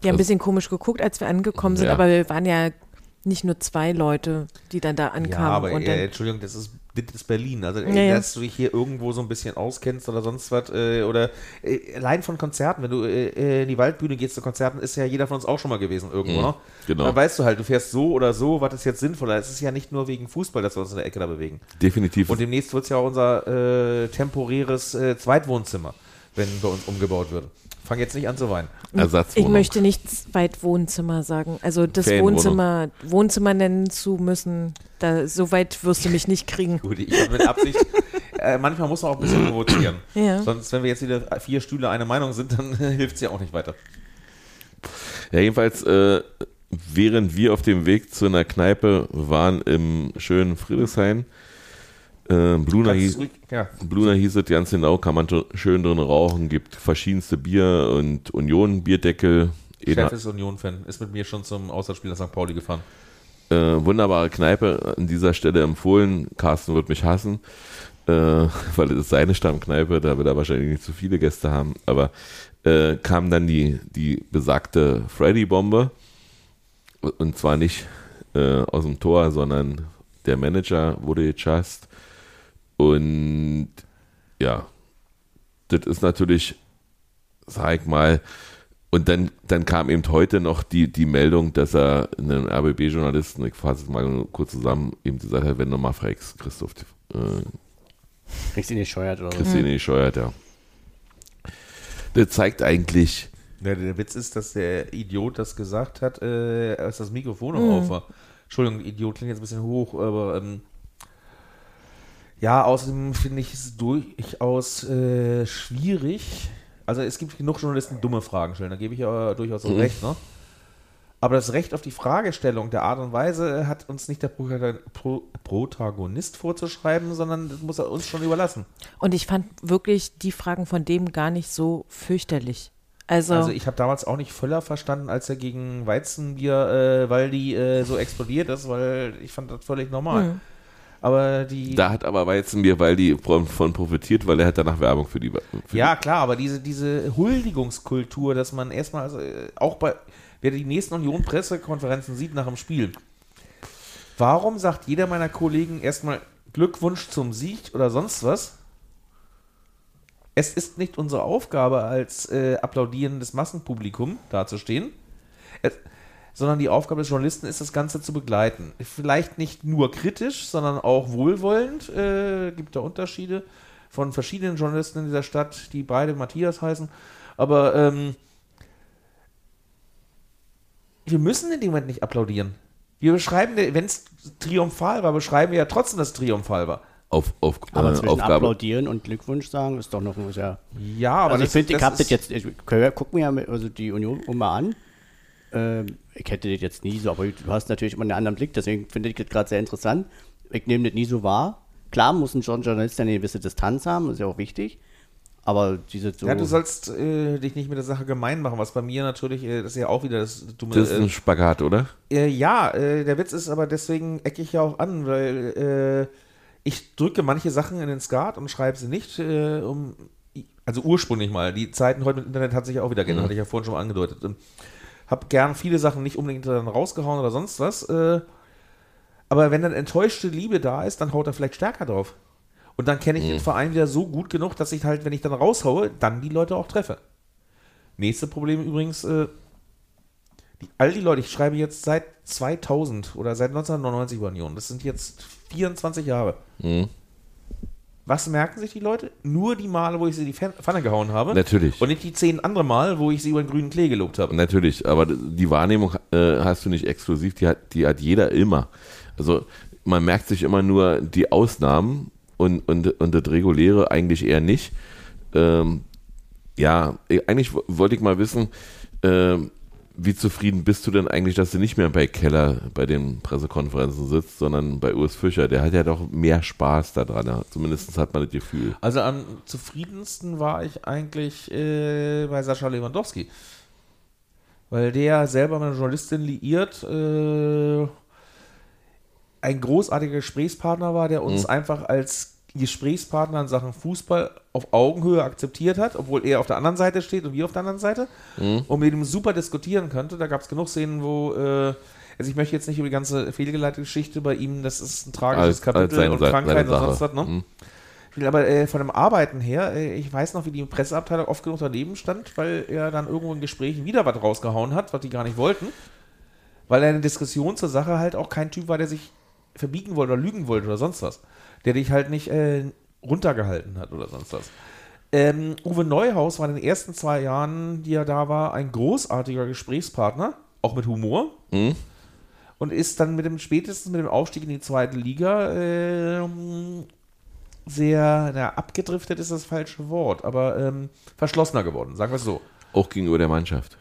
Die haben ein bisschen komisch geguckt, als wir angekommen sind, Ja. aber wir waren ja nicht nur zwei Leute, die dann da Ja, ankamen. aber und äh, dann, Entschuldigung, das ist, das ist Berlin. Also, Ja, ey, ja. dass du dich hier irgendwo so ein bisschen auskennst oder sonst was. Äh, oder äh, allein von Konzerten, wenn du äh, in die Waldbühne gehst zu Konzerten, ist ja jeder von uns auch schon mal gewesen irgendwo. Mhm, ne? genau. Dann weißt du halt, du fährst so oder so, was ist jetzt sinnvoller. Es ist ja nicht nur wegen Fußball, dass wir uns in der Ecke da bewegen. Definitiv. Und demnächst wird es ja auch unser äh, temporäres äh, Zweitwohnzimmer, wenn bei uns umgebaut wird. Fang jetzt nicht an zu weinen. ich Ersatzwohnung. möchte nicht zweit Wohnzimmer sagen. Also das. Wohnzimmer, Wohnzimmer nennen zu müssen, da, so weit wirst du mich nicht kriegen. Gut, ich habe mit Absicht. äh, manchmal muss man auch ein bisschen provozieren. Ja. Sonst, wenn wir jetzt wieder vier Stühle eine Meinung sind, dann hilft es ja auch nicht weiter. Ja, jedenfalls, äh, während wir auf dem Weg zu einer Kneipe waren im schönen Friedrichshain, äh, Bluna, hieß, ruhig- ja. Bluna hieß es ganz genau, kann man schon schön drin rauchen, gibt verschiedenste Bier und Union Bierdeckel. Ena- Chef ist Union-Fan, ist mit mir schon zum Auswärtsspiel nach St. Pauli gefahren. äh, wunderbare Kneipe an dieser Stelle empfohlen. Carsten wird mich hassen, äh, weil es ist seine Stammkneipe, da will er wahrscheinlich nicht zu viele Gäste haben. Aber äh, kam dann die, die besagte Freddy-Bombe. Und zwar nicht äh, aus dem Tor, sondern der Manager wurde gechast. Und ja, das ist natürlich, sag ich mal, und dann, dann kam eben heute noch die, die Meldung, dass er einem RBB-Journalisten, ich fasse es mal kurz zusammen, eben gesagt hat, wenn du mal fragst, Christoph, äh, Kriegst ihn nicht scheuert oder so. Christine Scheuert, ja. Das zeigt eigentlich, Ja, der Witz ist, dass der Idiot das gesagt hat, äh, als das Mikrofon noch auf war. Entschuldigung, Idiot klingt jetzt ein bisschen hoch, aber ähm, ja, außerdem finde ich es durchaus äh, schwierig. Also es gibt genug Journalisten, die dumme Fragen stellen, da gebe ich ja durchaus auch Mhm. recht, ne? Aber das Recht auf die Fragestellung der Art und Weise hat uns nicht der Pro- Pro Protagonist vorzuschreiben, sondern das muss er uns schon überlassen. Und ich fand wirklich die Fragen von dem gar nicht so fürchterlich. Also, Also ich habe damals auch nicht Völler verstanden, als er gegen Weizenbier, äh, weil die äh, so explodiert ist, weil ich fand das völlig normal. Hm. Aber die. da hat aber Weizenbier, weil die von von profitiert, weil er hat danach Werbung für die. Für ja, klar, aber diese, diese Huldigungskultur, dass man erstmal, also, äh, auch bei, wer die nächsten Union-Pressekonferenzen sieht nach dem Spiel, warum sagt jeder meiner Kollegen erstmal Glückwunsch zum Sieg oder sonst was? Es ist nicht unsere Aufgabe, als äh, applaudierendes Massenpublikum dazustehen, es, sondern die Aufgabe des Journalisten ist, das Ganze zu begleiten. Vielleicht nicht nur kritisch, sondern auch wohlwollend. Äh, gibt da Unterschiede von verschiedenen Journalisten in dieser Stadt, die beide Matthias heißen. Aber ähm, wir müssen in dem Moment nicht applaudieren. Wir beschreiben, wenn es triumphal war, beschreiben wir ja trotzdem, dass es triumphal war. auf, auf, Aber äh, zwischen Aufgabe. applaudieren und Glückwunsch sagen ist doch noch ja. Ja, aber also ich finde, ich habe das jetzt, ich guck mir ja also die Union mal an. Ähm, ich hätte das jetzt nie so, aber du hast natürlich immer einen anderen Blick, deswegen finde ich das gerade sehr interessant. Ich nehme das nie so wahr. Klar muss ein Journalist eine gewisse Distanz haben, das ist ja auch wichtig. Aber diese so. Ja, du sollst äh, dich nicht mit der Sache gemein machen, was bei mir natürlich, äh, das ist ja auch wieder das dumme. Das ist äh, ein Spagat, oder? Äh, ja, äh, der Witz ist aber deswegen ecke ich ja auch an, weil äh, ich drücke manche Sachen in den Skat und schreibe sie nicht, äh, um, also ursprünglich mal. Die Zeiten heute mit Internet hat sich ja auch wieder geändert, hatte ich ja vorhin schon mal angedeutet. Hab gern viele Sachen nicht unbedingt dann rausgehauen oder sonst was. Äh, aber wenn dann enttäuschte Liebe da ist, dann haut er vielleicht stärker drauf. Und dann kenne ich den Verein wieder so gut genug, dass ich halt, wenn ich dann raushaue, dann die Leute auch treffe. Nächste Problem übrigens, äh, die, all die Leute, ich schreibe jetzt seit 2000 oder seit 1999 über Union, das sind jetzt 24 Jahre. Mhm. Was merken sich die Leute? Nur die Male, wo ich sie in die Fan- Pfanne gehauen habe. Natürlich. Und nicht die zehn andere Mal, wo ich sie über den grünen Klee gelobt habe. Natürlich, aber die Wahrnehmung äh, hast du nicht exklusiv, die hat, die hat jeder immer. Also man merkt sich immer nur die Ausnahmen und, und, und das Reguläre eigentlich eher nicht. Ähm, ja, eh, eigentlich wo- wollte ich mal wissen, ähm, wie zufrieden bist du denn eigentlich, dass du nicht mehr bei Keller bei den Pressekonferenzen sitzt, sondern bei Urs Fischer? Der hat ja doch mehr Spaß daran. Ja. Zumindest hat man das Gefühl. Also am zufriedensten war ich eigentlich äh, bei Sascha Lewandowski. Weil der selber mit einer Journalistin liiert, äh, ein großartiger Gesprächspartner war, der uns einfach als Gesprächspartner in Sachen Fußball auf Augenhöhe akzeptiert hat, obwohl er auf der anderen Seite steht und wir auf der anderen Seite. Und mit ihm super diskutieren konnte. Da gab es genug Szenen, wo, äh, also ich möchte jetzt nicht über die ganze fehlgeleitete Geschichte bei ihm, das ist ein tragisches als Kapitel seine und Krankheit und sonst was, ne? Mhm. Ich will aber äh, von dem Arbeiten her, äh, ich weiß noch, wie die Presseabteilung oft genug daneben stand, weil er dann irgendwo in Gesprächen wieder was rausgehauen hat, was die gar nicht wollten. Weil er in der Diskussion zur Sache halt auch kein Typ war, der sich verbiegen wollte oder lügen wollte oder sonst was. Der dich halt nicht äh, runtergehalten hat oder sonst was. Ähm, Uwe Neuhaus war in den ersten zwei Jahren, die er da war, ein großartiger Gesprächspartner, auch mit Humor. Mhm. Und ist dann mit dem spätestens mit dem Aufstieg in die zweite Liga ähm, sehr, na, abgedriftet ist das falsche Wort, aber ähm, verschlossener geworden, sagen wir es so. Auch gegenüber der Mannschaft.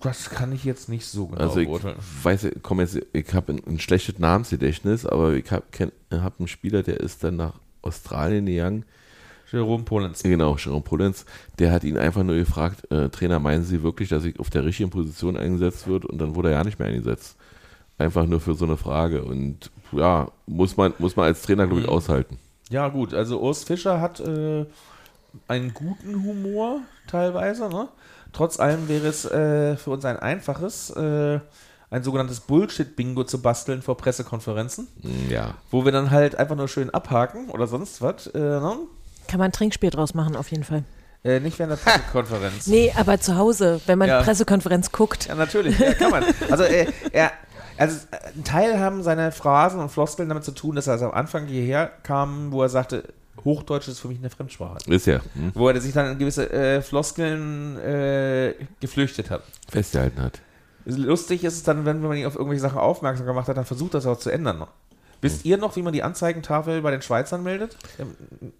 Das kann ich jetzt nicht so genau Also ich beurteilen. weiß, ich komm jetzt, ich habe ein, ein schlechtes Namensgedächtnis, aber ich habe hab einen Spieler, der ist dann nach Australien gegangen. Jerome Polenz. Genau, Jerome Polenz. Der hat ihn einfach nur gefragt, äh, Trainer, meinen Sie wirklich, dass ich auf der richtigen Position eingesetzt wird? Und dann wurde er ja nicht mehr eingesetzt. Einfach nur für so eine Frage. Und ja, muss man, muss man als Trainer, glaube ich, Mhm. aushalten. Ja, gut, also Urs Fischer hat äh, einen guten Humor teilweise. Ne? Trotz allem wäre es äh, für uns ein einfaches, äh, ein sogenanntes Bullshit-Bingo zu basteln vor Pressekonferenzen, Mm, Ja. wo wir dann halt einfach nur schön abhaken oder sonst was. Äh, ne? Kann man ein Trinkspiel draus machen, auf jeden Fall. äh, nicht während der Pressekonferenz. Nee, aber zu Hause, wenn man Ja. Pressekonferenz guckt. Ja, natürlich, ja, kann man. Also, äh, er, also äh, ein Teil haben seine Phrasen und Floskeln damit zu tun, dass er also am Anfang hierher kam, wo er sagte, Hochdeutsch ist für mich eine Fremdsprache. Ist ja. Hm? Wo er sich dann in gewisse äh, Floskeln äh, geflüchtet hat. Festgehalten hat. Lustig ist es dann, wenn man ihn auf irgendwelche Sachen aufmerksam gemacht hat, dann versucht das auch zu ändern noch. Wisst ihr noch, wie man die Anzeigentafel bei den Schweizern meldet? Ähm,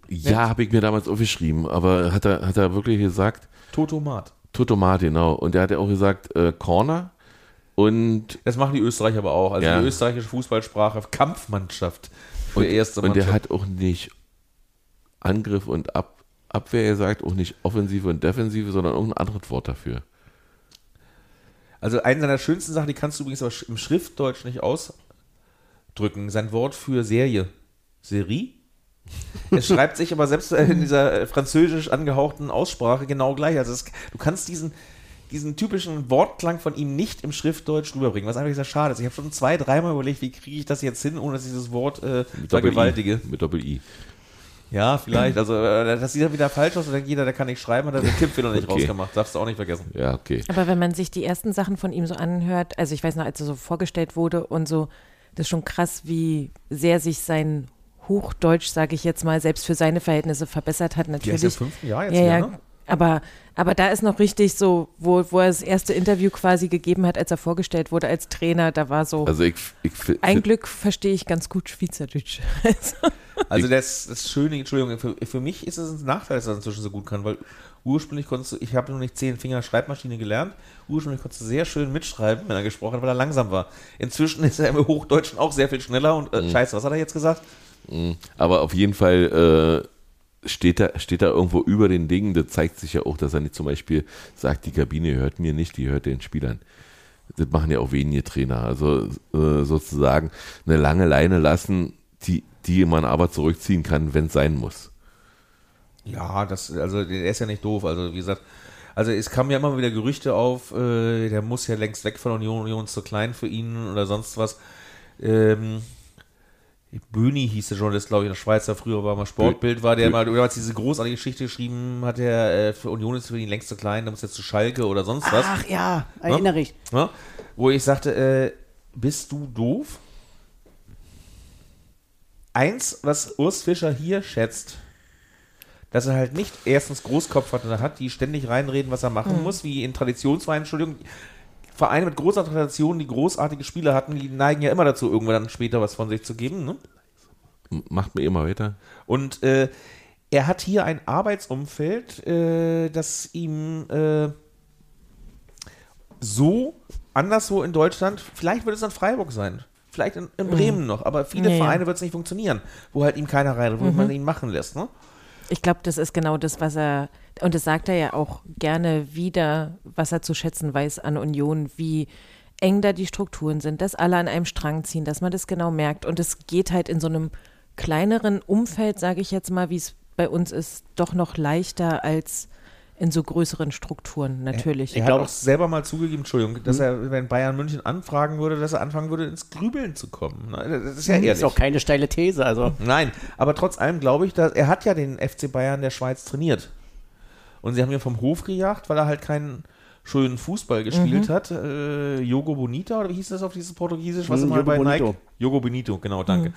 Ja, habe ich mir damals aufgeschrieben, aber hat er, hat er wirklich gesagt, Totomat. Totomat, genau. Und der hat ja auch gesagt, äh, Corner und Das machen die Österreicher aber auch. Also Ja. die österreichische Fußballsprache, Kampfmannschaft für Und, erste und der Mannschaft. hat auch nicht Angriff und Ab, Abwehr gesagt, auch nicht Offensive und Defensive, sondern irgendein anderes Wort dafür. Also eine seiner schönsten Sachen, die kannst du übrigens aber im Schriftdeutsch nicht ausdrücken. Sein Wort für Serie. Serie? Es schreibt sich aber selbst in dieser äh, französisch angehauchten Aussprache genau gleich. Also es, du kannst diesen, diesen typischen Wortklang von ihm nicht im Schriftdeutsch rüberbringen, was einfach sehr schade ist. Ich habe schon zwei, dreimal überlegt, wie kriege ich das jetzt hin, ohne dass ich dieses Wort äh, Mit vergewaltige. Doppel-I. Mit Doppel-I. Ja, vielleicht. Also äh, das sieht dann wieder falsch aus und denkt jeder, der kann nicht schreiben, hat er den Tippfehler nicht Okay. rausgemacht. Darfst du auch nicht vergessen. Ja, okay. Aber wenn man sich die ersten Sachen von ihm so anhört, also ich weiß noch, als er so vorgestellt wurde und so, das ist schon krass, wie sehr sich sein Hochdeutsch, sage ich jetzt mal, selbst für seine Verhältnisse verbessert hat. Die ist Natürlich. im fünften Jahr jetzt ja, wieder, ja. ne? Aber, aber da ist noch richtig so, wo, wo er das erste Interview quasi gegeben hat, als er vorgestellt wurde als Trainer, da war so, Also ich, ich ein Glück verstehe ich ganz gut Schweizerdeutsch. Also, Also das, das Schöne, Entschuldigung, für, für mich ist es ein Nachteil, dass er inzwischen so gut kann, weil ursprünglich konntest du, ich habe noch nicht zehn Finger Schreibmaschine gelernt, ursprünglich konntest du sehr schön mitschreiben, wenn er gesprochen hat, weil er langsam war. Inzwischen ist er im Hochdeutschen auch sehr viel schneller und Mhm. äh, scheiße, was hat er jetzt gesagt? Aber auf jeden Fall äh, steht, er, steht er irgendwo über den Dingen. Das zeigt sich ja auch, dass er nicht zum Beispiel sagt, die Kabine hört mir nicht, die hört den Spielern. Das machen ja auch wenige Trainer. Also äh, sozusagen eine lange Leine lassen, die, die man aber zurückziehen kann, wenn es sein muss. Ja, das, also der ist ja nicht doof, also wie gesagt, also es kamen ja immer wieder Gerüchte auf, äh, der muss ja längst weg von Union, Union ist zu klein für ihn oder sonst was. Ähm, Böni hieß der Journalist, glaube ich, in der Schweizer, früher war mal Sportbild, war der Bö- mal, damals diese großartige Geschichte geschrieben, hat er, äh, für Union ist für ihn längst zu klein, da muss er zu Schalke oder sonst was. Ach ja, erinnere ich. Ne? Wo ich sagte, äh, bist du doof? Eins, was Urs Fischer hier schätzt, dass er halt nicht erstens Großkopf hat, hat, die ständig reinreden, was er machen muss, wie in Traditionsvereinen, Entschuldigung. Vereine mit großer Tradition, die großartige Spieler hatten, die neigen ja immer dazu, irgendwann dann später was von sich zu geben. Ne? Macht mir immer weiter. Und äh, er hat hier ein Arbeitsumfeld, äh, das ihm äh, so anderswo in Deutschland, vielleicht wird es dann Freiburg sein, vielleicht in, in Bremen noch, aber viele ja. Vereine wird es nicht funktionieren, wo halt ihm keiner rein, wo man ihn machen lässt. Ne? Ich glaube, das ist genau das, was er, und das sagt er ja auch gerne wieder, was er zu schätzen weiß an Union, wie eng da die Strukturen sind, dass alle an einem Strang ziehen, dass man das genau merkt. Und es geht halt in so einem kleineren Umfeld, sage ich jetzt mal, wie es bei uns ist, doch noch leichter als in so größeren Strukturen, natürlich. Er glaub- hat auch selber mal zugegeben, Entschuldigung, dass er, wenn Bayern München anfragen würde, dass er anfangen würde, ins Grübeln zu kommen. Ne, Das ist ja ehrlich. Ist auch keine steile These. Also Nein, aber trotz allem glaube ich, dass er hat ja den FC Bayern der Schweiz trainiert. Und sie haben ihn vom Hof gejagt, weil er halt keinen schönen Fußball gespielt hat. Äh, Jogo Bonita, oder wie hieß das auf dieses Portugiesisch? Was Hm, immer Jogo bei Bonito. Nike? Jogo Bonito, genau, danke.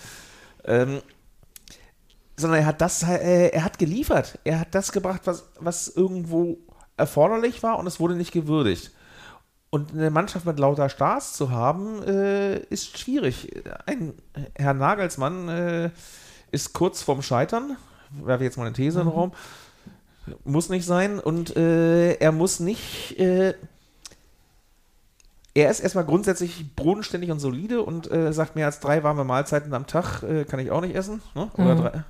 Ähm, sondern er hat das, äh, er hat geliefert. Er hat das gebracht, was, was irgendwo erforderlich war und es wurde nicht gewürdigt. Und eine Mannschaft mit lauter Stars zu haben, äh, ist schwierig. Ein Herr Nagelsmann äh, ist kurz vorm Scheitern. Werfe jetzt mal eine These in den Raum. Muss nicht sein. Und äh, er muss nicht. Äh, er ist erstmal grundsätzlich bodenständig und solide und äh, sagt, mehr als drei warme Mahlzeiten am Tag kann ich auch nicht essen. Ne? Oder drei.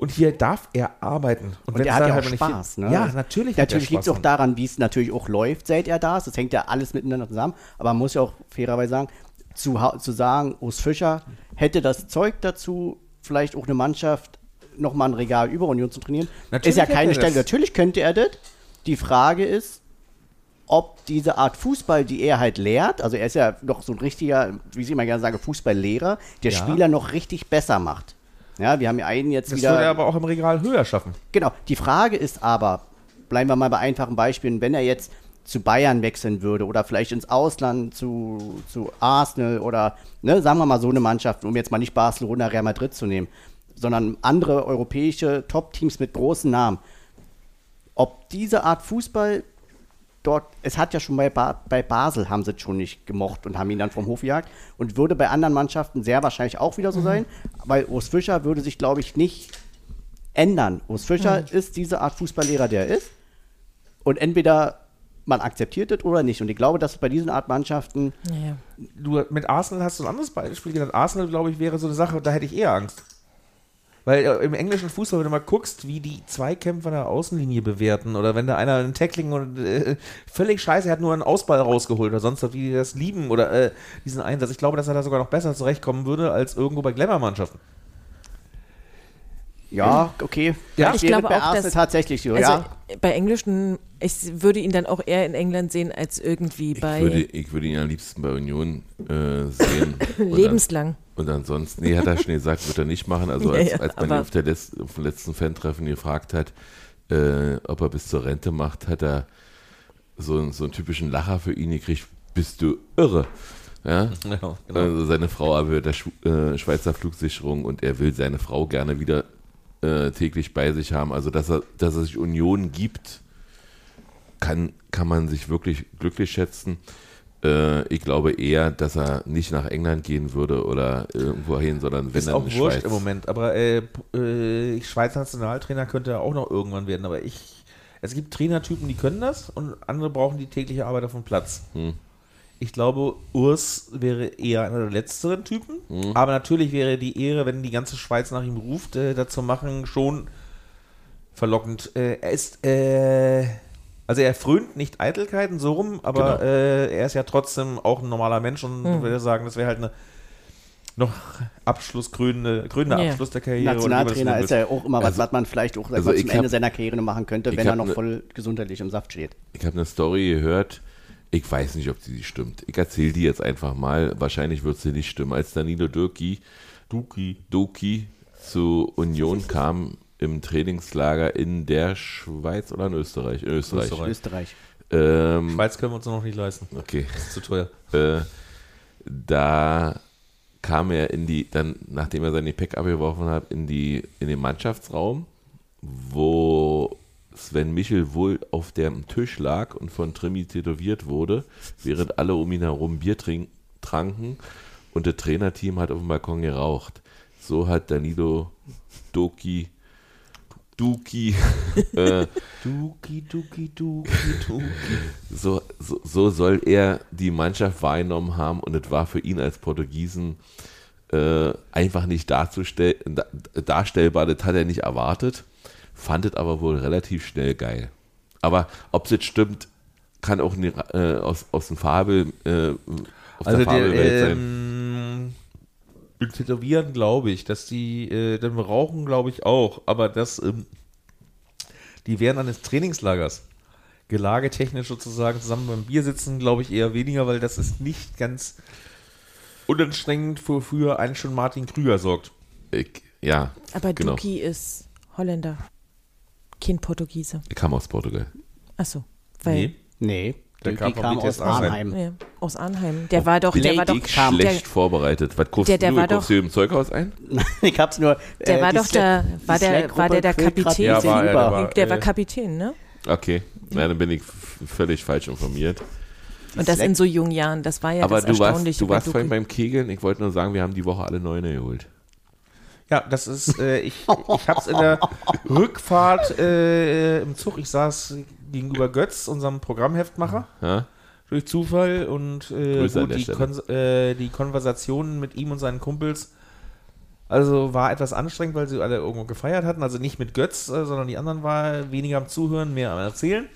Und hier darf er arbeiten. Und der es hat ja halt auch nicht- Spaß, ne? Ja, natürlich. er Natürlich liegt es auch daran, wie es natürlich auch läuft, seit er da ist. Das hängt ja alles miteinander zusammen. Aber man muss ja auch fairerweise sagen, zu, zu sagen, Urs Fischer hätte das Zeug dazu, vielleicht auch eine Mannschaft nochmal ein Regal über Union zu trainieren, Natürlich ist ja keine er Stelle. Natürlich könnte er das. Die Frage ist, ob diese Art Fußball, die er halt lehrt, also er ist ja noch so ein richtiger, wie ich immer gerne sage, Fußballlehrer, der Ja. Spieler noch richtig besser macht. Ja, wir haben ja einen jetzt Das wieder. würde er aber auch im Regal höher schaffen. Genau. Die Frage ist aber, bleiben wir mal bei einfachen Beispielen, wenn er jetzt zu Bayern wechseln würde oder vielleicht ins Ausland zu, zu Arsenal oder, ne, sagen wir mal so eine Mannschaft, um jetzt mal nicht Barcelona, Real Madrid zu nehmen, sondern andere europäische Top-Teams mit großen Namen. Ob diese Art Fußball dort, es hat ja schon bei, ba bei Basel haben sie es schon nicht gemocht und haben ihn dann vom Hof gejagt und würde bei anderen Mannschaften sehr wahrscheinlich auch wieder so sein, weil Urs Fischer würde sich, glaube ich, nicht ändern. Urs Fischer ist diese Art Fußballlehrer, der er ist und entweder man akzeptiert es oder nicht und ich glaube, dass bei diesen Art Mannschaften Ja, ja. Du, mit Arsenal hast du ein anderes Beispiel genannt. Arsenal, glaube ich, wäre so eine Sache, da hätte ich eher Angst. Weil äh, im englischen Fußball, wenn du mal guckst, wie die Zweikämpfer der Außenlinie bewerten oder wenn da einer einen Tackling und äh, völlig scheiße, er hat nur einen Ausball rausgeholt oder sonst was, wie die das lieben oder äh, diesen Einsatz. Ich glaube, dass er da sogar noch besser zurechtkommen würde als irgendwo bei Glamour-Mannschaften. Ja, okay, Ja, ich wäre glaube bei auch, Arsenal dass- tatsächlich so, Also ja. bei englischen, ich würde ihn dann auch eher in England sehen als irgendwie Ich bei würde, ich würde ihn am liebsten bei Union äh, sehen. Und lebenslang. Und ansonsten, nee, hat er schon gesagt, wird er nicht machen. Also Ja, als, ja, als man ihn auf, der Letz-, auf dem letzten Fan-Treffen gefragt hat, äh, ob er bis zur Rente macht, hat er so, einen- so einen typischen Lacher für ihn gekriegt, bist du irre. Ja? Ja, Also seine Frau arbeitet der äh, Schweizer Flugsicherung und er will seine Frau gerne wieder äh, täglich bei sich haben. Also dass er, dass er sich Union gibt, kann, kann man sich wirklich glücklich schätzen. Äh, ich glaube eher, dass er nicht nach England gehen würde oder irgendwo hin, sondern wenn Ist dann auch in wurscht Schweiz. im Moment, aber äh, äh, Schweizer Nationaltrainer könnte er auch noch irgendwann werden, aber ich, es gibt Trainertypen, die können das und andere brauchen die tägliche Arbeit auf dem Platz. Hm. Ich glaube, Urs wäre eher einer der letzteren Typen, Hm. aber natürlich wäre die Ehre, wenn die ganze Schweiz nach ihm ruft, äh, dazu machen, schon verlockend. Äh, er ist, äh, also er frönt nicht Eitelkeiten so rum, aber Genau. äh, er ist ja trotzdem auch ein normaler Mensch und würde sagen, das wäre halt eine noch abschlusskrönende, krönende Ja. Abschluss der Karriere. Nationaltrainer ist ja auch immer was, Also- was man vielleicht auch also zum hab- Ende seiner Karriere machen könnte, wenn er noch ne- voll gesundheitlich im Saft steht. Ich habe eine Story gehört, ich weiß nicht, ob sie stimmt. Ich erzähle die jetzt einfach mal. Wahrscheinlich wird sie nicht stimmen. Als Danilo Dürki, Duki, Doki zu Union kam im Trainingslager in der Schweiz oder in Österreich? In Österreich. Österreich. Österreich. Ähm, Schweiz können wir uns noch nicht leisten. okay. Das ist zu teuer. Äh, da kam er in die, dann, nachdem er sein Gepäck abgeworfen hat, in die, in den Mannschaftsraum, wo Sven Michel wohl auf dem Tisch lag und von Trimi tätowiert wurde, während alle um ihn herum Bier tranken und das Trainerteam hat auf dem Balkon geraucht. So hat Danilo Doki Duki äh, Duki, Duki, Duki, Duki. so, so, so soll er die Mannschaft wahrgenommen haben und es war für ihn als Portugiesen äh, einfach nicht darzustell, darstellbar, das hat er nicht erwartet, fand es aber wohl relativ schnell geil. Aber ob es jetzt stimmt, kann auch nie, äh, aus, aus dem Fabel, äh, aus Also der Fabelwelt sein. ähm, mit Tätowieren glaube ich, dass die, äh, dann rauchen glaube ich auch, aber das, ähm, die wären eines Trainingslagers gelagetechnisch sozusagen zusammen beim Bier sitzen, glaube ich eher weniger, weil das ist nicht ganz unanstrengend, wofür eigentlich schon Martin Krüger sorgt. Ich, ja, Aber genau. Duki ist Holländer, kein Portugiese. Ich kam aus Portugal. Achso, weil Nee. Nee, Der die kam kam, aus Arnheim. Arnheim. ja, aus Arnheim. Der war doch, der war doch, Ich schlecht der, vorbereitet. Was kaufst Der- der du? war Kaufst doch- du im Zeughaus ein? ich hab's nur. Der äh, war doch der- war der- war der der Kapitän? Ja, war er, der war- der war Kapitän, ne? Okay, na, dann bin ich völlig falsch informiert. Und das Slack- in so jungen Jahren, das war ja Aber das du warst, du warst vorhin beim Kegeln. Ich wollte nur sagen, wir haben die Woche alle Neune geholt. Ja, das ist, äh, ich, ich habe es in der Rückfahrt äh, im Zug, ich saß gegenüber Götz, unserem Programmheftmacher, Ja? durch Zufall und äh, gut, die. Kon äh, die Konversationen mit ihm und seinen Kumpels, also war etwas anstrengend, weil sie alle irgendwo gefeiert hatten, also nicht mit Götz, äh, sondern die anderen war weniger am Zuhören, mehr am Erzählen.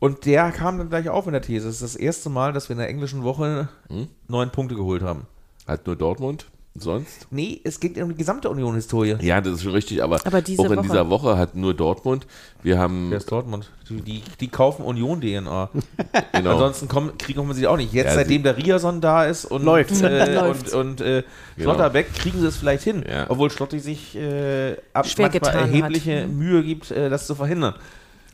Und der kam dann gleich auf in der These. Es ist das erste Mal, dass wir in der englischen Woche Hm? neun Punkte geholt haben. Hat nur Dortmund? Sonst? Nee, es geht um die gesamte Union-Historie. Ja, das ist schon richtig, aber, Aber diese auch in Woche. dieser Woche hat nur Dortmund. Wir haben, Wer ist Dortmund? Die, die, die kaufen Union-DNA. genau, Ansonsten kommen, kriegen wir sie auch nicht. Jetzt, Ja, seitdem der Riason da ist und, Läuft's. äh, und, und äh, Genau. Schlotterbeck, kriegen sie es vielleicht hin. Ja. Obwohl Schlotti sich äh, ab Schwer getan erhebliche hat. Mühe gibt, äh, das zu verhindern.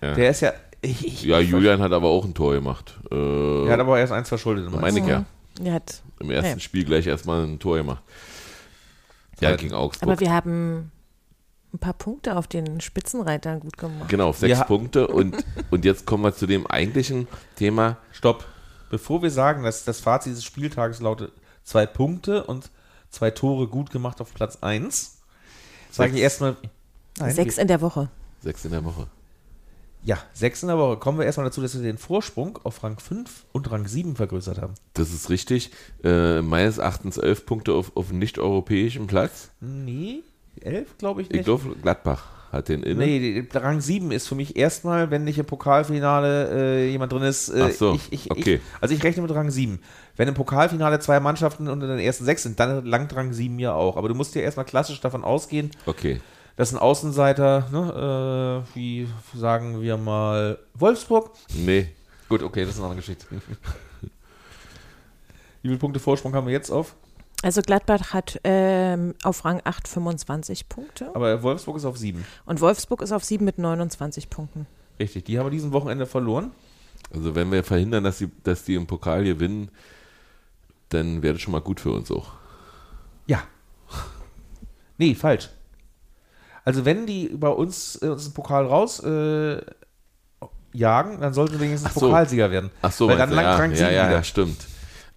Ja. Der ist ja. Ich, ich, ja, ich- Julian hat aber auch ein Tor gemacht. Äh, Er hat aber erst eins verschuldet. im meine ich ja. Hat, Im ersten Ja. Spiel gleich erstmal ein Tor gemacht. Ja, Aber- gegen Augsburg. aber wir haben ein paar Punkte auf den Spitzenreitern gut gemacht. genau, sechs Ja. Punkte. Und, und jetzt kommen wir zu dem eigentlichen Thema. Stopp. Bevor wir sagen, dass das Fazit dieses Spieltages lautet zwei Punkte und zwei Tore gut gemacht auf Platz 1, sage ich erstmal. Nein, Sechs in der Woche. Sechs in der Woche. Ja, sechs in der Woche. Kommen wir erstmal dazu, dass wir den Vorsprung auf Rang 5 und Rang 7 vergrößert haben. Das ist richtig. Äh, meines Erachtens elf Punkte auf, auf nicht-europäischem Platz. Nee, 11 glaube ich Ich nicht. glaube, Gladbach hat den inne. Nee, Rang 7 ist für mich erstmal, wenn nicht im Pokalfinale äh, jemand drin ist. Äh, Ach so, ich, ich, okay. Ich, also ich rechne mit Rang 7. Wenn im Pokalfinale zwei Mannschaften unter den ersten sechs sind, dann langt Rang 7 ja auch. Aber du musst ja erstmal klassisch davon ausgehen, Okay. Dass ein Außenseiter, ne, äh, wie sagen wir mal, Wolfsburg. Nee. Gut, okay, das ist eine andere Geschichte. Wie viele Punkte Vorsprung haben wir jetzt auf? Also Gladbach hat ähm, auf Rang 8 25 Punkte Aber Wolfsburg ist auf 7. und Wolfsburg ist auf 7 mit 29 Punkten. Richtig, die haben wir diesen Wochenende verloren. Also wenn wir verhindern, dass die, dass die im Pokal gewinnen, dann wäre das schon mal gut für uns auch. Ja. Nee, falsch. Also wenn die bei uns, äh, uns den Pokal raus äh, jagen, dann sollten wir wenigstens so. Pokalsieger werden. Ach so, Weil dann du? langt ja, Rang ja, 7 ja, wieder. ja, stimmt.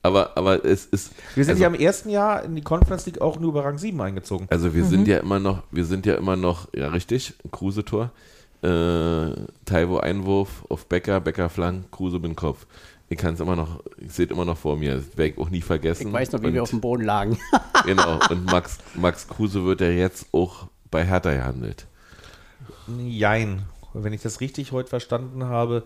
Aber, aber es ist. Wir sind also, ja im ersten Jahr in die Conference League auch nur über Rang 7 eingezogen. Also wir sind ja immer noch, wir sind ja immer noch, ja richtig, Kruse-Tor. Äh, Taiwo Einwurf auf Becker, Becker Flank, Kruse bin Kopf. Ich kann es immer noch, ich sehe es immer noch vor mir. Das werde ich auch nie vergessen. Ich weiß noch, wie und, wir auf dem Boden lagen. Genau, und Max, Max Kruse wird ja jetzt auch bei Hertha gehandelt. Jein. Wenn ich das richtig heute verstanden habe,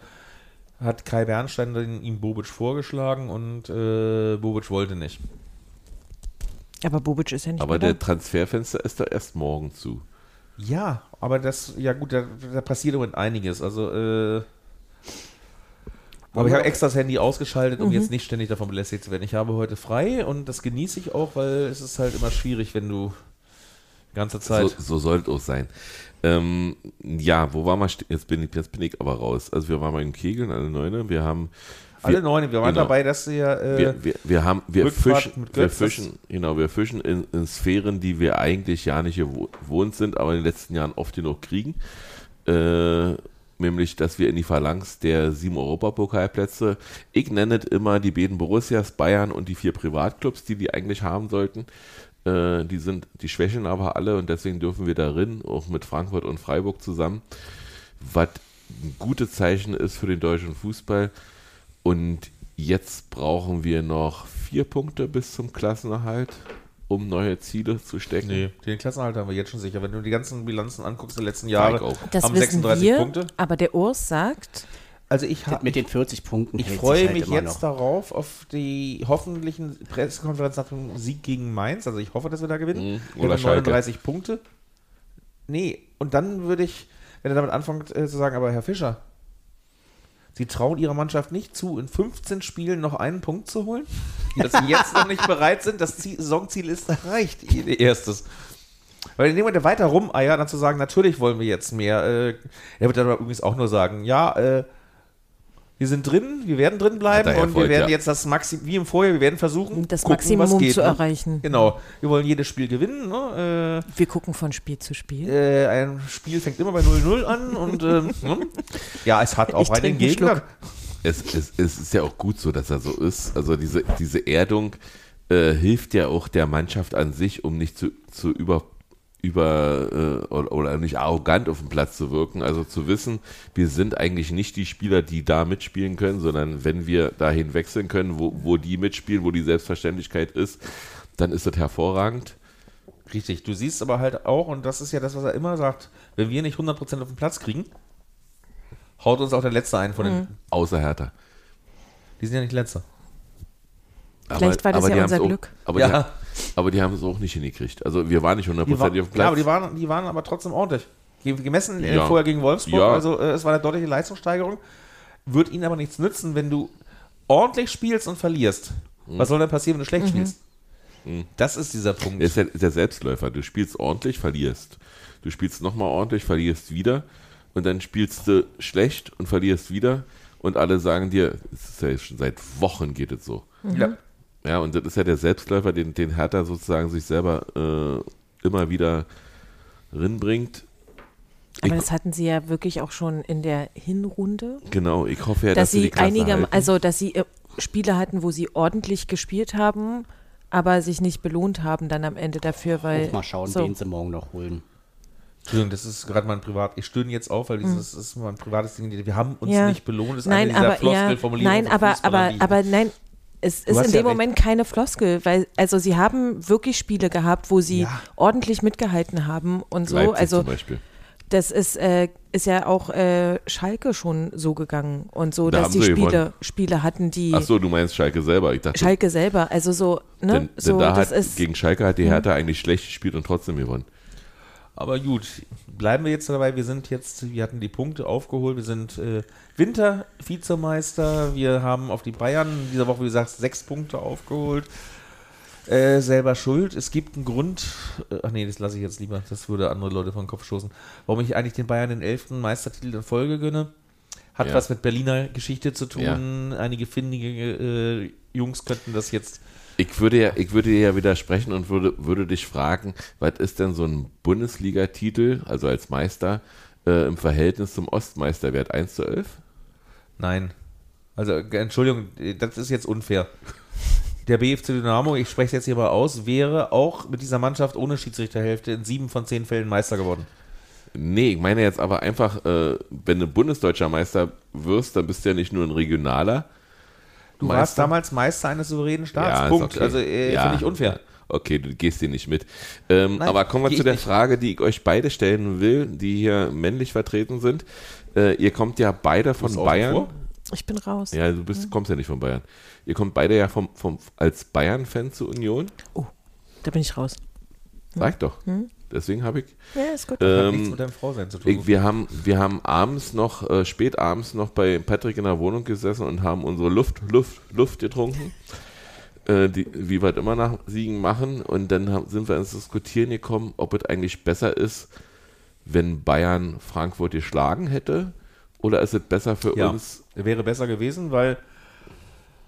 hat Kai Bernstein ihm Bobic vorgeschlagen und äh, Bobic wollte nicht. Aber Bobic ist ja nicht Aber mehr der Transferfenster ist da erst morgen zu. Ja, aber das, ja gut, da, da passiert im Moment einiges. Also, äh, aber ich habe extra das Handy ausgeschaltet, um jetzt nicht ständig davon belästigt zu werden. Ich habe heute frei und das genieße ich auch, weil es ist halt immer schwierig, wenn du ganze So, Zeit. so soll es auch sein. Ähm, ja, wo waren wir? Jetzt bin, ich, jetzt bin ich aber raus. Also wir waren mal in Kegeln, alle Neune. Wir haben Alle Wir- neun. Wir waren genau. dabei, dass wir, äh, wir, wir, wir haben, wir Rückfahrt fischen, wir fischen, genau, wir fischen in, in Sphären, die wir eigentlich ja nicht gewo- gewohnt sind, aber in den letzten Jahren oft genug kriegen. Äh, nämlich, dass wir in die Phalanx der sieben Europapokalplätze, ich nenne es immer die beiden Borussias, Bayern und die vier Privatclubs, die die eigentlich haben sollten. Äh, die sind, die schwächeln aber alle und deswegen dürfen wir darin, auch mit Frankfurt und Freiburg zusammen, was ein gutes Zeichen ist für den deutschen Fußball. Und jetzt brauchen wir noch vier Punkte bis zum Klassenerhalt, um neue Ziele zu stecken. Nee, den Klassenhalt haben wir jetzt schon sicher. Wenn du die ganzen Bilanzen anguckst der letzten Jahre. Das haben wissen 36 wir, Punkte. aber der Urs sagt, Also ich, ha- Mit den 40 Punkten. ich freue halt mich jetzt noch. darauf, auf die hoffentlichen Pressekonferenz nach dem Sieg gegen Mainz. Also ich hoffe, dass wir da gewinnen. Mhm. Oder haben Schalke. 39 Punkte. Nee, und dann würde ich, wenn er damit anfängt äh, zu sagen, aber Herr Fischer, Sie trauen Ihrer Mannschaft nicht zu, in 15 Spielen noch einen Punkt zu holen? Dass Sie jetzt noch nicht bereit sind, das Ziel, Saisonziel ist erreicht, Ihr erstes. Weil in dem Moment, der weiter rumeiert, dann zu sagen, natürlich wollen wir jetzt mehr. Äh, er wird dann übrigens auch nur sagen, ja, äh, wir sind drin, wir werden drin bleiben und wir Erfolg, werden ja. jetzt das Maximum, wie im Vorjahr, wir werden versuchen, das gucken, was Maximum geht, zu ne? erreichen. Genau, wir wollen jedes Spiel gewinnen. Ne? Wir gucken von Spiel zu Spiel. Äh, äh, ein Spiel fängt immer bei 0-0 an und ähm, ne? ja, es hat auch Ich einen Gegner. Es, es, es ist ja auch gut so, dass er so ist. Also diese, diese Erdung äh, hilft ja auch der Mannschaft an sich, um nicht zu, zu über, über äh, oder, oder nicht arrogant auf dem Platz zu wirken. Also zu wissen, wir sind eigentlich nicht die Spieler, die da mitspielen können, sondern wenn wir dahin wechseln können, wo, wo die mitspielen, wo die Selbstverständlichkeit ist, dann ist das hervorragend. Richtig, du siehst aber halt auch, und das ist ja das, was er immer sagt, wenn wir nicht 100% auf den Platz kriegen, haut uns auch der Letzte ein von den. Außer Hertha. Die sind ja nicht Letzte. Vielleicht war das ja unser Glück. Auch, aber, Ja. Aber die haben es auch nicht hingekriegt. Also wir waren nicht hundertprozentig auf dem ja, aber Platz. die waren, die waren aber trotzdem ordentlich. Ge- Gemessen äh, Ja. vorher gegen Wolfsburg, Ja. also äh, es war eine deutliche Leistungssteigerung. Wird ihnen aber nichts nützen, wenn du ordentlich spielst und verlierst. Mhm. Was soll denn passieren, wenn du schlecht spielst? Das ist dieser Punkt. ist der, ist der Selbstläufer. Du spielst ordentlich, verlierst. Du spielst nochmal ordentlich, verlierst wieder. Und dann spielst du schlecht und verlierst wieder. Und alle sagen dir, es ist ja schon seit Wochen geht es so. Ja. Ja, und das ist ja der Selbstläufer, den, den Hertha sozusagen sich selber äh, immer wieder rinbringt. Aber Ich- das hatten sie ja wirklich auch schon in der Hinrunde, Genau, ich hoffe ja, dass dass, sie sie einige, halten. also dass sie äh, Spiele hatten, wo sie ordentlich gespielt haben, aber sich nicht belohnt haben dann am Ende dafür, weil Auch mal schauen, so. wen sie morgen noch holen. Entschuldigung, das ist gerade mein Privat. Ich stöhne jetzt auf, weil dieses ist mein privates Ding. Wir haben uns. Ja. nicht belohnt. Das ist nein, eine dieser aber ja, nein, aber aber aber nein, es Du ist in ja dem recht. Moment keine Floskel, weil also sie haben wirklich Spiele gehabt, wo sie Ja. ordentlich mitgehalten haben und so. Leipzig also zum Beispiel. das ist, äh, ist ja auch äh, Schalke schon so gegangen und so, Da dass die Spiele, gewonnen. Spiele hatten, die Ach so, du meinst Schalke selber. Ich dachte, Schalke selber, also so, ne? denn, so, denn da das hat, ist, Mhm. gegen Schalke hat die Hertha eigentlich schlecht gespielt und trotzdem gewonnen. Aber gut, bleiben wir jetzt dabei. Wir sind jetzt, wir hatten die Punkte aufgeholt. Wir sind äh, Winter-Vizemeister. Wir haben auf die Bayern dieser Woche, wie gesagt, sechs Punkte aufgeholt. Äh, selber schuld. Es gibt einen Grund, äh, ach nee, das lasse ich jetzt lieber, das würde andere Leute den Kopf stoßen, warum ich eigentlich den Bayern den elften Meistertitel in Folge gönne. Hat Ja. was mit Berliner Geschichte zu tun. Ja. Einige findige äh, Jungs könnten das jetzt Ich würde ja, ich würde dir ja widersprechen und würde, würde dich fragen, was ist denn so ein Bundesliga-Titel, also als Meister, äh, im Verhältnis zum Ostmeisterwert 1 zu 11? Nein. Also, äh, Entschuldigung, äh, das ist jetzt unfair. Der BFC Dynamo, ich spreche es jetzt hier mal aus, wäre auch mit dieser Mannschaft ohne Schiedsrichterhälfte in sieben von zehn Fällen Meister geworden. Nee, ich meine jetzt aber einfach, äh, wenn du Bundesdeutscher Meister wirst, dann bist du ja nicht nur ein regionaler. Du Meister. warst damals Meister eines souveränen Staats. Ja, Punkt. okay. Also, äh, Ja, finde ich unfair. Okay, du gehst dir nicht mit. Ähm, Nein, aber kommen wir zu der nicht. Frage, die ich euch beide stellen will, die hier männlich vertreten sind. Äh, ihr kommt ja beide von Bayern. ich bin raus. Ja, du bist, kommst ja nicht von Bayern. Ihr kommt beide ja vom, vom, als Bayern-Fan zur Union. Da bin ich raus. Sag doch. Hm? Deswegen habe ich. Ja, ist gut. Hat nichts Ähm, mit deinem Frausein zu tun. ich wir, haben, wir haben abends noch, äh, spät abends noch bei Patrick in der Wohnung gesessen und haben unsere Luft, Luft, Luft getrunken. Äh, die, wie wir es immer nach Siegen machen. Und dann haben, sind wir ins Diskutieren gekommen, ob es eigentlich besser ist, wenn Bayern Frankfurt geschlagen hätte. Oder ist es besser für ja, uns? wäre besser gewesen, weil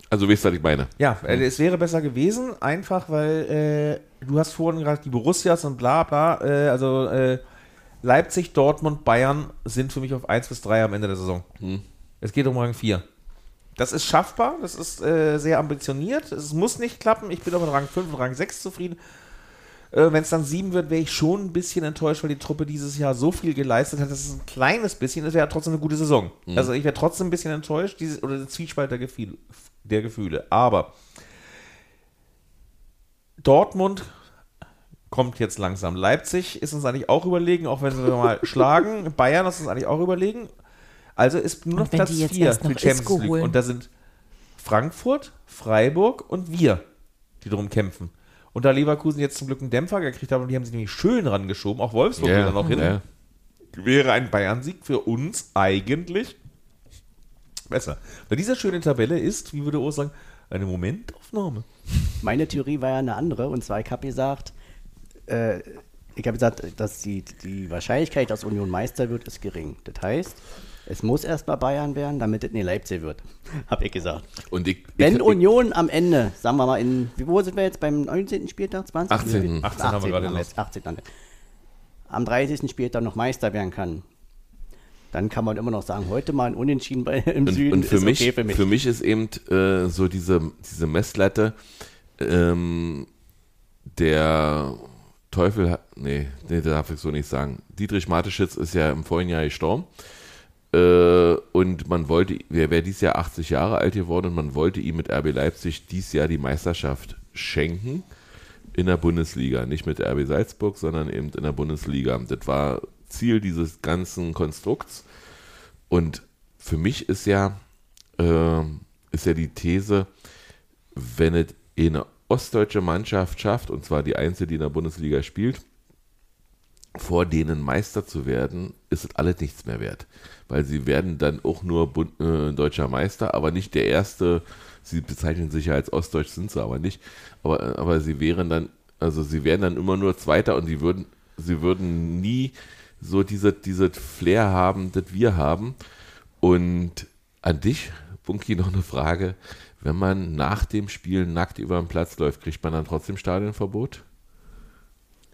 Also wisst ihr, was ich meine. Ja, äh, es wäre besser gewesen, einfach weil äh, du hast vorhin gesagt, die Borussias und bla bla, äh, also äh, Leipzig, Dortmund, Bayern sind für mich auf 1 bis 3 am Ende der Saison. Es geht um Rang 4. Das ist schaffbar, das ist äh, sehr ambitioniert, es muss nicht klappen, ich bin auch mit Rang 5 und Rang 6 zufrieden. Äh, Wenn es dann 7 wird, wäre ich schon ein bisschen enttäuscht, weil die Truppe dieses Jahr so viel geleistet hat, dass es ein kleines bisschen, es wäre trotzdem eine gute Saison. Also ich wäre trotzdem ein bisschen enttäuscht, dieses, oder der Zwiespalt der, Gefühl, der Gefühle. Aber Dortmund kommt jetzt langsam. Leipzig ist uns eigentlich auch überlegen, auch wenn sie mal schlagen. Bayern ist uns eigentlich auch überlegen. Also ist nur noch Platz die jetzt 4 erst für die Champions Isco League. holen. Und da sind Frankfurt, Freiburg und wir, die drum kämpfen. Und da Leverkusen jetzt zum Glück einen Dämpfer gekriegt haben und die haben sich nämlich schön rangeschoben, auch Wolfsburg will da noch hin, ja. wäre ein Bayern-Sieg für uns eigentlich besser. Bei dieser schönen Tabelle ist, wie würde Urs sagen, eine Momentaufnahme. Meine Theorie war ja eine andere. Und zwar, ich habe gesagt, äh, ich habe gesagt, dass die, die Wahrscheinlichkeit, dass Union Meister wird, ist gering. Das heißt, es muss erst mal Bayern werden, damit es nicht Leipzig wird. Habe ich gesagt. Und ich, Wenn ich, Union am Ende, sagen wir mal, in, wo sind wir jetzt beim 19. Spieltag? 20. 18.. 18 haben wir gerade haben noch. jetzt, 18 dann. Am 30. Spieltag noch Meister werden kann, dann kann man immer noch sagen, heute mal ein Unentschieden bei, im und, Süden und für, ist mich, okay für mich. für mich ist eben äh, so diese, diese Messlatte, ähm, der Teufel, hat- nee, nee, darf ich so nicht sagen. Dietrich Mateschitz ist ja im vorigen Jahr gestorben. Äh, und man wollte, er wäre dieses Jahr 80 Jahre alt geworden und man wollte ihm mit RB Leipzig dieses Jahr die Meisterschaft schenken in der Bundesliga. Nicht mit RB Salzburg, sondern eben in der Bundesliga. Das war Ziel dieses ganzen Konstrukts. Und für mich ist ja, ähm, ist ja die These, wenn es eine ostdeutsche Mannschaft schafft, und zwar die einzige, die in der Bundesliga spielt, vor denen Meister zu werden, ist es alles nichts mehr wert. Weil sie werden dann auch nur Bund, äh, deutscher Meister, aber nicht der erste, sie bezeichnen sich ja als Ostdeutsch, sind sie aber nicht, aber, aber sie wären dann, also sie wären dann immer nur Zweiter und sie würden, sie würden nie so diese, diese Flair haben, das wir haben. Und an dich, Bunky, noch eine Frage. Wenn man nach dem Spiel nackt über den Platz läuft, kriegt man dann trotzdem Stadionverbot?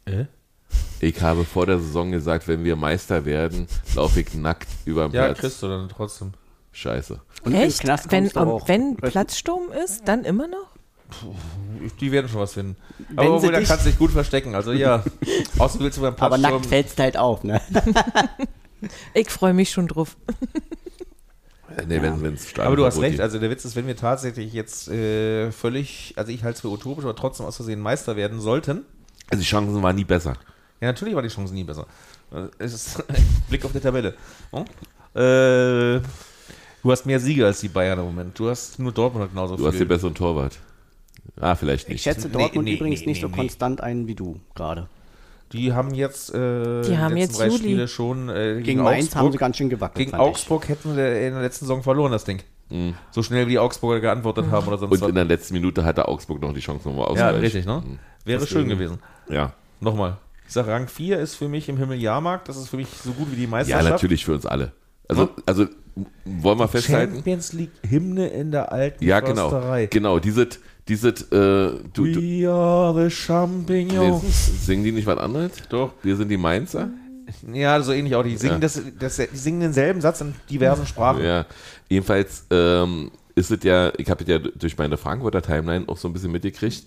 Äh? Ich habe vor der Saison gesagt, wenn wir Meister werden, laufe ich nackt über den Ja, Platz. kriegst du dann trotzdem. Scheiße. Und Echt? Wenn, wenn Platzsturm ist, dann immer noch? Die werden schon was finden. Wenn Aber da kannst du dich gut verstecken. Also ja, außer willst du beim Aber Platzsturm- nackt fällst du halt auf, ne? Ich freue mich schon drauf. Nee, wenn, wenn's Aber du hast recht, also der Witz ist, wenn wir tatsächlich jetzt äh, völlig, also ich halte es für utopisch, aber trotzdem aus Versehen Meister werden sollten, Also die Chancen waren nie besser. ja natürlich war die Chance nie besser. Äh, Es ist Blick auf die Tabelle. Hm? Äh, du hast mehr Siege als die Bayern im Moment. Du hast nur Dortmund genauso Du hast den viel. besseren Torwart. Ah, vielleicht Ich nicht. schätze Nee, Dortmund nee, übrigens nee, nicht nee, so nee. konstant ein wie du gerade. Die haben jetzt, äh, Die haben jetzt drei Juli. Spiele schon äh, gegen, Gegen Mainz Augsburg. haben sie ganz schön gewackelt. Gegen fand ich. Augsburg hätten wir in der letzten Saison verloren, das Ding. So schnell wie die Augsburger geantwortet haben oder sonst Mhm. Und was. in der letzten Minute hatte Augsburg noch die Chance nochmal Ja, auszugleichen. richtig, ne? Wäre schön gewesen. Ja. Nochmal. Ich sag, Rang 4 ist für mich im Himmel Jahrmarkt. Das ist für mich so gut wie die ja, Meisterschaft. natürlich für uns alle. Also, also wollen wir festhalten? Champions League Hymne in der alten Ja, genau. Försterei. Genau, dieses, dieses, äh, du, du, We are the nee, Champignons. singen die nicht was anderes? Doch. Wir sind die Mainzer? Ja, so ähnlich auch. Die singen, Ja. das, das, die singen denselben Satz in diversen Sprachen. Ja. Jedenfalls ähm, ist es ja, ich habe es ja durch meine Frankfurter Timeline auch so ein bisschen mitgekriegt.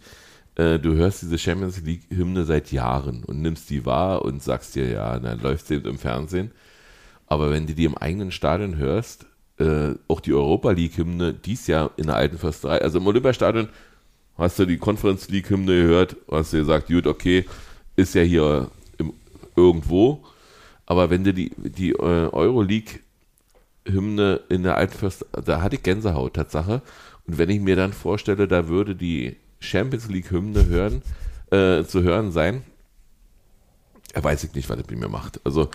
Äh, du hörst diese Champions League-Hymne seit Jahren und nimmst die wahr und sagst dir, ja, dann läuft sie eben im Fernsehen. Aber wenn du die im eigenen Stadion hörst, äh, auch die Europa League-Hymne dies Jahr in der alten Försterei, also im Olympiastadion hast du die Conference League-Hymne gehört, hast du gesagt, gut, okay, ist ja hier im, irgendwo, aber wenn du die, die äh, Euroleague-Hymne in der alten Försterei, da hatte ich Gänsehaut, Tatsache. Und wenn ich mir dann vorstelle, da würde die Champions League-Hymne äh, zu hören sein, weiß ich nicht, was das mit mir macht. Also,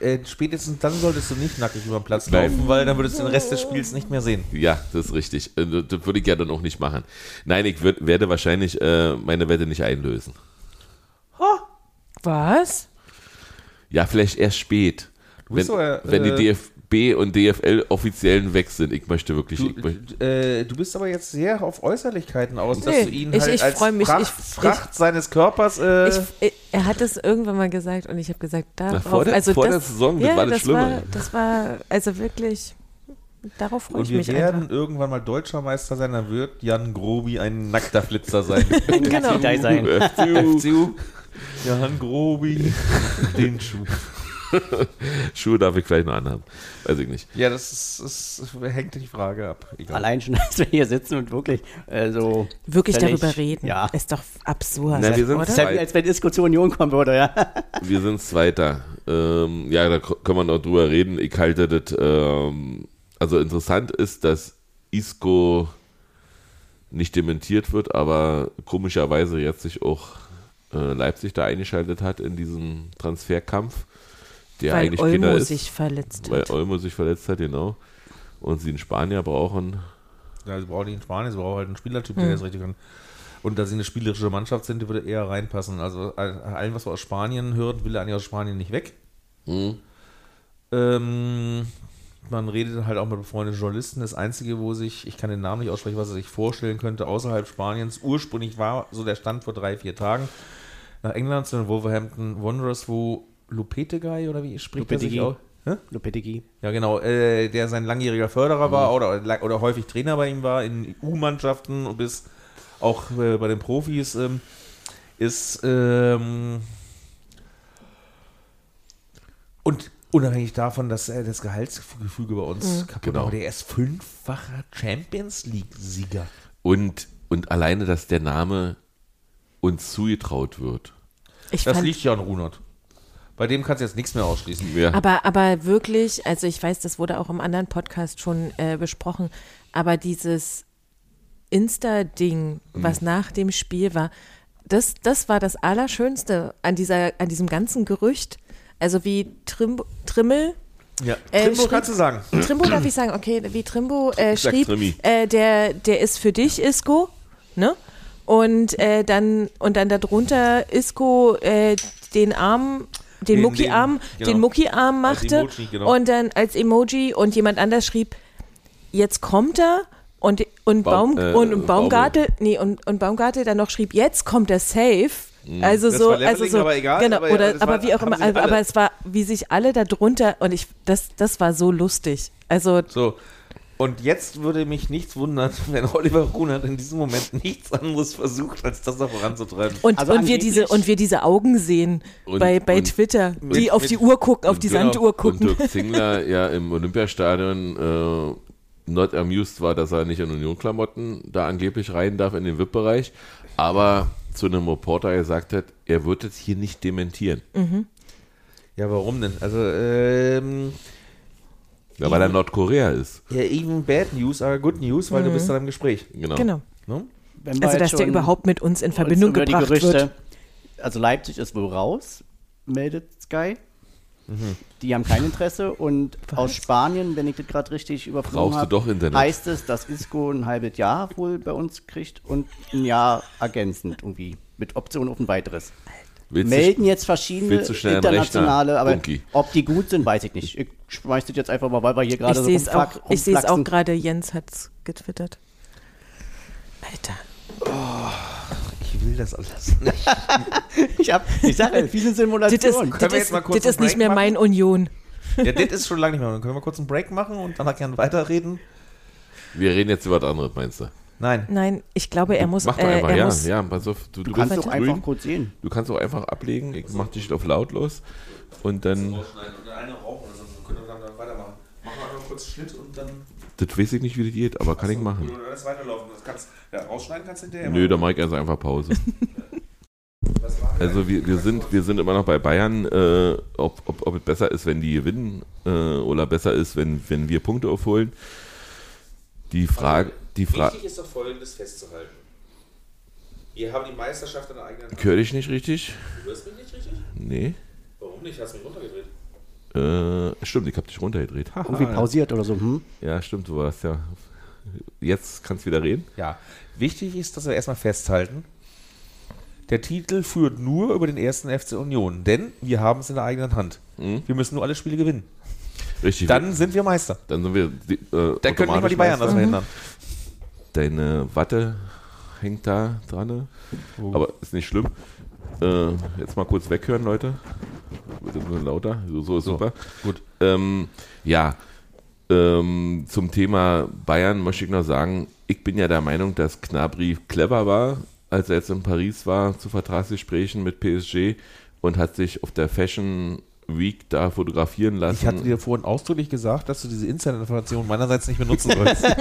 Äh, spätestens dann solltest du nicht nackig über den Platz Nein. laufen, weil dann würdest du den Rest des Spiels nicht mehr sehen. Ja, das ist richtig. Äh, Das würde ich ja dann auch nicht machen. Nein, ich würd, werde wahrscheinlich äh, meine Wette nicht einlösen. Was? Ja, vielleicht erst spät. bist Wenn, so, äh, wenn die äh, DFB und DFL offiziellen weg sind. Ich möchte wirklich. Du, ich möchte, äh, du bist aber jetzt sehr auf Äußerlichkeiten aus, dass Nee, du ihn ich- halt ich als mich, Fracht, ich- Fracht seines Körpers. Äh, Ich, ich, er hat es irgendwann mal gesagt und ich habe gesagt, darauf, vor der- also vor das, der Saison, das ja, war das das Schlimme. War, das war, also wirklich, darauf freue und ich wir mich werden einfach. irgendwann mal Deutscher Meister sein, dann wird Jan Grobi ein nackter Flitzer sein. Genau. Detail sein. FCU. FCU. Jan Grobi, den Schuh. Schuhe darf ich vielleicht noch anhaben. Weiß ich nicht. Ja, das, ist, das hängt die Frage ab. Egal. Allein schon, dass wir hier sitzen und wirklich äh, so. Wirklich völlig- darüber reden, Ja. ist doch absurd, Na, wir sind Das ist oder? ja wie, als wenn Disco zur Union kommen würde, ja. Wir sind Zweiter. Ähm, ja, da k- können wir noch drüber reden. Ich halte das. Ähm, also interessant ist, dass Isco nicht dementiert wird, aber komischerweise jetzt sich auch äh, Leipzig da eingeschaltet hat in diesen Transferkampf, der Weil eigentlich Olmo ist, sich verletzt weil hat. Olmo sich verletzt hat, genau. Und sie einen Spanier brauchen. Ja, sie brauchen nicht in Spanien, sie brauchen halt einen Spielertyp, Hm. der das richtig kann. Und da sie eine spielerische Mannschaft sind, die würde eher reinpassen. Also all- allem, was wir aus Spanien hören, will er eigentlich aus Spanien nicht weg. Hm? Ähm, man redet halt auch mit befreundeten Journalisten. Das Einzige, wo sich, ich kann den Namen nicht aussprechen, was er sich vorstellen könnte, außerhalb Spaniens, ursprünglich war so der Stand vor drei, vier Tagen, nach England zu den Wolverhampton Wanderers, wo Lupetegui oder wie spricht er sich auch? Hä? Lopetegui. Ja, genau, äh, der sein langjähriger Förderer war oder, oder häufig Trainer bei ihm war in U-Mannschaften und bis auch äh, bei den Profis ähm, ist ähm, und unabhängig davon, dass er das Gehaltsgefüge bei uns kaputt Genau. macht, der ist fünffacher Champions League-Sieger. Und, und alleine, dass der Name uns zugetraut wird. Ich Das liegt ja an Runert. Bei dem kannst du jetzt nichts mehr ausschließen. Ja. aber, aber wirklich, also ich weiß, das wurde auch im anderen Podcast schon äh, besprochen, aber dieses Insta-Ding, was nach dem Spiel war, das, das war das Allerschönste an, dieser, an diesem ganzen Gerücht. Also wie Trim, Trimmel Ja, Äh, Trimbo schrieb- kannst du sagen. Trimbo darf ich sagen, okay, wie Trimbo äh, schrieb, äh, der, der ist für dich, Isco, ne? Und äh, dann und dann darunter Isco äh, den Arm, den, Den- Mucki-Arm, den- genau. den machte Emoji, genau. und dann als Emoji und jemand anders schrieb, jetzt kommt er und und Baum- Baum, äh, und Baumgartel, nee und und Baumgartel dann noch schrieb, jetzt kommt er safe. Also Mhm. Das so, also so, aber egal, genau, aber- oder, das aber war- wie auch immer, aber es war, wie sich alle darunter und ich, das, das war so lustig. Also So. Und jetzt würde mich nichts wundern, wenn Oliver Runert in diesem Moment nichts anderes versucht, als das noch voranzutreiben. Und, Also und, wir diese, und wir diese Augen sehen Und- bei, bei und- Twitter, die Mit- auf mit- die Uhr gucken, auf die genau. Sanduhr Und gucken. Dirk Zingler ja im Olympiastadion äh, not amused war, dass er nicht in Union-Klamotten da angeblich rein darf in den VIP-Bereich, aber zu einem Reporter gesagt hat, er wird jetzt hier nicht dementieren. Ja, warum denn? Also, ähm, Ja, weil er Nordkorea ist. ja, even bad news are good news, weil du bist dann im Gespräch. Genau. Genau. Ne? Also, dass der überhaupt mit uns in uns Verbindung die gebracht Gerüchte, wird. Also Leipzig ist wohl raus, meldet Sky. Mhm. Die haben kein Interesse und aus Spanien, wenn ich das gerade richtig überflogen habe, heißt es, dass Isco ein halbes Jahr wohl bei uns kriegt und ein Jahr ergänzend irgendwie mit Option auf ein weiteres. Willst du- Melden jetzt verschiedene internationale, aber Bunky? ob die gut sind, weiß ich nicht. Ich schmeiß das jetzt einfach mal, weil wir hier gerade so sehe es auch, rumflack- ich sehe es auch gerade, Jens hat es getwittert. Alter. Ich will das alles nicht. Ich, hab, ich sage, viele Das ist, Simulationen. Können das wir ist, jetzt mal kurz das ist nicht mehr Break mein Union. ja, das ist schon lange nicht mehr. Dann können wir kurz einen Break machen und danach gerne weiterreden. Wir reden jetzt über was anderes, meinst du? Nein. Nein, ich glaube, er muss. Mach doch äh, einfach, er ja, muss ja, pass auf. Du, Du du kannst doch grün. einfach kurz sehen. Du kannst auch einfach ablegen. Ich mach dich auf lautlos und dann, Eine rauchen, können wir dann weitermachen. Machen wir einfach kurz Schnitt und dann. das weiß ich nicht, wie das geht, aber kann ich machen. Oder das weiterlaufen. Das kannst, ja, rausschneiden kannst du hinterher. Nö, da mache ich also einfach Pause. Also wir, wir, sind, wir sind immer noch bei Bayern, äh, ob, ob, ob es besser ist, wenn die gewinnen äh, oder besser ist, wenn, wenn wir Punkte aufholen. Die Frage, die Frage, ist doch folgendes festzuhalten. Wir haben die Meisterschaft in der eigenen Hand. höre ich nicht richtig? Du hörst mich nicht richtig? Nee. Warum nicht? Hast du mich runtergedreht? Äh, stimmt, ich habe dich runtergedreht. Irgendwie Haha. pausiert oder so. Hm? Ja, stimmt, du warst ja. Jetzt kannst du wieder reden. Ja. Wichtig ist, dass wir erstmal festhalten, der Titel führt nur über den ersten FC Union, denn wir haben es in der eigenen Hand. Mhm. Wir müssen nur alle Spiele gewinnen. Richtig. Dann sind wir Meister. Dann sind wir. die, Äh, Da können nicht mal die Bayern das Meister. verhindern. Deine Watte hängt da dran. ne? Aber ist nicht schlimm. Äh, jetzt mal kurz weghören, Leute. Bitte nur lauter. So, so ist So, super. gut. Ähm, ja. Ähm, zum Thema Bayern möchte ich noch sagen, ich bin ja der Meinung, dass Knabri clever war, als er jetzt in Paris war zu Vertragsgesprächen mit PSG und hat sich auf der Fashion Week da fotografieren lassen. Ich hatte dir vorhin ausdrücklich gesagt, dass du diese Insider-Information meinerseits nicht benutzen sollst.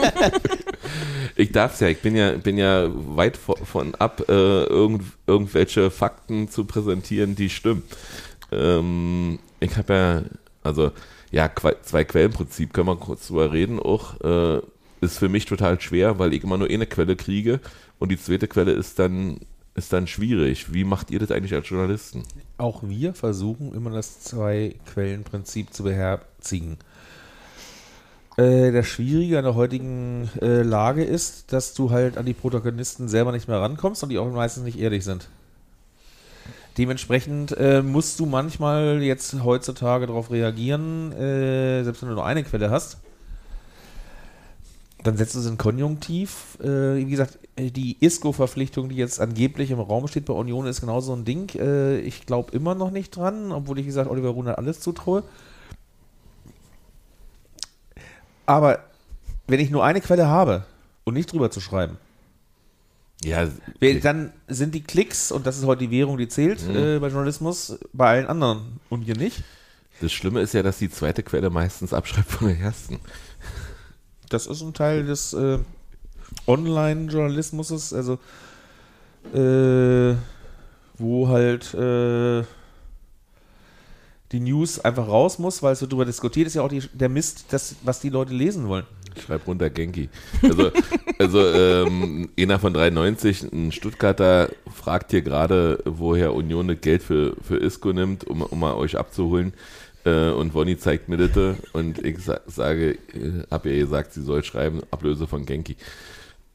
Ich darf's ja, ich bin ja, bin ja weit vo- von ab, äh, irgend, irgendwelche Fakten zu präsentieren, die stimmen. Ähm, ich habe ja, also, ja, zwei Quellenprinzip, können wir kurz drüber reden, auch, äh, ist für mich total schwer, weil ich immer nur eine Quelle kriege und die zweite Quelle ist dann, ist dann schwierig. Wie macht ihr das eigentlich als Journalisten? Auch wir versuchen immer das Zwei-Quellen-Prinzip zu beherzigen. Äh, das Schwierige an der heutigen äh, Lage ist, dass du halt an die Protagonisten selber nicht mehr rankommst und die auch meistens nicht ehrlich sind. Dementsprechend äh, musst du manchmal jetzt heutzutage darauf reagieren, äh, selbst wenn du nur eine Quelle hast. Dann setzt du es in Konjunktiv. Äh, wie gesagt, die ISCO-Verpflichtung, die jetzt angeblich im Raum steht bei Union, ist genau so ein Ding. Äh, ich glaube immer noch nicht dran, obwohl ich, gesagt, Oliver Runert alles zutraue. Aber wenn ich nur eine Quelle habe und nicht drüber zu schreiben, Ja, Weil Dann sind die Klicks, und das ist heute die Währung, die zählt äh, bei Journalismus, bei allen anderen und hier nicht. das Schlimme ist ja, dass die zweite Quelle meistens abschreibt von der ersten. Das ist ein Teil des äh, Online-Journalismus, also äh, wo halt äh, die News einfach raus muss, weil es so drüber diskutiert ist ja auch die, der Mist, das, was die Leute lesen wollen. Schreib runter Genki. Also, also ähm, einer von 93, ein Stuttgarter, fragt hier gerade, woher Union das Geld für, für Isco nimmt, um, um mal euch abzuholen. Äh, und Wonny zeigt mir das und ich sa sage, äh, hab ihr gesagt, sie soll schreiben, Ablöse von Genki.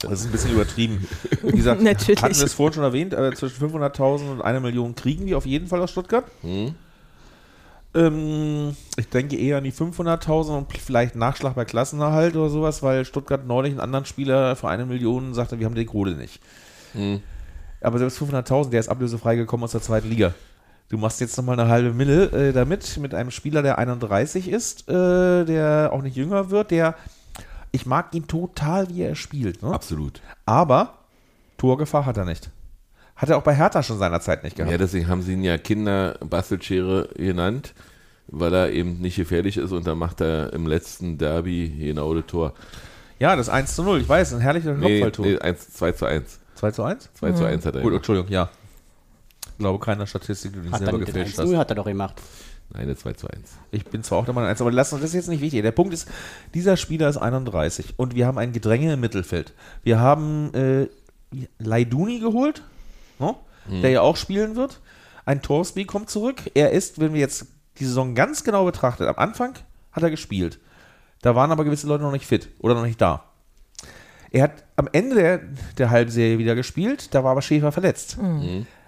Das ist ein bisschen übertrieben. Wie gesagt, Natürlich. hatten wir es vorhin schon erwähnt, aber zwischen 500.000 und einer Million kriegen wir auf jeden Fall aus Stuttgart. Hm? Ähm, ich denke eher an die 500.000 und vielleicht Nachschlag bei Klassenerhalt oder sowas, weil Stuttgart neulich einen anderen Spieler für eine Million sagte, wir haben die Kohle nicht. Hm. Aber selbst 500.000, der ist ablösefrei gekommen aus der zweiten Liga. Du machst jetzt nochmal eine halbe Mille äh, damit, mit einem Spieler, der 31 ist, äh, der auch nicht jünger wird, der, ich mag ihn total, wie er spielt. Ne? Absolut. Aber Torgefahr hat er nicht. Hat er auch bei Hertha schon seinerzeit nicht gehabt. Ja, deswegen haben sie ihn ja Kinderbastelschere genannt, weil er eben nicht gefährlich ist und dann macht er im letzten Derby genau das Tor. Ja, das 1 zu 0. Ich weiß, ein herrlicher Nee, Kopfballtor. nee 1, 2 zu 1. 2 zu 1? 2 zu 1 hat er Gut, gemacht. Entschuldigung, ja. Ich glaube keiner Statistik, die du Hat selber gefälscht 1-0 hast. hat er doch gemacht. Nein, eine 2 zu 1. Ich bin zwar auch der Meinung, 1, aber lass uns das ist jetzt nicht wichtig. Der Punkt ist, dieser Spieler ist 31 und wir haben ein Gedränge im Mittelfeld. Wir haben äh, Laiduni geholt, ne? der ja auch spielen wird. Ein Torsby kommt zurück. Er ist, wenn wir jetzt die Saison ganz genau betrachtet, am Anfang hat er gespielt. Da waren aber gewisse Leute noch nicht fit oder noch nicht da. Er hat am Ende der, der Halbserie wieder gespielt, da war aber Schäfer verletzt.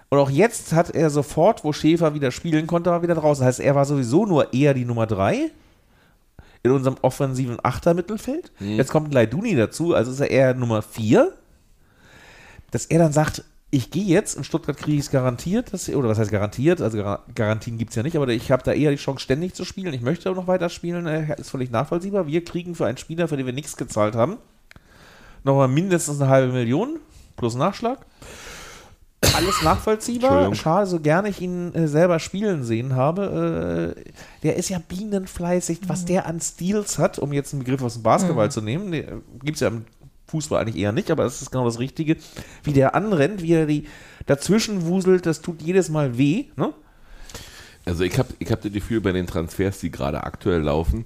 Und auch jetzt hat er sofort, wo Schäfer wieder spielen konnte, war wieder draußen. Das heißt, er war sowieso nur eher die Nummer 3 in unserem offensiven Achter-Mittelfeld. Jetzt kommt Leiduni dazu, also ist er eher Nummer 4. Dass er dann sagt, ich gehe jetzt, in Stuttgart kriege ich es garantiert, dass, oder was heißt garantiert, also Gar- Garantien gibt es ja nicht, aber ich habe da eher die Chance, ständig zu spielen. Ich möchte auch noch weiter spielen, äh, ist völlig nachvollziehbar. Wir kriegen für einen Spieler, für den wir nichts gezahlt haben, nochmal mindestens eine halbe Million plus Nachschlag. Alles nachvollziehbar. Schade, so gerne ich ihn äh, selber spielen sehen habe. Äh, der ist ja bienenfleißig, was der an Steals hat, um jetzt einen Begriff aus dem Basketball zu nehmen. Gibt es ja im Fußball eigentlich eher nicht, aber das ist genau das Richtige. Wie der anrennt, wie er die dazwischen wuselt, das tut jedes Mal weh. Ne? Also ich habe ich hab das Gefühl bei den Transfers, die gerade aktuell laufen,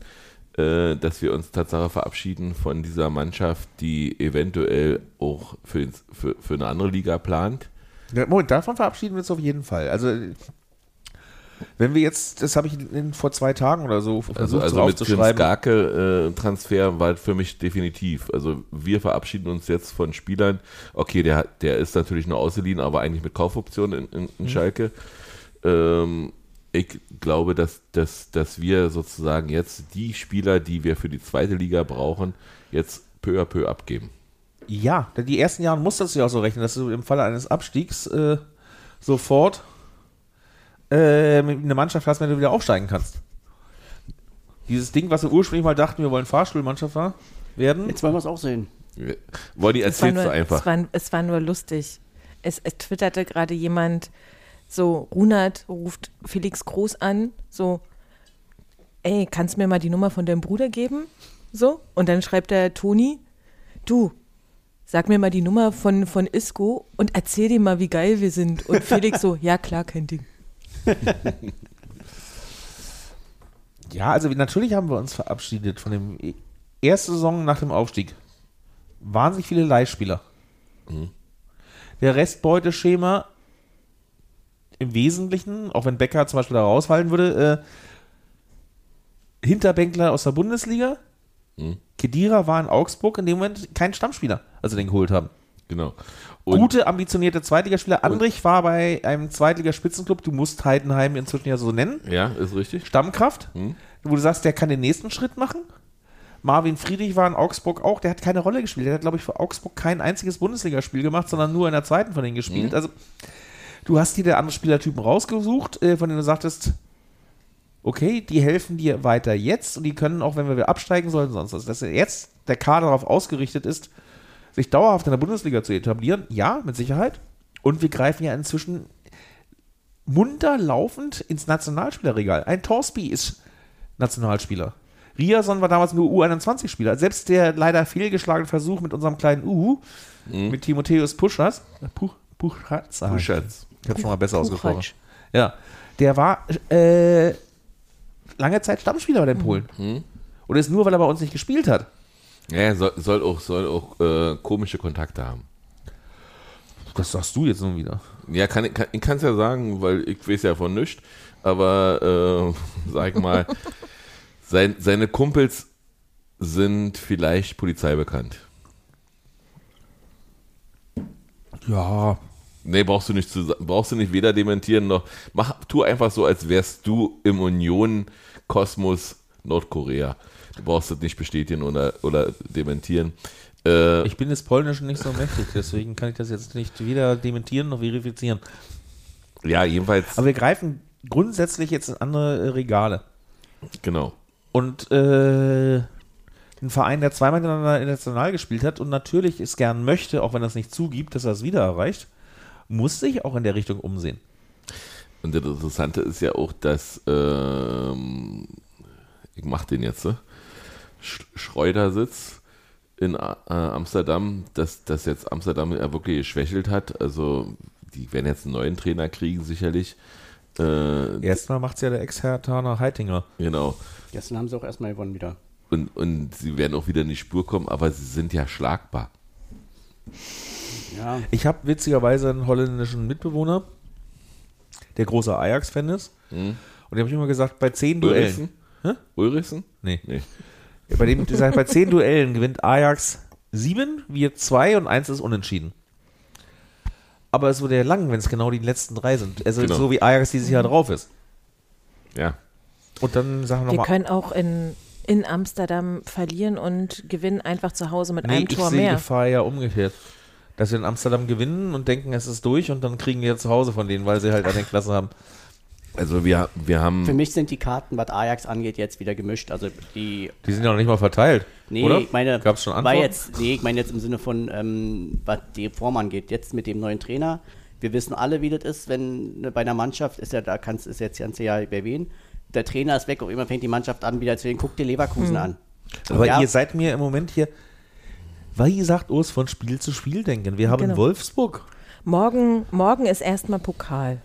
äh, dass wir uns Tatsache verabschieden von dieser Mannschaft, die eventuell auch für, für, für eine andere Liga plant. Ja, Moment, davon verabschieden wir uns auf jeden Fall. Also, wenn wir jetzt, das habe ich in, vor zwei Tagen oder so versucht Also, so also mit Tim aufzuschreiben. Skarke äh, Transfer war für mich definitiv. Also wir verabschieden uns jetzt von Spielern. Okay, der, der ist natürlich nur ausgeliehen, aber eigentlich mit Kaufoption in, in, Mhm. in Schalke. Ähm, ich glaube, dass, dass, dass wir sozusagen jetzt die Spieler, die wir für die zweite Liga brauchen, jetzt peu à peu abgeben. Ja, denn die ersten Jahre musst du ja auch so rechnen, dass du im Falle eines Abstiegs äh, sofort äh, eine Mannschaft hast, wenn du wieder aufsteigen kannst. Dieses Ding, was wir ursprünglich mal dachten, wir wollen Fahrstuhlmannschaft war, werden. Jetzt wollen wir es auch sehen. War, erzählst nur, du einfach. Es, war, es war nur lustig. Es, es twitterte gerade jemand, so, Runert ruft Felix Groß an, so, ey, kannst du mir mal die Nummer von deinem Bruder geben? So, und dann schreibt der Toni, du, sag mir mal die Nummer von, von Isco und erzähl dir mal, wie geil wir sind. Und Felix so, ja klar, kein Ding. Ja, also natürlich haben wir uns verabschiedet von dem e- erste Saison nach dem Aufstieg. Wahnsinnig viele Leihspieler. Der Restbeuteschema im Wesentlichen, auch wenn Becker zum Beispiel da rausfallen würde, äh, Hinterbänkler aus der Bundesliga. Mhm. Kedira war in Augsburg in dem Moment kein Stammspieler, als sie den geholt haben. Genau. Und Gute, ambitionierte Zweitligaspieler. Andrich war bei einem Zweitligaspitzenclub, du musst Heidenheim inzwischen ja so nennen. ja, ist richtig. Stammkraft, Hm. wo du sagst, der kann den nächsten Schritt machen. Marvin Friedrich war in Augsburg auch, der hat keine Rolle gespielt. Der hat, glaube ich, für Augsburg kein einziges Bundesligaspiel gemacht, sondern nur in der zweiten von denen gespielt. Also, du hast dir der andere Spielertypen rausgesucht, äh, von denen du sagtest, okay, die helfen dir weiter jetzt und die können auch, wenn wir wieder absteigen sollen, sonst was. Dass jetzt der Kader darauf ausgerichtet ist, sich dauerhaft in der Bundesliga zu etablieren, ja, mit Sicherheit. Und wir greifen ja inzwischen munter laufend ins Nationalspielerregal. Ein Torsby ist Nationalspieler. Riason war damals nur U21-Spieler. Selbst der leider fehlgeschlagene Versuch mit unserem kleinen U, mit Timotheus Puschers, Puch, Schatz. ich hab's nochmal besser ausgesprochen. Puchatsch. Ja, der war äh, lange Zeit Stammspieler bei den Polen. Und ist nur, weil er bei uns nicht gespielt hat. Ja, soll, soll auch, soll auch äh, komische Kontakte haben. Das sagst du jetzt nun wieder. Ja, kann, kann, ich kann es ja sagen, weil ich weiß ja von nichts. Aber äh, sag mal, sein, seine Kumpels sind vielleicht Polizei bekannt. Ja, Nee, brauchst du nicht zu, brauchst du nicht weder dementieren noch. Mach, tu einfach so, als wärst du im Union-Kosmos Nordkorea. Du brauchst das nicht bestätigen oder, oder dementieren. Äh, ich bin des Polnischen nicht so mächtig, deswegen kann ich das jetzt nicht weder dementieren noch verifizieren. ja, jedenfalls, Aber wir greifen grundsätzlich jetzt in andere Regale. genau. Und äh, ein Verein, der zweimal hintereinander international gespielt hat und natürlich es gern möchte, auch wenn er es nicht zugibt, dass er es wieder erreicht, muss sich auch in der Richtung umsehen. Und das Interessante ist ja auch, dass, ähm, ich mach den jetzt, ne? Sch Schreudersitz in äh, Amsterdam, dass, dass jetzt Amsterdam ja wirklich geschwächelt hat. Also, die werden jetzt einen neuen Trainer kriegen, sicherlich. Äh, Erstmal macht es ja der Ex-Herr Heitinger. genau. Gestern haben sie auch erstmal gewonnen wieder. Und, und sie werden auch wieder in die Spur kommen, aber sie sind ja schlagbar. Ja, Ich habe witzigerweise einen holländischen Mitbewohner, der großer Ajax-Fan ist. Hm? Und der habe ich immer gesagt, bei zehn Duellen. Ulrichsen? Hä? Ulrichsen? Nee. Nee. Bei dem bei zehn Duellen gewinnt Ajax sieben, wir zwei und eins ist unentschieden. Aber es wurde ja lang, wenn es genau die letzten drei sind. Also Genau. so wie Ajax dieses Jahr drauf ist. Ja. Und dann sagen wir Wir nochmal. können auch in, in Amsterdam verlieren und gewinnen einfach zu Hause mit Nee, einem ich Tor sehe die mehr. Gefahr ja umgekehrt. Dass wir in Amsterdam gewinnen und denken, es ist durch und dann kriegen wir zu Hause von denen, weil sie halt eine Klasse haben. Also wir, wir haben. für mich sind die Karten, was Ajax angeht, jetzt wieder gemischt. Also die, Die sind ja noch nicht mal verteilt. nee, oder? ich meine, Gab es schon war Antworten? jetzt, nee, ich meine jetzt im Sinne von, ähm, was die Form angeht, jetzt mit dem neuen Trainer. Wir wissen alle, wie das ist, wenn ne, bei einer Mannschaft ist ja, da kannst ist jetzt ganze Jahr bei wen. Der Trainer ist weg und immer fängt die Mannschaft an, wieder zu den, guck dir Leverkusen an. Aber Ja. ihr seid mir im Moment hier, wie sagt Urs, von Spiel zu Spiel denken. Wir haben Genau. Wolfsburg. Morgen, morgen ist erstmal Pokal.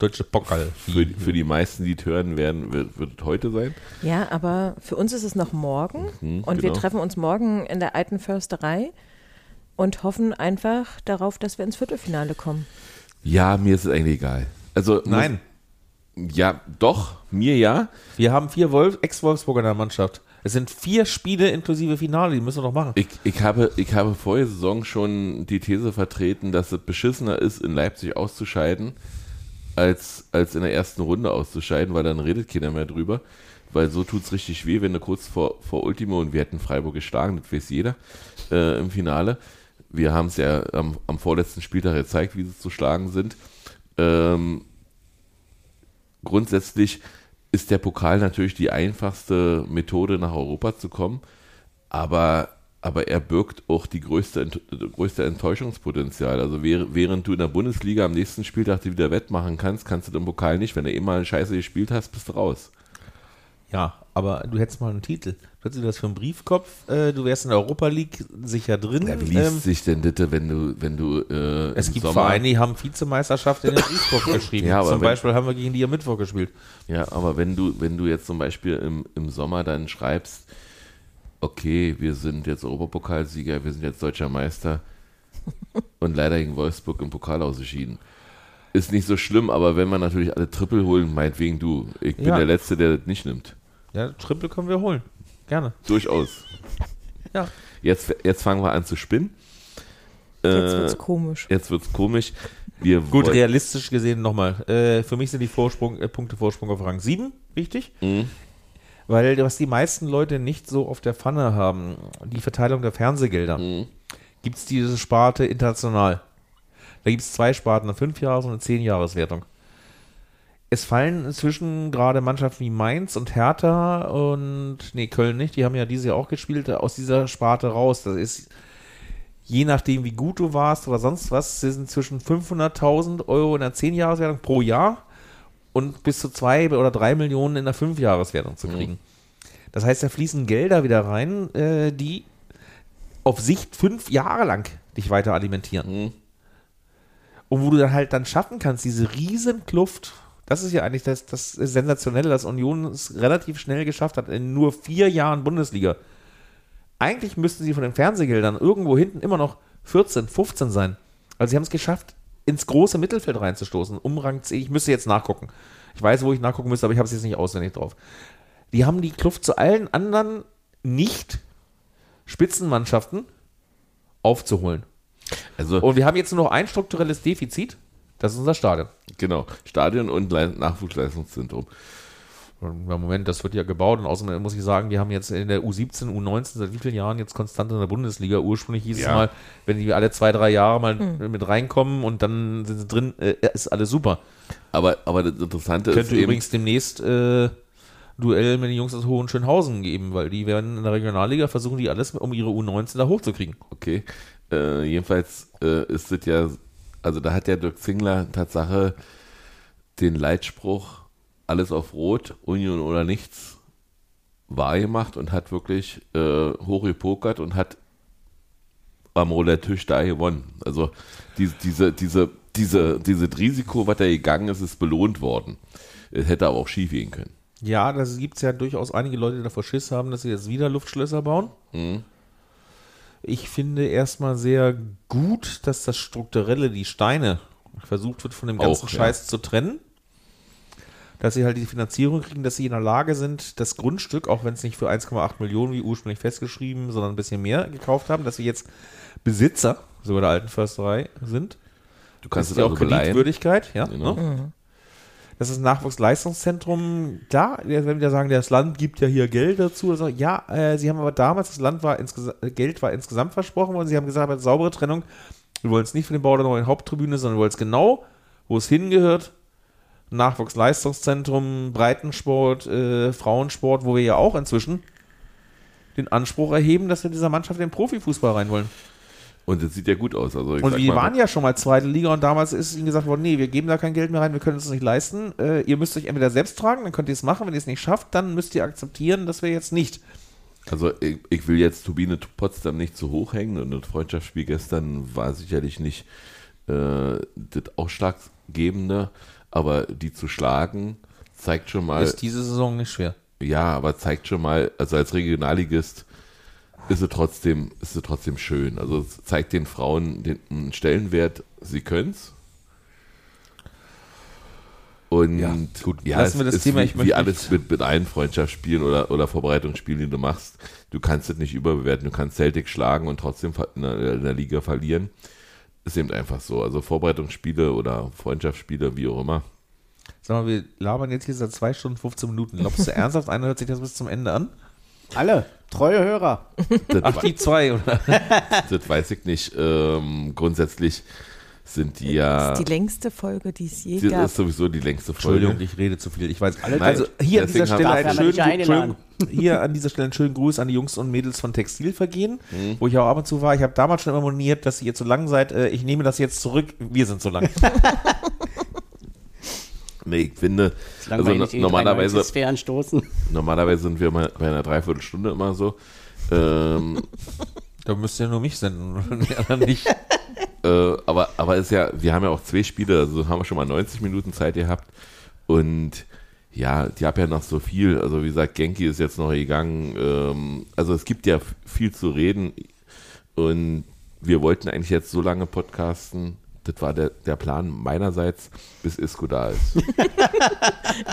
Deutsche Pokal. Für, für die meisten, die es hören werden, wird, wird es heute sein. Ja, aber für uns ist es noch morgen Mhm, und wir genau. treffen uns morgen in der alten Försterei und hoffen einfach darauf, dass wir ins Viertelfinale kommen. Ja, mir ist es eigentlich egal. Also Nein, Ja, doch, mir ja. wir haben vier Wolf Ex-Wolfsburger in der Mannschaft. Es sind vier Spiele inklusive Finale, die müssen wir doch machen. Ich, ich, habe, ich habe vor der Saison schon die These vertreten, dass es beschissener ist, in Leipzig auszuscheiden, als, als in der ersten Runde auszuscheiden, weil dann redet keiner mehr drüber. Weil so tut es richtig weh, wenn du kurz vor, vor Ultimo und wir hätten Freiburg geschlagen, das weiß jeder, äh, im Finale. Wir haben es ja am, am vorletzten Spieltag gezeigt, wie sie zu schlagen sind. Ähm, grundsätzlich ist der Pokal natürlich die einfachste Methode, nach Europa zu kommen, aber, aber er birgt auch die größte, größte Enttäuschungspotenzial. Also während, du in der Bundesliga am nächsten Spieltag dir wieder wettmachen kannst, kannst du im Pokal nicht. Wenn du eh mal eine Scheiße gespielt hast, bist du raus. Ja, aber du hättest mal einen Titel. Du hättest das für einen Briefkopf, äh, du wärst in der Europa League sicher drin. Ja, wie liest Ähm, sich denn das, wenn du, wenn du äh, es gibt Sommer, Vereine, die haben Vizemeisterschaft in den Briefkopf geschrieben. Ja, aber Zum wenn- Beispiel haben wir gegen die am Mittwoch gespielt. Ja, aber wenn du, wenn du jetzt zum Beispiel im, im Sommer dann schreibst, okay, wir sind jetzt Europapokalsieger, wir sind jetzt deutscher Meister und leider gegen Wolfsburg im Pokal ausgeschieden. Ist nicht so schlimm, aber wenn wir natürlich alle Triple holen, meinetwegen du. Ich bin Ja. der Letzte, der das nicht nimmt. Ja, Triple können wir holen. Gerne. Durchaus. Ja. Jetzt, jetzt fangen wir an zu spinnen. Jetzt Äh, wird's komisch. jetzt wird's komisch. Wir Gut, realistisch gesehen nochmal. Äh, für mich sind die Vorsprung, äh, Punkte Vorsprung auf Rang 7 wichtig. Mhm. Weil was die meisten Leute nicht so auf der Pfanne haben, die Verteilung der Fernsehgelder, Mhm. gibt es diese Sparte international. Da gibt es zwei Sparten, eine 5-Jahres- und eine 10-Jahres-Wertung. Es fallen inzwischen gerade Mannschaften wie Mainz und Hertha und, nee, Köln nicht, die haben ja dieses Jahr auch gespielt, aus dieser Sparte raus. Das ist, je nachdem wie gut du warst oder sonst was, sind zwischen 500.000 Euro in der 10-Jahres-Wertung pro Jahr und bis zu 2 oder 3 Millionen in der 5-Jahres-Wertung zu kriegen. Das heißt, da fließen Gelder wieder rein, äh, die auf Sicht fünf Jahre lang dich weiter alimentieren. Mhm. Und wo du dann halt dann schaffen kannst, diese riesen Kluft, das ist ja eigentlich das, das Sensationelle, dass Union es relativ schnell geschafft hat, in nur vier Jahren Bundesliga. Eigentlich müssten sie von den Fernsehgeldern irgendwo hinten immer noch 14, 15 sein. Also sie haben es geschafft, ins große Mittelfeld reinzustoßen. Um Rang 10, ich müsste jetzt nachgucken. Ich weiß, wo ich nachgucken müsste, aber ich habe es jetzt nicht auswendig drauf. Die haben die Kluft zu allen anderen nicht Spitzenmannschaften aufzuholen. Also, Und wir haben jetzt nur noch ein strukturelles Defizit. Das ist unser Stadion. genau, Stadion und Le- Nachwuchsleistungszentrum. Und Im Moment, das wird ja gebaut und außerdem muss ich sagen, wir haben jetzt in der U17, U19 seit wie vielen Jahren jetzt konstant in der Bundesliga. Ursprünglich hieß es Ja. mal, wenn die alle zwei, drei Jahre mal mit reinkommen und dann sind sie drin, äh, ist alles super. Aber, aber das Interessante Könnte ist eben, übrigens demnächst äh, Duell mit den Jungs aus Hohenschönhausen geben, weil die werden in der Regionalliga versuchen, die alles um ihre U19 da hochzukriegen. Okay. Äh, jedenfalls äh, ist es ja, also da hat der Dirk Zingler Tatsache den Leitspruch alles auf Rot, Union oder nichts wahr gemacht und hat wirklich äh, hochgepokert und hat am Roulette-Tisch da gewonnen. Also diese, diese, diese, diese, dieses Risiko, was da gegangen ist, ist belohnt worden. Es hätte aber auch schief gehen können. Ja, das gibt es ja durchaus einige Leute, die davor Schiss haben, dass sie jetzt wieder Luftschlösser bauen. Mhm. Ich finde erstmal sehr gut, dass das Strukturelle, die Steine, versucht wird, von dem ganzen Auch, ja. Scheiß zu trennen. Dass sie halt die Finanzierung kriegen, dass sie in der Lage sind, das Grundstück, auch wenn es nicht für 1,8 Millionen wie ursprünglich festgeschrieben, sondern ein bisschen mehr gekauft haben, dass sie jetzt Besitzer sogar der alten Försterei sind. Du kannst das es ist ja also auch beleihen. Kreditwürdigkeit, ja. Genau. Ne? Das ist ein Nachwuchsleistungszentrum. Da, wenn wir wieder sagen, das Land gibt ja hier Geld dazu. Also, ja, äh, sie haben aber damals, das Land war äh, Geld war insgesamt versprochen worden. Sie haben gesagt, eine saubere Trennung. Wir wollen es nicht für den Bau der neuen Haupttribüne, sondern wir wollen es genau, wo es hingehört. Nachwuchsleistungszentrum, Breitensport, äh, Frauensport, wo wir ja auch inzwischen den Anspruch erheben, dass wir dieser Mannschaft den Profifußball rein wollen. Und es sieht ja gut aus. Also ich Und wir waren ja schon mal zweite Liga und damals ist ihnen gesagt worden, nee, wir geben da kein Geld mehr rein, wir können es uns nicht leisten. Äh, ihr müsst euch entweder selbst tragen, dann könnt ihr es machen. Wenn ihr es nicht schafft, dann müsst ihr akzeptieren, dass wir jetzt nicht. Also ich, ich will jetzt Turbine Potsdam nicht zu hoch hängen und das Freundschaftsspiel gestern war sicherlich nicht äh, das Ausschlaggebende, aber die zu schlagen zeigt schon mal, ist diese Saison nicht schwer. ja, aber zeigt schon mal, also als Regionalligist ist es trotzdem, ist es trotzdem schön. Also es zeigt den Frauen den Stellenwert, sie können's. Und Ja, gut, ja, lassen es wir das Thema. Wie, Ich möchte wie alles mit, mit allen Freundschaftsspielen oder, oder Vorbereitungsspielen, die du machst. Du kannst es nicht überbewerten. Du kannst Celtic schlagen und trotzdem in der, in der Liga verlieren. Ist eben einfach so. Also Vorbereitungsspiele oder Freundschaftsspiele, wie auch immer, Sag mal, wir labern jetzt hier seit 2 Stunden 15 Minuten. Glaubst du ernsthaft, einer hört sich das bis zum Ende an? Alle, treue Hörer. Das, Ach, die zwei, oder? das weiß ich nicht. Ähm, grundsätzlich sind die ja. Das ist die längste Folge, die es je Das gab. ist sowieso die längste Folge. Entschuldigung, ich rede zu viel. Ich weiß. Nein, also hier an dieser Stelle einen schönen. Entschuldigung, hier an dieser Stelle einen schönen Gruß an die Jungs und Mädels von Textilvergehen, wo ich auch ab und zu war. Ich habe damals schon immer moniert, dass ihr jetzt so lang seid. Äh, Ich nehme das jetzt zurück. Wir sind so lang. Nee, ich finde, also normalerweise, 93 Sphären stoßen. normalerweise sind wir mal bei einer Dreiviertelstunde immer so. Ähm, da müsst ihr nur mich senden und die anderen nicht. Äh, aber, aber ist ja, wir haben ja auch zwei Spiele, also haben wir schon mal 90 Minuten Zeit gehabt. Und ja, die haben ja noch so viel. Also wie gesagt, Genki ist jetzt noch gegangen. Ähm, also es gibt ja viel zu reden. Und wir wollten eigentlich jetzt so lange podcasten. Das war der, der Plan meinerseits, bis Isco da ist.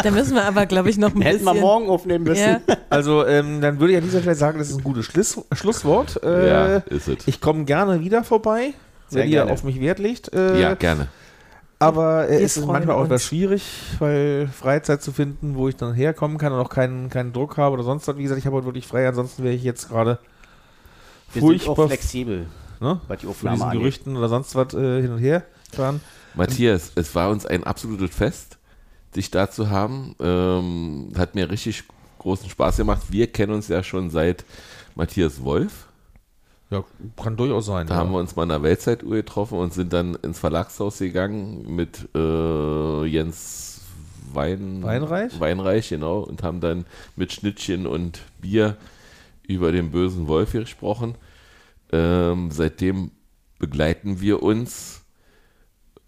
Da müssen wir aber, glaube ich, noch ein Hätten wir bisschen. morgen aufnehmen müssen. Ja, Also, ähm, dann würde ich an dieser Stelle sagen, das ist ein gutes Schluss Schlusswort. Äh, ja, ist es. Ich komme gerne wieder vorbei, Sehr wenn ihr gerne. auf mich Wert legt. Äh, Ja, gerne. Aber äh, es ist manchmal auch etwas schwierig, weil Freizeit zu finden, wo ich dann herkommen kann und auch keinen, keinen Druck habe oder sonst was. Wie gesagt, ich habe heute wirklich frei, ansonsten wäre ich jetzt gerade Wir sind furchtbar auch flexibel, ne, was die Aufnahme diesen. Gerüchten oder sonst was äh, hin und her fahren. Matthias, es war uns ein absolutes Fest, dich da zu haben. Ähm, hat mir richtig großen Spaß gemacht. Wir kennen uns ja schon seit Matthias Wolf. Ja, kann durchaus sein. Da ja. haben wir uns mal in der Weltzeituhr getroffen und sind dann ins Verlagshaus gegangen mit äh, Jens Wein, Weinreich? Weinreich, genau. Und haben dann mit Schnittchen und Bier über den bösen Wolf gesprochen. Ähm, seitdem begleiten wir uns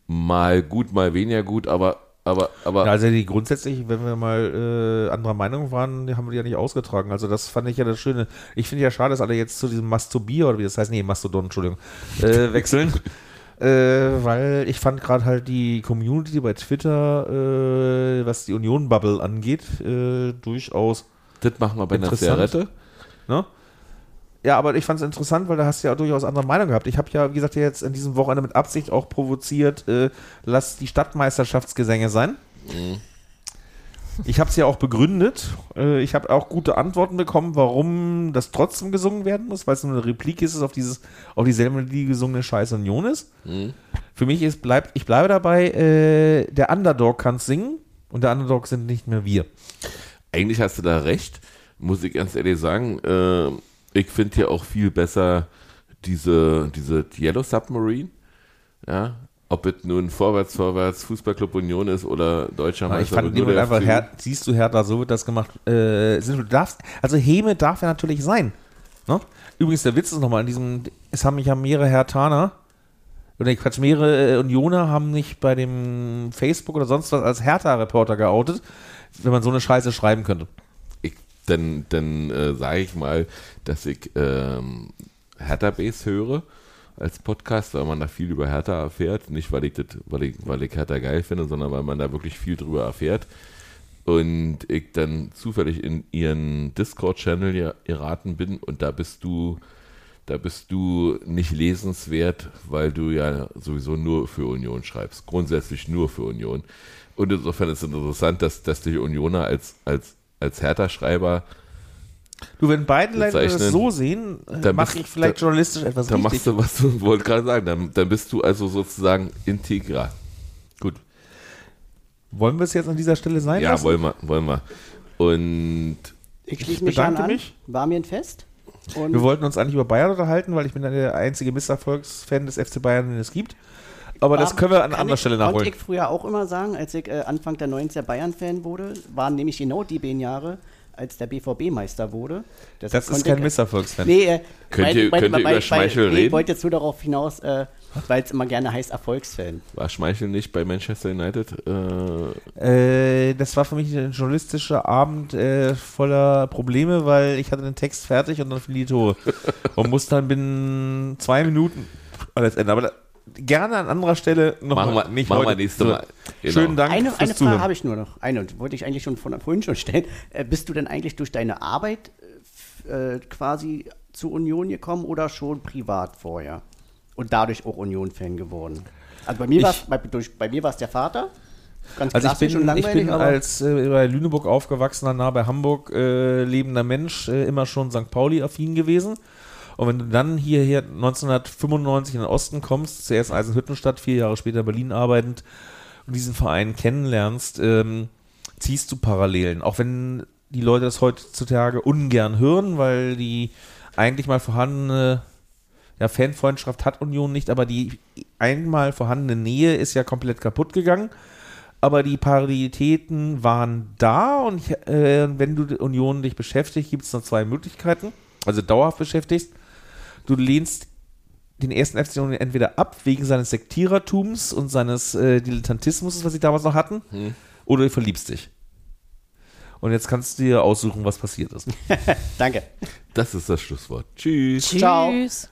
mal gut, mal weniger gut, aber, aber, aber also die grundsätzlich, wenn wir mal äh, anderer Meinung waren, haben wir die ja nicht ausgetragen. Also das fand ich ja das Schöne. Ich finde ja schade, dass alle jetzt zu diesem Masturbier oder wie das heißt, nee, Mastodon, Entschuldigung, äh, wechseln. äh, weil ich fand gerade halt die Community bei Twitter, äh, was die Union-Bubble angeht, äh, durchaus das machen wir bei einer. Zigarette. Ne? Ja, aber ich fand es interessant, weil da hast du ja durchaus andere Meinung gehabt. Ich habe ja, wie gesagt, jetzt in diesem Wochenende mit Absicht auch provoziert, äh, lass die Stadtmeisterschaftsgesänge sein. Ich habe es ja auch begründet. Äh, ich habe auch gute Antworten bekommen, warum das trotzdem gesungen werden muss, weil es nur eine Replik ist, es auf dieses, auf dieselbe Melodie gesungene Scheiß Union ist. Für mich ist, bleibt, ich bleibe dabei, äh, der Underdog kann singen und der Underdog sind nicht mehr wir. Eigentlich hast du da recht, muss ich ganz ehrlich sagen. Äh, ich finde hier auch viel besser diese, diese Yellow Submarine. Ja, ob es nun Vorwärts, Vorwärts, Fußballclub Union ist oder Deutscher ich Meister. fand in dem nur einfach. Her siehst du, Hertha, so wird das gemacht. Äh, du darfst, also Heme darf ja natürlich sein. Ne? Übrigens, der Witz ist nochmal, in diesem, es haben mich ja mehrere Hertaner, oder Quatsch, mehrere äh, Unioner haben nicht bei dem Facebook oder sonst was als Hertha-Reporter geoutet, wenn man so eine Scheiße schreiben könnte. Dann dann äh, sage ich mal, dass ich ähm, Hertha Base höre als Podcast, weil man da viel über Hertha erfährt. Nicht, weil ich, das, weil ich, weil ich Hertha geil finde, sondern weil man da wirklich viel drüber erfährt. Und ich dann zufällig in ihren Discord-Channel geraten bin und da bist du, da bist du nicht lesenswert, weil du ja sowieso nur für Union schreibst. Grundsätzlich nur für Union. Und insofern ist es interessant, dass, dass die Unioner als, als, als Hertha-Schreiber Du, wenn beide Leute das so sehen, Dann mache ich vielleicht da- journalistisch etwas Dann richtig. machst du, was du wollte gerade sagen, dann, dann bist du also sozusagen integral. Gut. Wollen wir es jetzt an dieser Stelle sein Ja, lassen? wollen wir, wollen wir. Und Ich schließe mich an. bedanke an. mich. War mir ein Fest. Und Wir wollten uns eigentlich über Bayern unterhalten, weil ich bin der einzige Misserfolgsfan des FC Bayern, den es gibt. Aber das war- können wir an anderer ich, Stelle nachholen. ich früher auch immer sagen, als ich äh, Anfang der 90er Bayern-Fan wurde, waren nämlich genau die beiden Jahre, als der BVB-Meister wurde. Deshalb Das ist kein ich- Misserfolgsfan. Nee, äh, Könnt ihr- könnt ihr über Schmeichel nee, reden? Ich wollte jetzt nur darauf hinaus, äh, weil es immer gerne heißt Erfolgsfan. war Schmeichel nicht bei Manchester United? Äh, Äh, das war für mich ein journalistischer Abend äh, voller Probleme, weil ich hatte den Text fertig und dann fiel die Tore. und musste dann binnen zwei Minuten alles ändern. Aber da, gerne an anderer Stelle noch machen mal, wir, nicht machen heute. wir nächste So, Mal. Genau. Schönen Dank Eine, fürs eine Frage habe ich nur noch. Eine, und wollte ich eigentlich schon von vorhin schon stellen. Äh, bist du denn eigentlich durch deine Arbeit äh, äh, quasi zur Union gekommen oder schon privat vorher? Und dadurch auch Union-Fan geworden? Also bei mir war es bei, durch- bei mir war's der Vater. Ganz Also ich bin, und ich bin als äh, bei Lüneburg aufgewachsener, nah bei Hamburg äh, lebender Mensch äh, immer schon St. Pauli-affin gewesen. Und wenn du dann hierher 1995 in den Osten kommst, zuerst Eisenhüttenstadt, vier Jahre später in Berlin arbeitend und diesen Verein kennenlernst, ähm, ziehst du Parallelen. Auch wenn die Leute das heutzutage ungern hören, weil die eigentlich mal vorhandene ja, Fanfreundschaft hat Union nicht, aber die einmal vorhandene Nähe ist ja komplett kaputt gegangen. Aber die Parallelitäten waren da und äh, wenn du die Union dich beschäftigt, gibt es noch zwei Möglichkeiten. Also dauerhaft beschäftigst. Du lehnst den ersten FC Union entweder ab wegen seines Sektierertums und seines äh, Dilettantismus, was sie damals noch hatten, oder du verliebst dich. Und jetzt kannst du dir aussuchen, was passiert ist. danke. Das ist das Schlusswort. Tschüss. Ciao. Tschüss.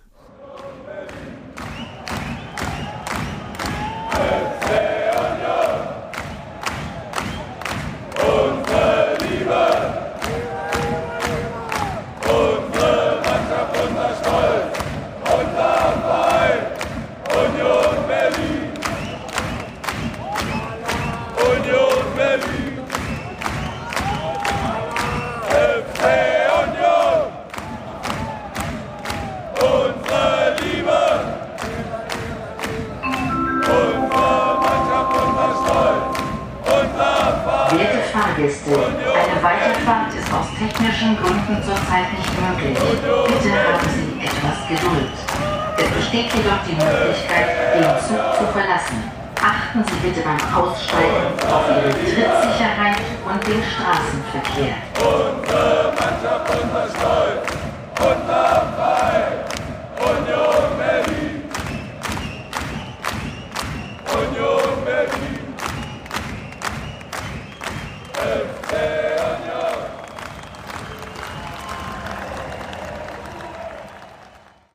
Technischen Gründen zurzeit nicht möglich. Bitte haben Sie etwas Geduld. Es besteht jedoch die Möglichkeit, den Zug zu verlassen. Achten Sie bitte beim Aussteigen auf Ihre Trittsicherheit und den Straßenverkehr. Unsere Mannschaft, unser Stolz, unser Verein.